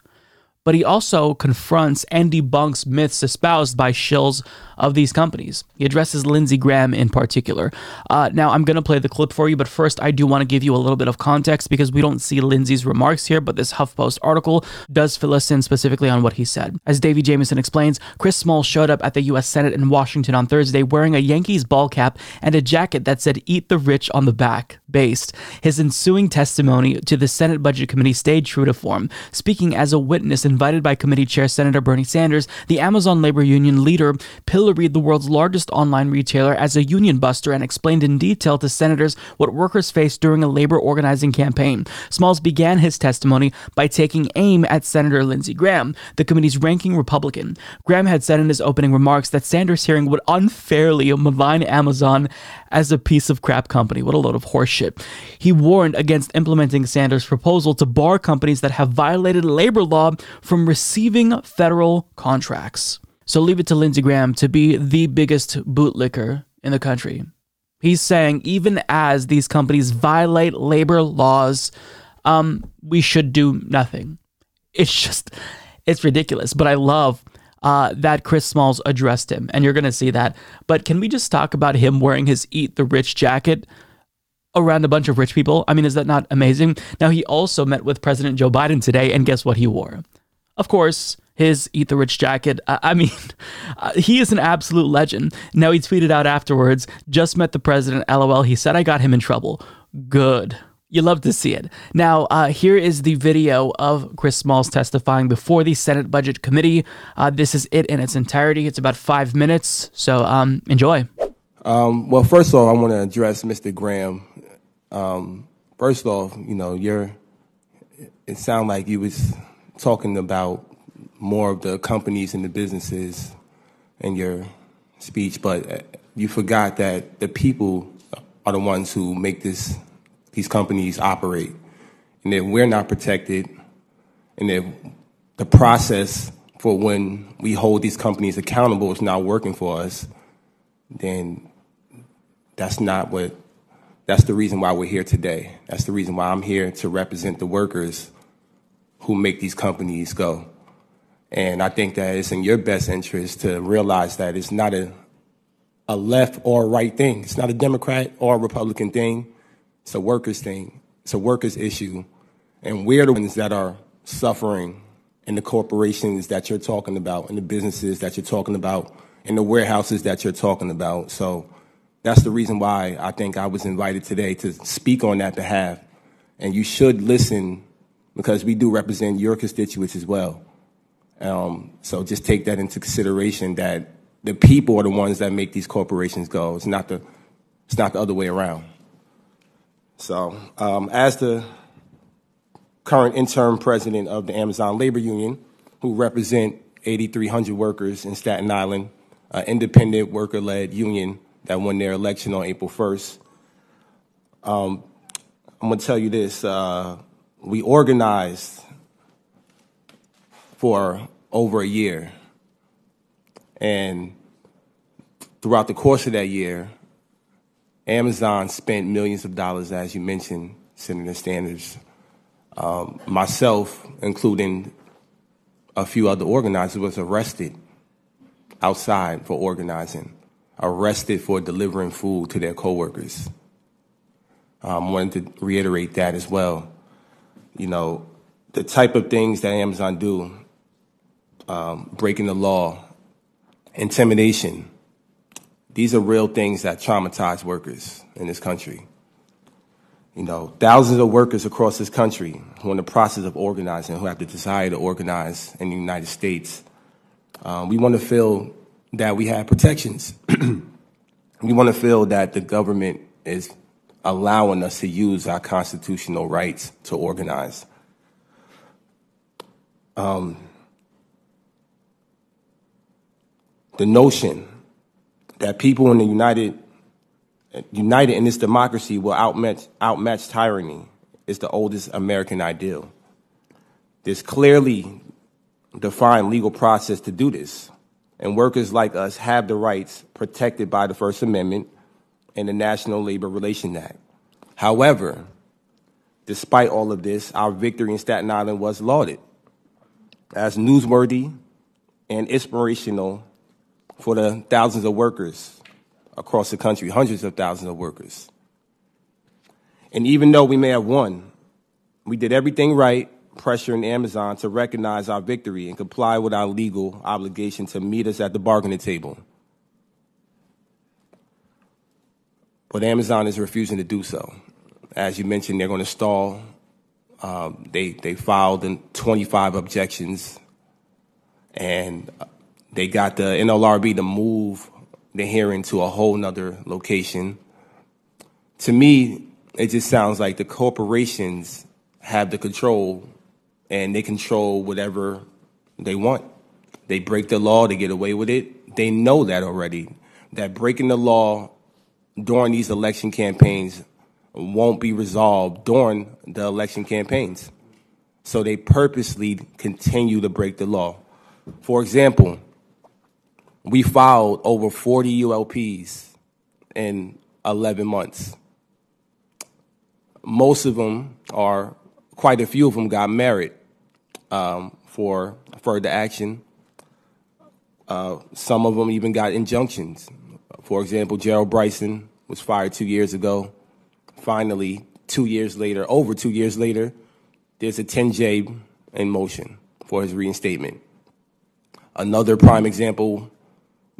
but he also confronts and debunks myths espoused by shills of these companies. He addresses Lindsey Graham in particular. Uh, now, I'm going to play the clip for you, but first, I do want to give you a little bit of context because we don't see Lindsey's remarks here, but this HuffPost article does fill us in specifically on what he said. As Davey Jamieson explains, Chris Small showed up at the U.S. Senate in Washington on Thursday wearing a Yankees ball cap and a jacket that said Eat the Rich on the back, based. His ensuing testimony to the Senate Budget Committee stayed true to form, speaking as a witness in invited by committee chair Senator Bernie Sanders, the Amazon labor union leader pilloried the world's largest online retailer as a union buster and explained in detail to senators what workers faced during a labor organizing campaign. Smalls began his testimony by taking aim at Senator Lindsey Graham, the committee's ranking Republican. Graham had said in his opening remarks that Sanders' hearing would unfairly malign Amazon as a piece of crap company. What a load of horseshit. He warned against implementing Sanders' proposal to bar companies that have violated labor law from receiving federal contracts. So leave it to Lindsey Graham to be the biggest bootlicker in the country. He's saying even as these companies violate labor laws, um, we should do nothing. It's just, it's ridiculous. But I love uh, that Chris Smalls addressed him, and you're going to see that. But can we just talk about him wearing his Eat the Rich jacket around a bunch of rich people? I mean, is that not amazing? Now, he also met with President Joe Biden today, and guess what he wore? Of course, his Eat the Rich jacket. I mean, [laughs] uh, he is an absolute legend. Now, he tweeted out afterwards, just met the president, lol. He said I got him in trouble. Good. You love to see it. Now, uh, here is the video of Chris Smalls testifying before the Senate Budget Committee. Uh, this is it in its entirety. It's about five minutes, so um, enjoy. Um, well, first off, I want to address Mr. Graham. Um, first off, you know, you're. It sounded like you was talking about more of the companies and the businesses in your speech, but uh, you forgot that the people are the ones who make this these companies operate. And if we're not protected, and if the process for when we hold these companies accountable is not working for us, then that's not what, that's the reason why we're here today. That's the reason why I'm here to represent the workers who make these companies go. And I think that it's in your best interest to realize that it's not a, a left or right thing. It's not a Democrat or a Republican thing. It's a workers thing. It's a workers issue. And we're the ones that are suffering in the corporations that you're talking about, in the businesses that you're talking about, in the warehouses that you're talking about. So that's the reason why I think I was invited today to speak on that behalf. And you should listen because we do represent your constituents as well. Um, so just take that into consideration that the people are the ones that make these corporations go. It's not the, it's not the other way around. So, um, as the current interim president of the Amazon Labor Union, who represent 8,300 workers in Staten Island, an independent worker-led union that won their election on April 1st. Um, I'm going to tell you this. Uh, we organized for over a year. And throughout the course of that year, Amazon spent millions of dollars, as you mentioned, Senator Sanders. Um, myself, including a few other organizers, was arrested outside for organizing, arrested for delivering food to their coworkers. I um, wanted to reiterate that as well. You know, the type of things that Amazon do, um, breaking the law, intimidation, these are real things that traumatize workers in this country. You know, thousands of workers across this country who are in the process of organizing, who have the desire to organize in the United States. Um, we want to feel that we have protections. [clears throat] we want to feel that the government is allowing us to use our constitutional rights to organize. Um, the notion that people in the United, united in this democracy will outmatch, outmatch tyranny is the oldest American ideal. There's clearly defined legal process to do this, and workers like us have the rights protected by the First Amendment and the National Labor Relations Act. However, despite all of this, our victory in Staten Island was lauded as newsworthy and inspirational for the thousands of workers across the country, hundreds of thousands of workers. And even though we may have won, we did everything right, pressuring Amazon to recognize our victory and comply with our legal obligation to meet us at the bargaining table. But Amazon is refusing to do so. As you mentioned, they're going to stall. Um, they, they filed 25 objections and they got the NLRB to move the hearing to a whole nother location. To me, it just sounds like the corporations have the control and they control whatever they want. They break the law, they get away with it. They know that already. That breaking the law during these election campaigns won't be resolved during the election campaigns. So they purposely continue to break the law. For example, we filed over 40 ULPs in 11 months. Most of them are, quite a few of them got merit um, for further action. Uh, some of them even got injunctions. For example, Gerald Bryson was fired two years ago. Finally, two years later, over two years later, there's a 10J in motion for his reinstatement. Another prime example,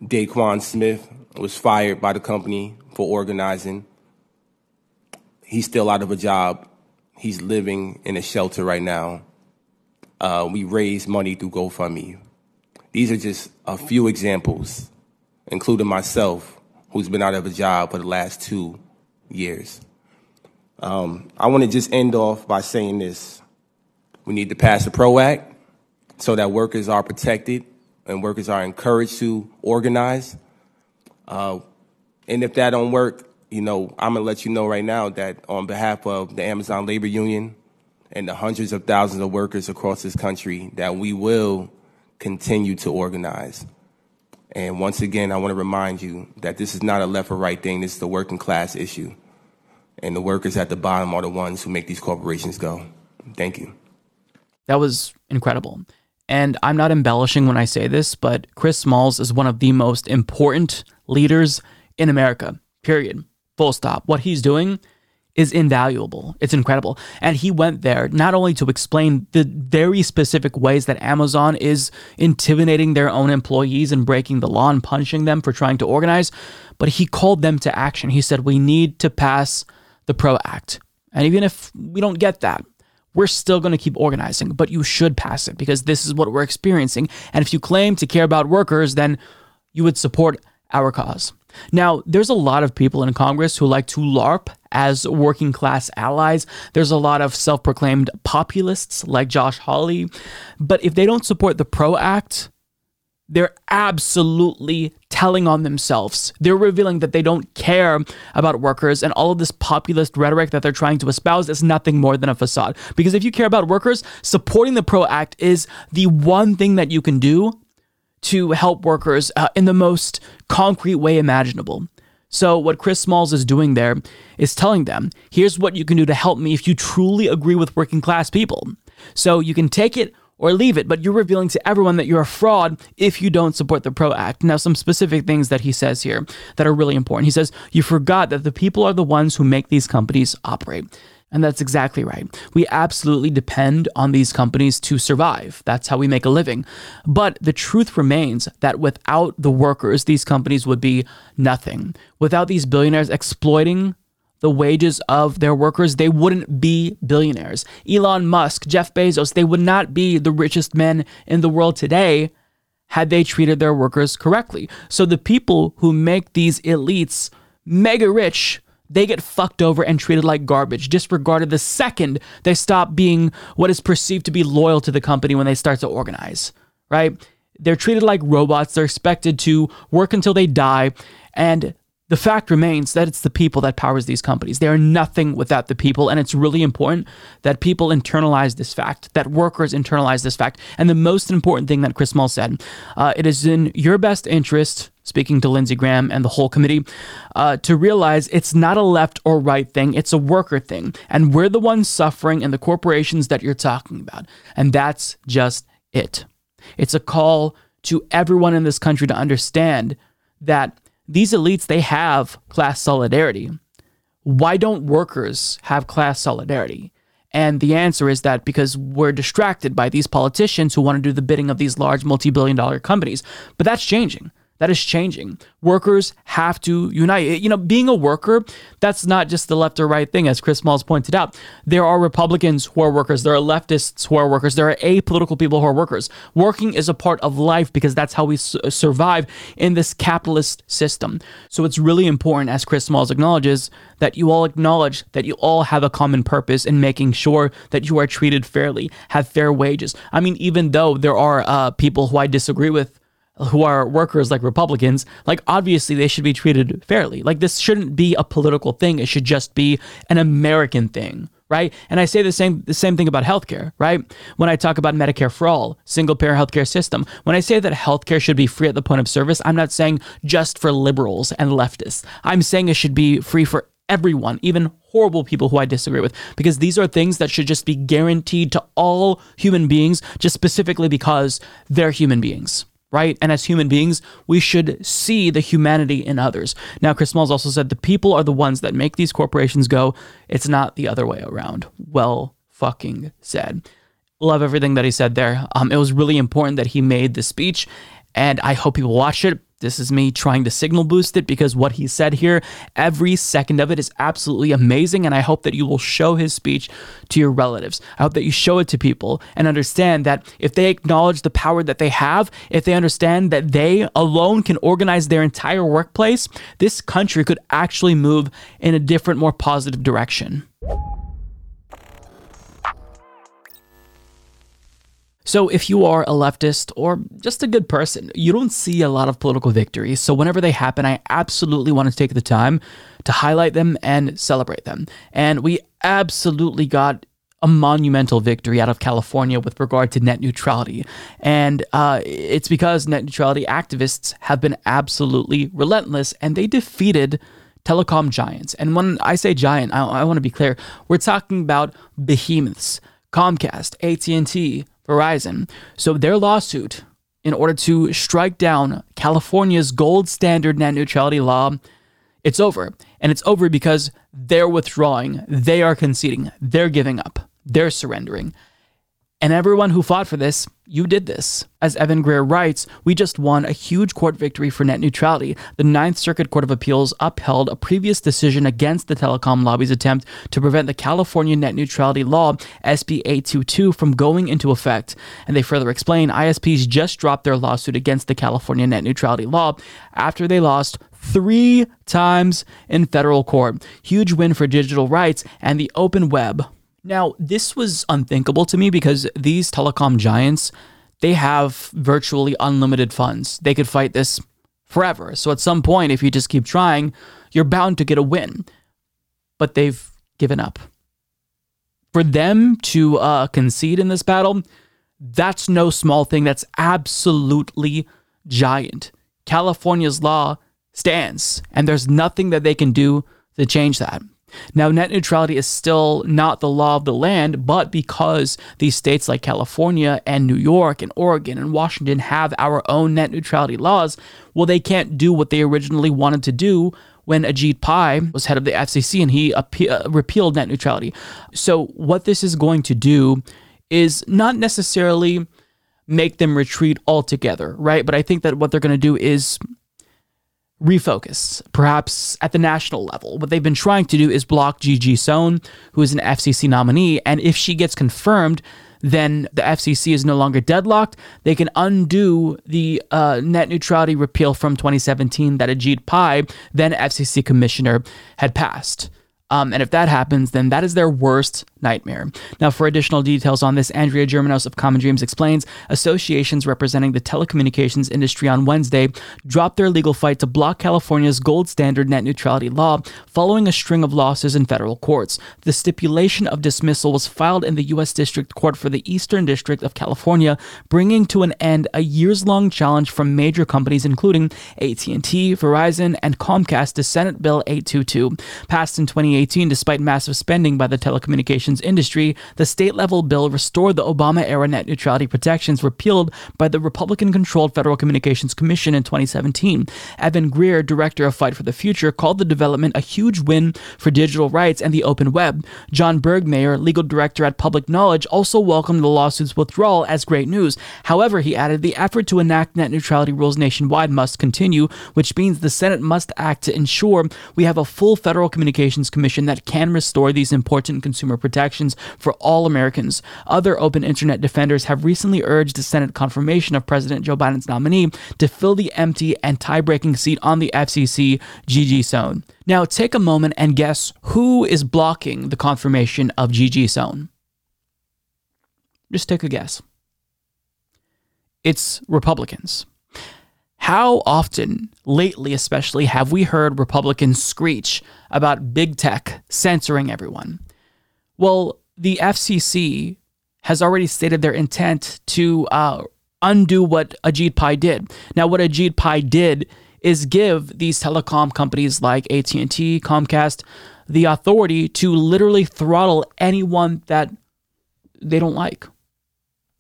Daquan Smith was fired by the company for organizing. He's still out of a job. He's living in a shelter right now. Uh, we raise money through GoFundMe. These are just a few examples, including myself, who's been out of a job for the last two years. Um, I want to just end off by saying this. We need to pass the PRO Act so that workers are protected and workers are encouraged to organize. Uh, and if that don't work, you know, I'm gonna let you know right now that on behalf of the Amazon Labor Union and the hundreds of thousands of workers across this country, that we will continue to organize. And once again, I want to remind you that this is not a left or right thing. This is a working class issue. And the workers at the bottom are the ones who make these corporations go. Thank you. That was incredible. And I'm not embellishing when I say this, but Chris Smalls is one of the most important leaders in America, period. Full stop. What he's doing is invaluable. It's incredible. And he went there not only to explain the very specific ways that Amazon is intimidating their own employees and breaking the law and punishing them for trying to organize, but he called them to action. He said, We need to pass the PRO Act. And even if we don't get that, we're still going to keep organizing, but you should pass it because this is what we're experiencing. And if you claim to care about workers, then you would support our cause. Now, there's a lot of people in Congress who like to LARP as working class allies. There's a lot of self proclaimed populists like Josh Hawley. But if they don't support the PRO Act, they're absolutely telling on themselves. They're revealing that they don't care about workers, and all of this populist rhetoric that they're trying to espouse is nothing more than a facade. Because if you care about workers, supporting the PRO Act is the one thing that you can do to help workers uh, in the most concrete way imaginable. So, what Chris Smalls is doing there is telling them here's what you can do to help me if you truly agree with working class people. So, you can take it or leave it, but you're revealing to everyone that you're a fraud if you don't support the PRO Act. Now, some specific things that he says here that are really important. He says, You forgot that the people are the ones who make these companies operate. And that's exactly right. We absolutely depend on these companies to survive. That's how we make a living. But the truth remains that without the workers, these companies would be nothing. Without these billionaires exploiting the wages of their workers, they wouldn't be billionaires. Elon Musk, Jeff Bezos, they would not be the richest men in the world today had they treated their workers correctly. So the people who make these elites mega rich they get fucked over and treated like garbage, disregarded the second they stop being what is perceived to be loyal to the company when they start to organize, right? They're treated like robots. They're expected to work until they die. And the fact remains that it's the people that powers these companies. They are nothing without the people, and it's really important that people internalize this fact, that workers internalize this fact. And the most important thing that Chris Smalls said, uh, it is in your best interest, speaking to Lindsey Graham and the whole committee, uh, to realize it's not a left or right thing, it's a worker thing. And we're the ones suffering and the corporations that you're talking about. And that's just it. It's a call to everyone in this country to understand that these elites, they have class solidarity. Why don't workers have class solidarity? And the answer is that because we're distracted by these politicians who want to do the bidding of these large multi billion dollar companies. But that's changing. That is changing. Workers have to unite. You know, being a worker, that's not just the left or right thing, as Chris Smalls pointed out. There are Republicans who are workers, there are leftists who are workers, there are apolitical people who are workers. Working is a part of life because that's how we su- survive in this capitalist system. So it's really important, as Chris Smalls acknowledges, that you all acknowledge that you all have a common purpose in making sure that you are treated fairly, have fair wages. I mean, even though there are uh, people who I disagree with who are workers like Republicans, like obviously they should be treated fairly. Like this shouldn't be a political thing. It should just be an American thing, right? And I say the same the same thing about healthcare, right? When I talk about Medicare for all, single payer healthcare system, when I say that healthcare should be free at the point of service, I'm not saying just for liberals and leftists. I'm saying it should be free for everyone, even horrible people who I disagree with, because these are things that should just be guaranteed to all human beings, just specifically because they're human beings right? And as human beings, we should see the humanity in others. Now, Chris Smalls also said the people are the ones that make these corporations go. It's not the other way around. Well, fucking said. Love everything that he said there. Um, it was really important that he made the speech, and I hope people watch it this is me trying to signal boost it because what he said here, every second of it is absolutely amazing. And I hope that you will show his speech to your relatives. I hope that you show it to people and understand that if they acknowledge the power that they have, if they understand that they alone can organize their entire workplace, this country could actually move in a different, more positive direction. So, if you are a leftist or just a good person, you don't see a lot of political victories. So, whenever they happen, I absolutely want to take the time to highlight them and celebrate them. And we absolutely got a monumental victory out of California with regard to net neutrality. And uh, it's because net neutrality activists have been absolutely relentless and they defeated telecom giants. And when I say giant, I, I want to be clear, we're talking about behemoths. Comcast, AT&T, Verizon. So their lawsuit, in order to strike down California's gold standard net neutrality law, it's over. And it's over because they're withdrawing, they are conceding, they're giving up, they're surrendering. And everyone who fought for this, you did this. As Evan Greer writes, we just won a huge court victory for net neutrality. The Ninth Circuit Court of Appeals upheld a previous decision against the telecom lobby's attempt to prevent the California net neutrality law, SB 822, from going into effect. And they further explain ISPs just dropped their lawsuit against the California net neutrality law after they lost three times in federal court. Huge win for digital rights and the open web. Now, this was unthinkable to me because these telecom giants, they have virtually unlimited funds. They could fight this forever. So at some point, if you just keep trying, you're bound to get a win. But they've given up. For them to uh, concede in this battle, that's no small thing. That's absolutely giant. California's law stands, and there's nothing that they can do to change that. Now, net neutrality is still not the law of the land, but because these states like California and New York and Oregon and Washington have our own net neutrality laws, well, they can't do what they originally wanted to do when Ajit Pai was head of the FCC and he uh, repealed net neutrality. So, what this is going to do is not necessarily make them retreat altogether, right? But I think that what they're going to do is refocus, perhaps at the national level. What they've been trying to do is block Gigi Sohn, who is an FCC nominee, and if she gets confirmed, then the FCC is no longer deadlocked. They can undo the uh, net neutrality repeal from 2017 that Ajit Pai, then FCC commissioner, had passed. Um, and if that happens, then that is their worst nightmare. Now, for additional details on this, Andrea Germanos of Common Dreams explains associations representing the telecommunications industry on Wednesday dropped their legal fight to block California's gold standard net neutrality law following a string of losses in federal courts. The stipulation of dismissal was filed in the U.S. District Court for the Eastern District of California, bringing to an end a years-long challenge from major companies including AT&T, Verizon, and Comcast to Senate Bill 822, passed in 2018 despite massive spending by the telecommunications industry, the state level bill restored the Obama era net neutrality protections repealed by the Republican controlled Federal Communications Commission in 2017. Evan Greer, director of Fight for the Future, called the development a huge win for digital rights and the open web. John Bergmayer, legal director at Public Knowledge, also welcomed the lawsuit's withdrawal as great news. However, he added the effort to enact net neutrality rules nationwide must continue, which means the Senate must act to ensure we have a full Federal Communications Commission that can restore these important consumer protections for all Americans. Other open internet defenders have recently urged the Senate confirmation of President Joe Biden's nominee to fill the empty and tie breaking seat on the FCC, Gigi Sohn. Now, take a moment and guess who is blocking the confirmation of Gigi Sohn. Just take a guess. It's Republicans. How often, lately especially, have we heard Republicans screech about big tech censoring everyone? Well, the FCC has already stated their intent to uh, undo what Ajit Pai did. Now, what Ajit Pai did is give these telecom companies like AT&T, Comcast, the authority to literally throttle anyone that they don't like.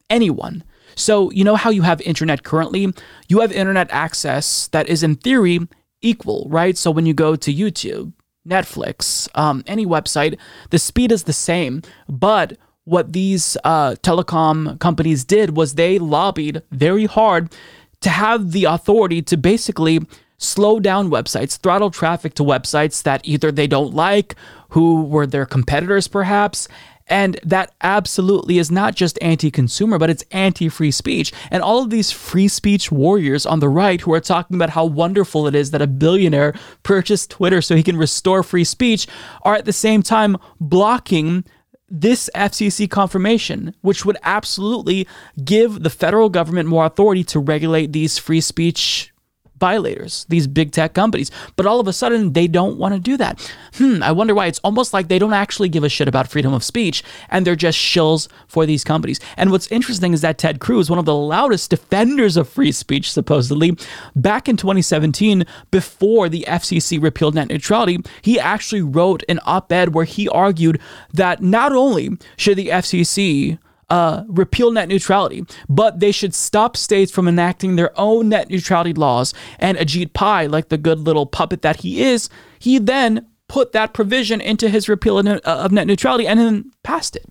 Anyone. So, you know how you have internet currently? You have internet access that is, in theory, equal, right? So, when you go to YouTube, Netflix, um, any website, the speed is the same. But what these uh, telecom companies did was they lobbied very hard to have the authority to basically slow down websites, throttle traffic to websites that either they don't like, who were their competitors perhaps, and that absolutely is not just anti consumer, but it's anti free speech. And all of these free speech warriors on the right who are talking about how wonderful it is that a billionaire purchased Twitter so he can restore free speech are at the same time blocking this FCC confirmation, which would absolutely give the federal government more authority to regulate these free speech violators, these big tech companies. But all of a sudden, they don't want to do that. Hmm, I wonder why. It's almost like they don't actually give a shit about freedom of speech and they're just shills for these companies. And what's interesting is that Ted Cruz, one of the loudest defenders of free speech, supposedly, back in 2017, before the FCC repealed net neutrality, he actually wrote an op ed where he argued that not only should the FCC uh, repeal net neutrality, but they should stop states from enacting their own net neutrality laws. And Ajit Pai, like the good little puppet that he is, he then put that provision into his repeal of net neutrality and then passed it.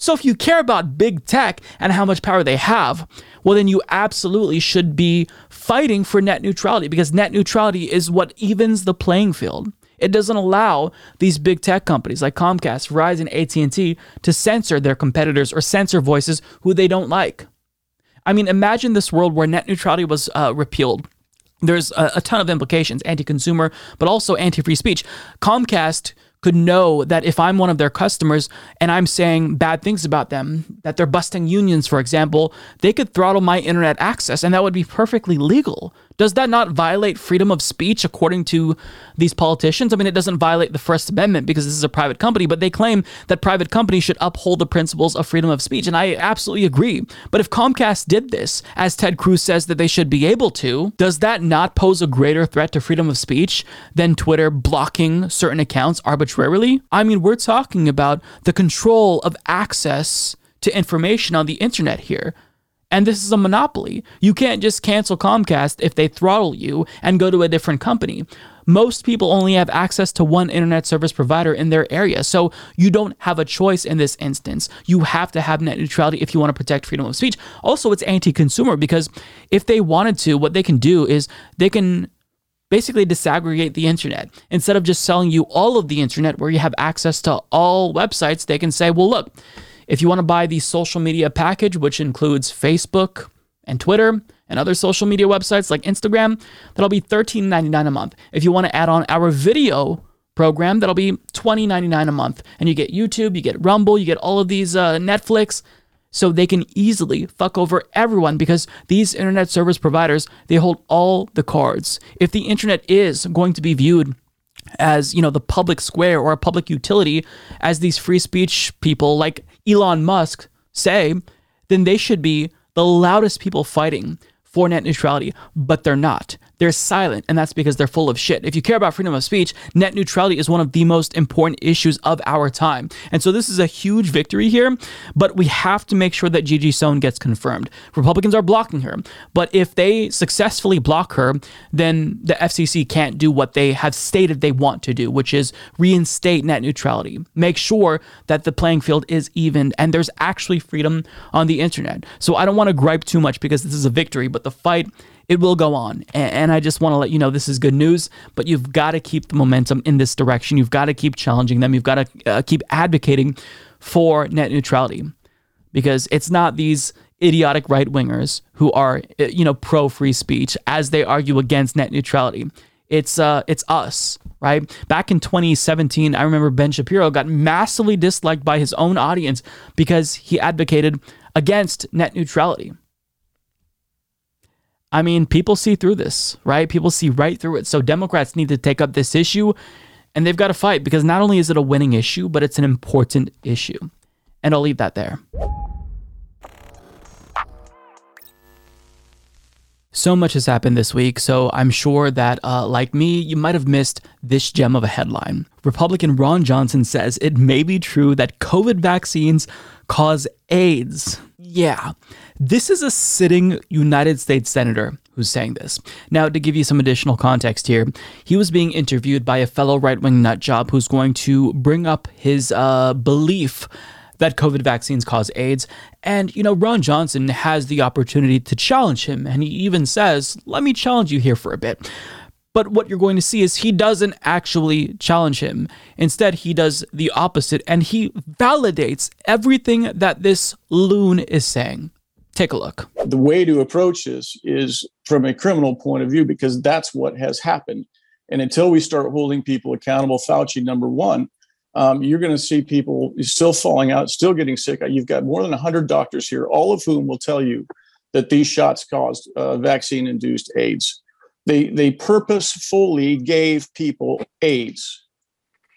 So if you care about big tech and how much power they have, well, then you absolutely should be fighting for net neutrality because net neutrality is what evens the playing field. It doesn't allow these big tech companies like Comcast, Verizon, AT&T to censor their competitors or censor voices who they don't like. I mean, imagine this world where net neutrality was uh, repealed. There's a, a ton of implications, anti-consumer, but also anti-free speech. Comcast could know that if I'm one of their customers and I'm saying bad things about them, that they're busting unions, for example, they could throttle my internet access and that would be perfectly legal. Does that not violate freedom of speech according to these politicians? I mean, it doesn't violate the First Amendment because this is a private company, but they claim that private companies should uphold the principles of freedom of speech. And I absolutely agree. But if Comcast did this, as Ted Cruz says that they should be able to, does that not pose a greater threat to freedom of speech than Twitter blocking certain accounts arbitrarily? I mean, we're talking about the control of access to information on the internet here. And this is a monopoly. You can't just cancel Comcast if they throttle you and go to a different company. Most people only have access to one internet service provider in their area. So you don't have a choice in this instance. You have to have net neutrality if you want to protect freedom of speech. Also, it's anti consumer because if they wanted to, what they can do is they can basically disaggregate the internet. Instead of just selling you all of the internet where you have access to all websites, they can say, well, look, if you want to buy the social media package, which includes Facebook and Twitter and other social media websites like Instagram, that'll be $13.99 a month. If you want to add on our video program, that'll be $20.99 a month. And you get YouTube, you get Rumble, you get all of these uh, Netflix. So they can easily fuck over everyone because these internet service providers, they hold all the cards. If the internet is going to be viewed as you know the public square or a public utility as these free speech people like Elon Musk say, then they should be the loudest people fighting for net neutrality, but they're not. They're silent, and that's because they're full of shit. If you care about freedom of speech, net neutrality is one of the most important issues of our time. And so this is a huge victory here, but we have to make sure that Gigi Sohn gets confirmed. Republicans are blocking her, but if they successfully block her, then the FCC can't do what they have stated they want to do, which is reinstate net neutrality. Make sure that the playing field is even and there's actually freedom on the internet. So I don't want to gripe too much because this is a victory, but the fight it will go on. And, I just want to let you know this is good news, but you've got to keep the momentum in this direction. You've got to keep challenging them. You've got to uh, keep advocating for net neutrality because it's not these idiotic right wingers who are, uh, you know, pro free speech as they argue against net neutrality. It's uh, it's us, right? Back in 2017, I remember Ben Shapiro got massively disliked by his own audience because he advocated against net neutrality. I mean, people see through this, right? People see right through it. So Democrats need to take up this issue and they've got to fight because not only is it a winning issue, but it's an important issue. And I'll leave that there. So much has happened this week, so I'm sure that, uh, like me, you might have missed this gem of a headline. Republican Ron Johnson says it may be true that COVID vaccines cause AIDS. Yeah, this is a sitting United States Senator who's saying this. Now, to give you some additional context here, he was being interviewed by a fellow right wing nut job who's going to bring up his uh, belief that COVID vaccines cause AIDS. And, you know, Ron Johnson has the opportunity to challenge him. And he even says, let me challenge you here for a bit. But what you're going to see is he doesn't actually challenge him. Instead, he does the opposite and he validates everything that this loon is saying. Take a look. The way to approach this is from a criminal point of view because that's what has happened. And until we start holding people accountable, Fauci, number one, um, you're going to see people still falling out, still getting sick. You've got more than 100 doctors here, all of whom will tell you that these shots caused uh, vaccine induced AIDS. They, they purposefully gave people AIDS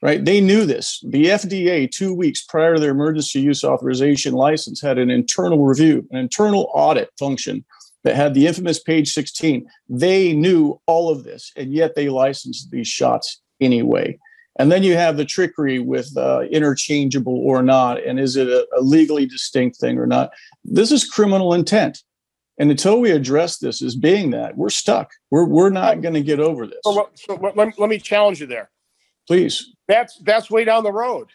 right? They knew this. The FDA, two weeks prior to their emergency use authorization license, had an internal review, an internal audit function that had the infamous page 16. They knew all of this, and yet they licensed these shots anyway. And then you have the trickery with uh, interchangeable or not, and is it a, a legally distinct thing or not? This is criminal intent. And until we address this as being that, we're stuck. We're, we're not going to get over this. So, so let, let me challenge you there. Please. That's that's way down the road.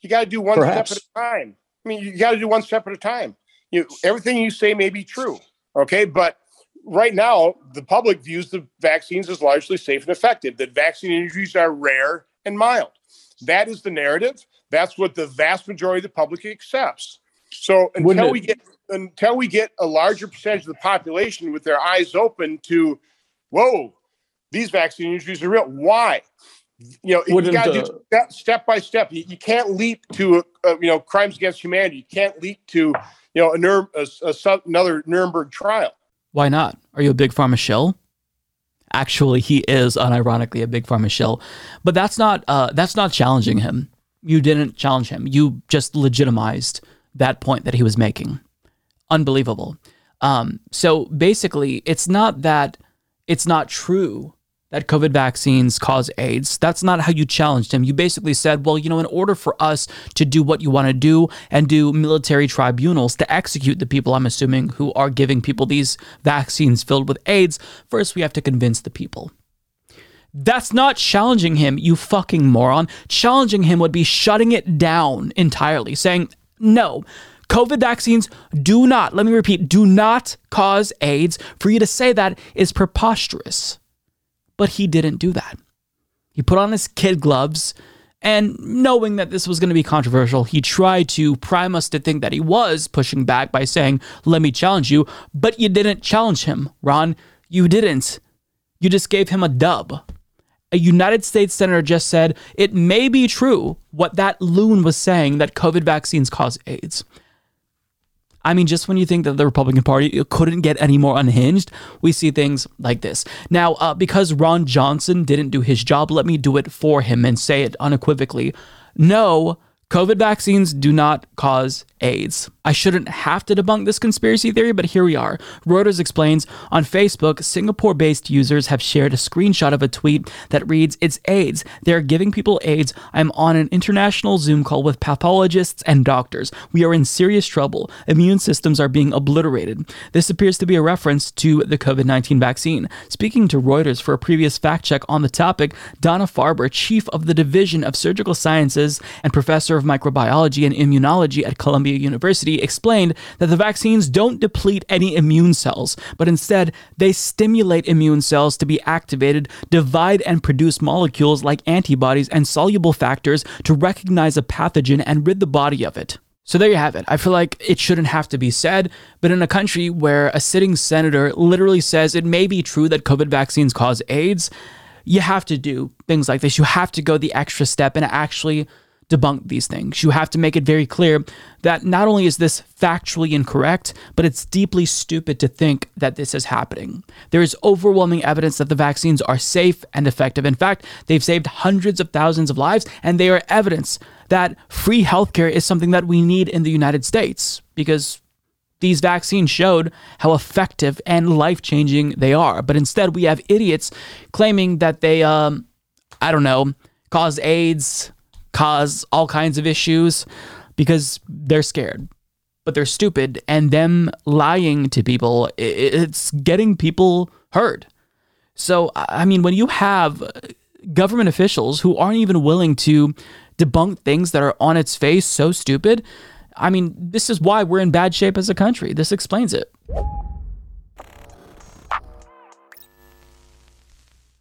You got to do one Perhaps. step at a time. I mean, you got to do one step at a time. You everything you say may be true, okay, but right now the public views the vaccines as largely safe and effective. That vaccine injuries are rare and mild. That is the narrative. That's what the vast majority of the public accepts. So until we get until we get a larger percentage of the population with their eyes open to, whoa, these vaccine injuries are real. Why? You know, you got to do step, step by step. You, you can't leap to, uh, you know, crimes against humanity. You can't leap to, you know, a, Nur- a, a, another Nuremberg trial. Why not? Are you a big pharma shell? Actually, he is unironically a big pharma shell, but that's not uh, that's not challenging him. You didn't challenge him. You just legitimized that point that he was making. Unbelievable. Um, so basically, it's not that it's not true that COVID vaccines cause AIDS. That's not how you challenged him. You basically said, well, you know, in order for us to do what you want to do and do military tribunals to execute the people, I'm assuming, who are giving people these vaccines filled with AIDS, first we have to convince the people. That's not challenging him, you fucking moron. Challenging him would be shutting it down entirely, saying, no, COVID vaccines do not, let me repeat, do not cause AIDS. For you to say that is preposterous. But he didn't do that. He put on his kid gloves, and knowing that this was going to be controversial, he tried to prime us to think that he was pushing back by saying, Let me challenge you. But you didn't challenge him, Ron. You didn't. You just gave him a dub. A United States senator just said it may be true what that loon was saying that COVID vaccines cause AIDS. I mean, just when you think that the Republican Party couldn't get any more unhinged, we see things like this. Now, uh, because Ron Johnson didn't do his job, let me do it for him and say it unequivocally. No, COVID vaccines do not cause AIDS. I shouldn't have to debunk this conspiracy theory, but here we are. Reuters explains on Facebook, Singapore based users have shared a screenshot of a tweet that reads, It's AIDS. They're giving people AIDS. I'm on an international Zoom call with pathologists and doctors. We are in serious trouble. Immune systems are being obliterated. This appears to be a reference to the COVID 19 vaccine. Speaking to Reuters for a previous fact check on the topic, Donna Farber, chief of the Division of Surgical Sciences and professor of microbiology and immunology at Columbia University, explained that the vaccines don't deplete any immune cells, but instead they stimulate immune cells to be activated, divide and produce molecules like antibodies and soluble factors to recognize a pathogen and rid the body of it. So there you have it. I feel like it shouldn't have to be said, but in a country where a sitting senator literally says it may be true that COVID vaccines cause AIDS, you have to do things like this. You have to go the extra step and actually debunk these things. You have to make it very clear that not only is this factually incorrect, but it's deeply stupid to think that this is happening. There is overwhelming evidence that the vaccines are safe and effective. In fact, they've saved hundreds of thousands of lives, and they are evidence that free healthcare is something that we need in the United States because these vaccines showed how effective and life changing they are. But instead, we have idiots claiming that they, um, I don't know, cause AIDS, cause all kinds of issues because they're scared. But they're stupid, and them lying to people, it's getting people hurt. So, I mean, when you have uh, government officials who aren't even willing to debunk things that are on its face so stupid, I mean, this is why we're in bad shape as a country. This explains it.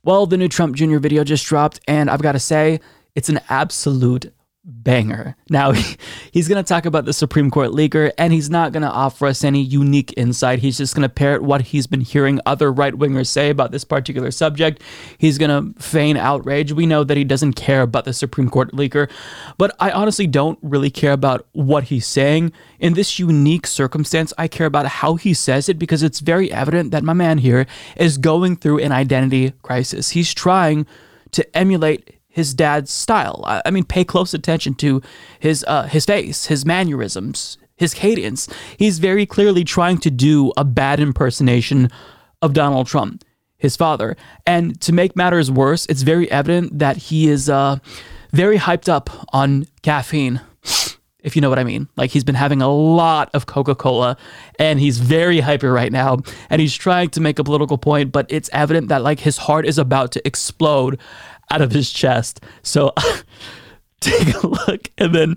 Well, the new Trump Jr. video just dropped, and I've got to say, it's an absolute banger. Now, [laughs] he's going to talk about the Supreme Court leaker, and he's not going to offer us any unique insight. He's just going to parrot what he's been hearing other right wingers say about this particular subject. He's going to feign outrage. We know that he doesn't care about the Supreme Court leaker, but I honestly don't really care about what he's saying. In this unique circumstance, I care about how he says it because it's very evident that my man here is going through an identity crisis. He's trying to emulate his dad's style. I, mean, pay close attention to his uh, his face, his mannerisms, his cadence. He's very clearly trying to do a bad impersonation of Donald Trump, his father. And to make matters worse, it's very evident that he is uh, very hyped up on caffeine. If you know what I mean. Like he's been having a lot of Coca Cola and he's very hyper right now. And he's trying to make a political point, but it's evident that like his heart is about to explode out of his chest. So [laughs] take a look, and then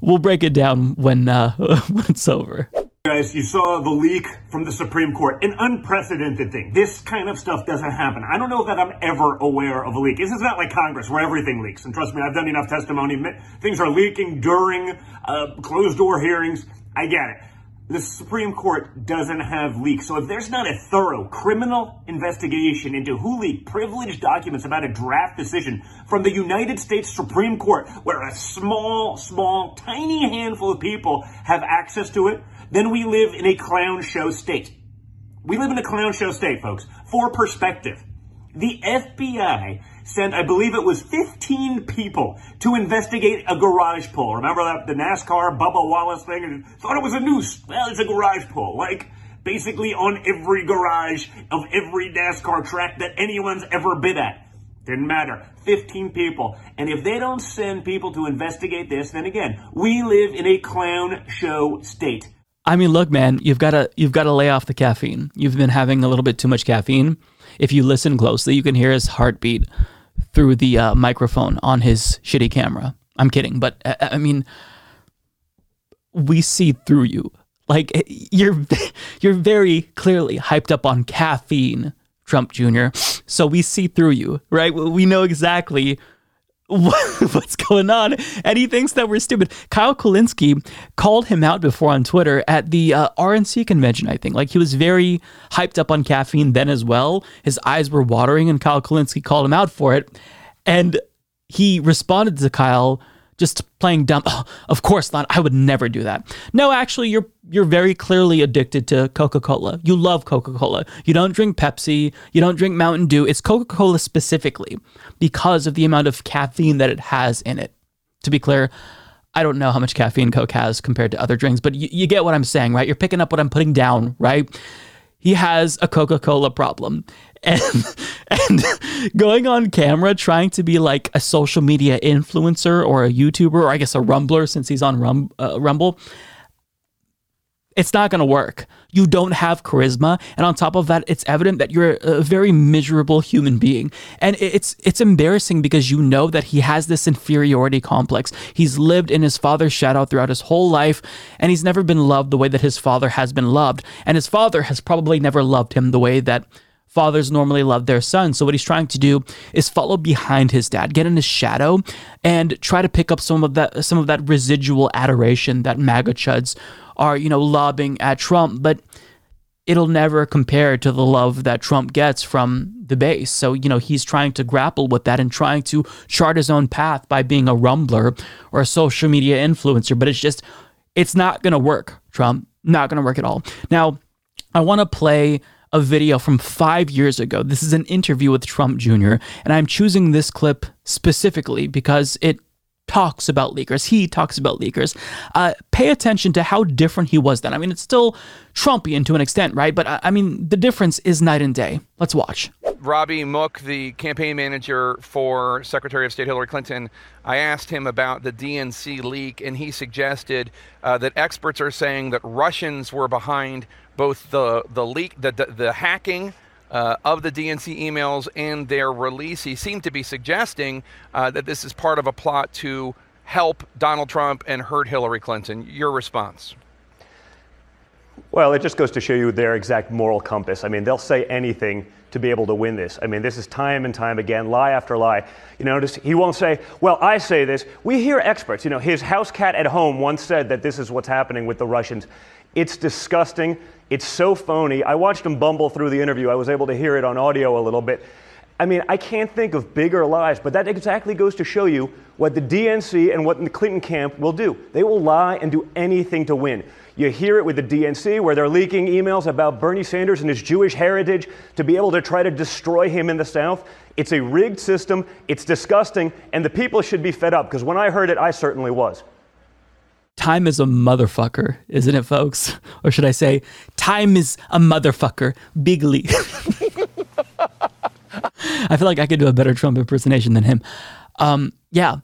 we'll break it down when uh, [laughs] when it's over. Guys, you saw the leak from the Supreme Court, an unprecedented thing. This kind of stuff doesn't happen. I don't know that I'm ever aware of a leak. This is not like Congress where everything leaks. And trust me, I've done enough testimony. Things are leaking during uh, closed door hearings. I get it the Supreme Court doesn't have leaks. So if there's not a thorough criminal investigation into who leaked privileged documents about a draft decision from the United States Supreme Court, where a small, small, tiny handful of people have access to it, then we live in a clown show state. We live in a clown show state, folks. For perspective, the FBI sent, I believe it was 15 people to investigate a garage pull. Remember that the NASCAR Bubba Wallace thing? And thought it was a noose. Well, it's a garage pull. Like basically on every garage of every NASCAR track that anyone's ever been at. Didn't matter. 15 people. And if they don't send people to investigate this, then again, we live in a clown show state. I mean, look, man, you've got to you've got to lay off the caffeine. You've been having a little bit too much caffeine. If you listen closely, you can hear his heartbeat through the uh, microphone on his shitty camera. I'm kidding, but uh, I mean, we see through you. Like you're [laughs] you're very clearly hyped up on caffeine, Trump Jr. So we see through you, right? We know exactly [laughs] what's going on? And he thinks that we're stupid. Kyle kulinski called him out before on twitter at the uh, rnc convention i think. Like he was very hyped up on caffeine then as well. His eyes were watering and kyle kulinski called him out for it. And he responded to kyle just playing dumb. Oh, [gasps] of course not. I would never do that. No, actually, you're you're very clearly addicted to Coca-Cola. You love Coca-Cola. You don't drink Pepsi. You don't drink Mountain Dew. It's Coca-Cola specifically because of the amount of caffeine that it has in it. To be clear, I don't know how much caffeine Coke has compared to other drinks, but you, you get what I'm saying, right? You're picking up what I'm putting down, right? He has a Coca Cola problem. And, [laughs] and going on camera trying to be like a social media influencer or a YouTuber, or I guess a Rumbler since he's on Rum, uh, Rumble, it's not going to work. You don't have charisma, and on top of that, it's evident that you're a very miserable human being. And it's it's embarrassing because you know that he has this inferiority complex. He's lived in his father's shadow throughout his whole life, and he's never been loved the way that his father has been loved. And his father has probably never loved him the way that fathers normally love their sons. So what he's trying to do is follow behind his dad, get in his shadow, and try to pick up some of that some of that residual adoration that MAGA chuds are, you know, lobbing at Trump, but it'll never compare to the love that Trump gets from the base. So, you know, he's trying to grapple with that and trying to chart his own path by being a rumbler or a social media influencer, but it's just it's not going to work, Trump. Not going to work at all. Now, I want to play a video from five years ago. This is an interview with Trump Jr., and I'm choosing this clip specifically because it talks about leakers. He talks about leakers. Uh, pay attention to how different he was then. I mean, it's still Trumpian to an extent, right? But uh, I mean, the difference is night and day. Let's watch. Robbie Mook, the campaign manager for Secretary of State Hillary Clinton, I asked him about the DNC leak, and he suggested uh, that experts are saying that Russians were behind both the the leak, the the, the hacking. Uh, of the DNC emails and their release, he seemed to be suggesting uh, that this is part of a plot to help Donald Trump and hurt Hillary Clinton. Your response? Well, it just goes to show you their exact moral compass. I mean, they'll say anything to be able to win this. I mean, this is time and time again, lie after lie. You notice he won't say, well, I say this. We hear experts. You know, his house cat at home once said that this is what's happening with the Russians. It's disgusting. It's so phony. I watched him bumble through the interview. I was able to hear it on audio a little bit. I mean, I can't think of bigger lies, but that exactly goes to show you what the DNC and what the Clinton camp will do. They will lie and do anything to win. You hear it with the DNC, where they're leaking emails about Bernie Sanders and his Jewish heritage to be able to try to destroy him in the South. It's a rigged system, it's disgusting, and the people should be fed up, because when I heard it, I certainly was. Time is a motherfucker, isn't it, folks? Or should I say, time is a motherfucker, bigly. [laughs] I feel like I could do a better Trump impersonation than him. Um, yeah,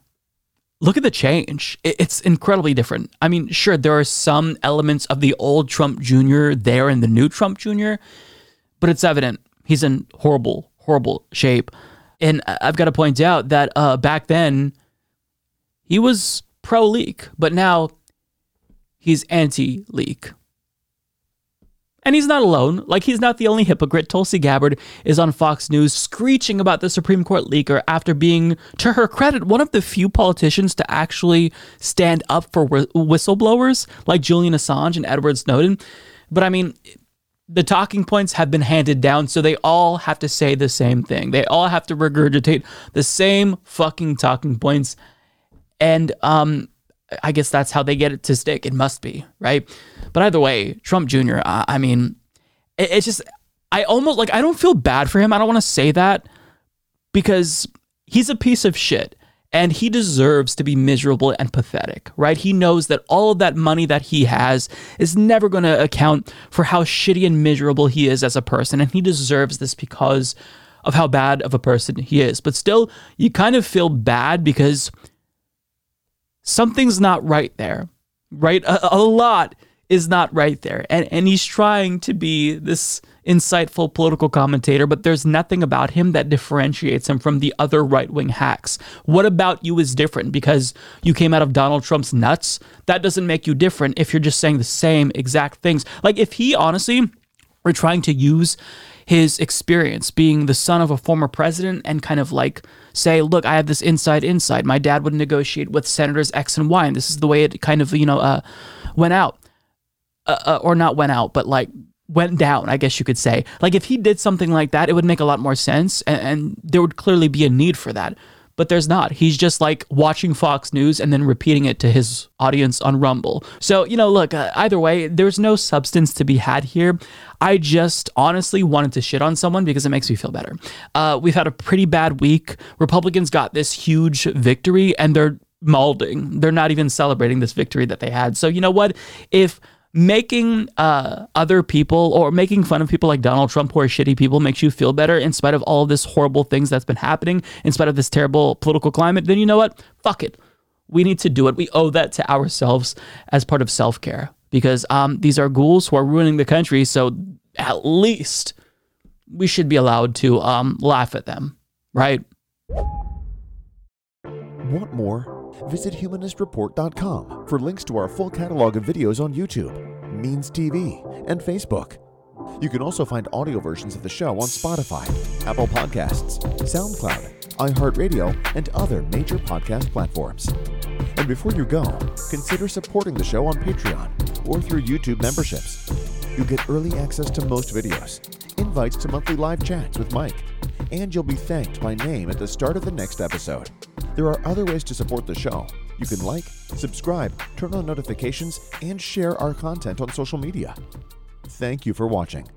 look at the change. It's incredibly different. I mean, sure, there are some elements of the old Trump Jr. there in the new Trump Jr., but it's evident he's in horrible, horrible shape. And I've got to point out that uh, back then he was pro leak, but now he's anti leak. And he's not alone. Like, he's not the only hypocrite. Tulsi Gabbard is on Fox News screeching about the Supreme Court leaker after being, to her credit, one of the few politicians to actually stand up for whistleblowers like Julian Assange and Edward Snowden. But I mean, the talking points have been handed down, so they all have to say the same thing. They all have to regurgitate the same fucking talking points. And um, I guess that's how they get it to stick. It must be, right? But either way, Trump Jr., I, I mean, it, it's just, I almost like, I don't feel bad for him. I don't want to say that because he's a piece of shit and he deserves to be miserable and pathetic, right? He knows that all of that money that he has is never going to account for how shitty and miserable he is as a person. And he deserves this because of how bad of a person he is. But still, you kind of feel bad because something's not right there, right? A, a, lot is not right there. And, and he's trying to be this insightful political commentator, but there's nothing about him that differentiates him from the other right wing hacks. What about you is different because you came out of Donald Trump's nuts? That doesn't make you different if you're just saying the same exact things. Like if he honestly were trying to use his experience being the son of a former president and kind of like say, look, I have this inside insight. My dad would negotiate with senators X and Y, and this is the way it kind of, you know, uh, went out. Uh, uh, or not went out, but like went down, I guess you could say. Like if he did something like that, it would make a lot more sense, and, and there would clearly be a need for that but there's not. He's just like watching Fox News and then repeating it to his audience on Rumble. So, you know, look, uh, either way, there's no substance to be had here. I just honestly wanted to shit on someone because it makes me feel better. Uh, we've had a pretty bad week. Republicans got this huge victory and they're malding. They're not even celebrating this victory that they had. So, you know what? If making uh, other people or making fun of people like Donald Trump who are shitty people makes you feel better in spite of all of this horrible things that's been happening, in spite of this terrible political climate, then you know what? Fuck it. We need to do it. We owe that to ourselves as part of self care because um, these are ghouls who are ruining the country. So at least we should be allowed to um, laugh at them, right? Want more? Visit humanistreport.com for links to our full catalog of videos on YouTube, Means TV, and Facebook. You can also find audio versions of the show on Spotify, Apple Podcasts, SoundCloud, iHeartRadio, and other major podcast platforms. And before you go, consider supporting the show on Patreon or through YouTube memberships. You get early access to most videos, invites to monthly live chats with Mike, and you'll be thanked by name at the start of the next episode. There are other ways to support the show. You can like, subscribe, turn on notifications, and share our content on social media. Thank you for watching.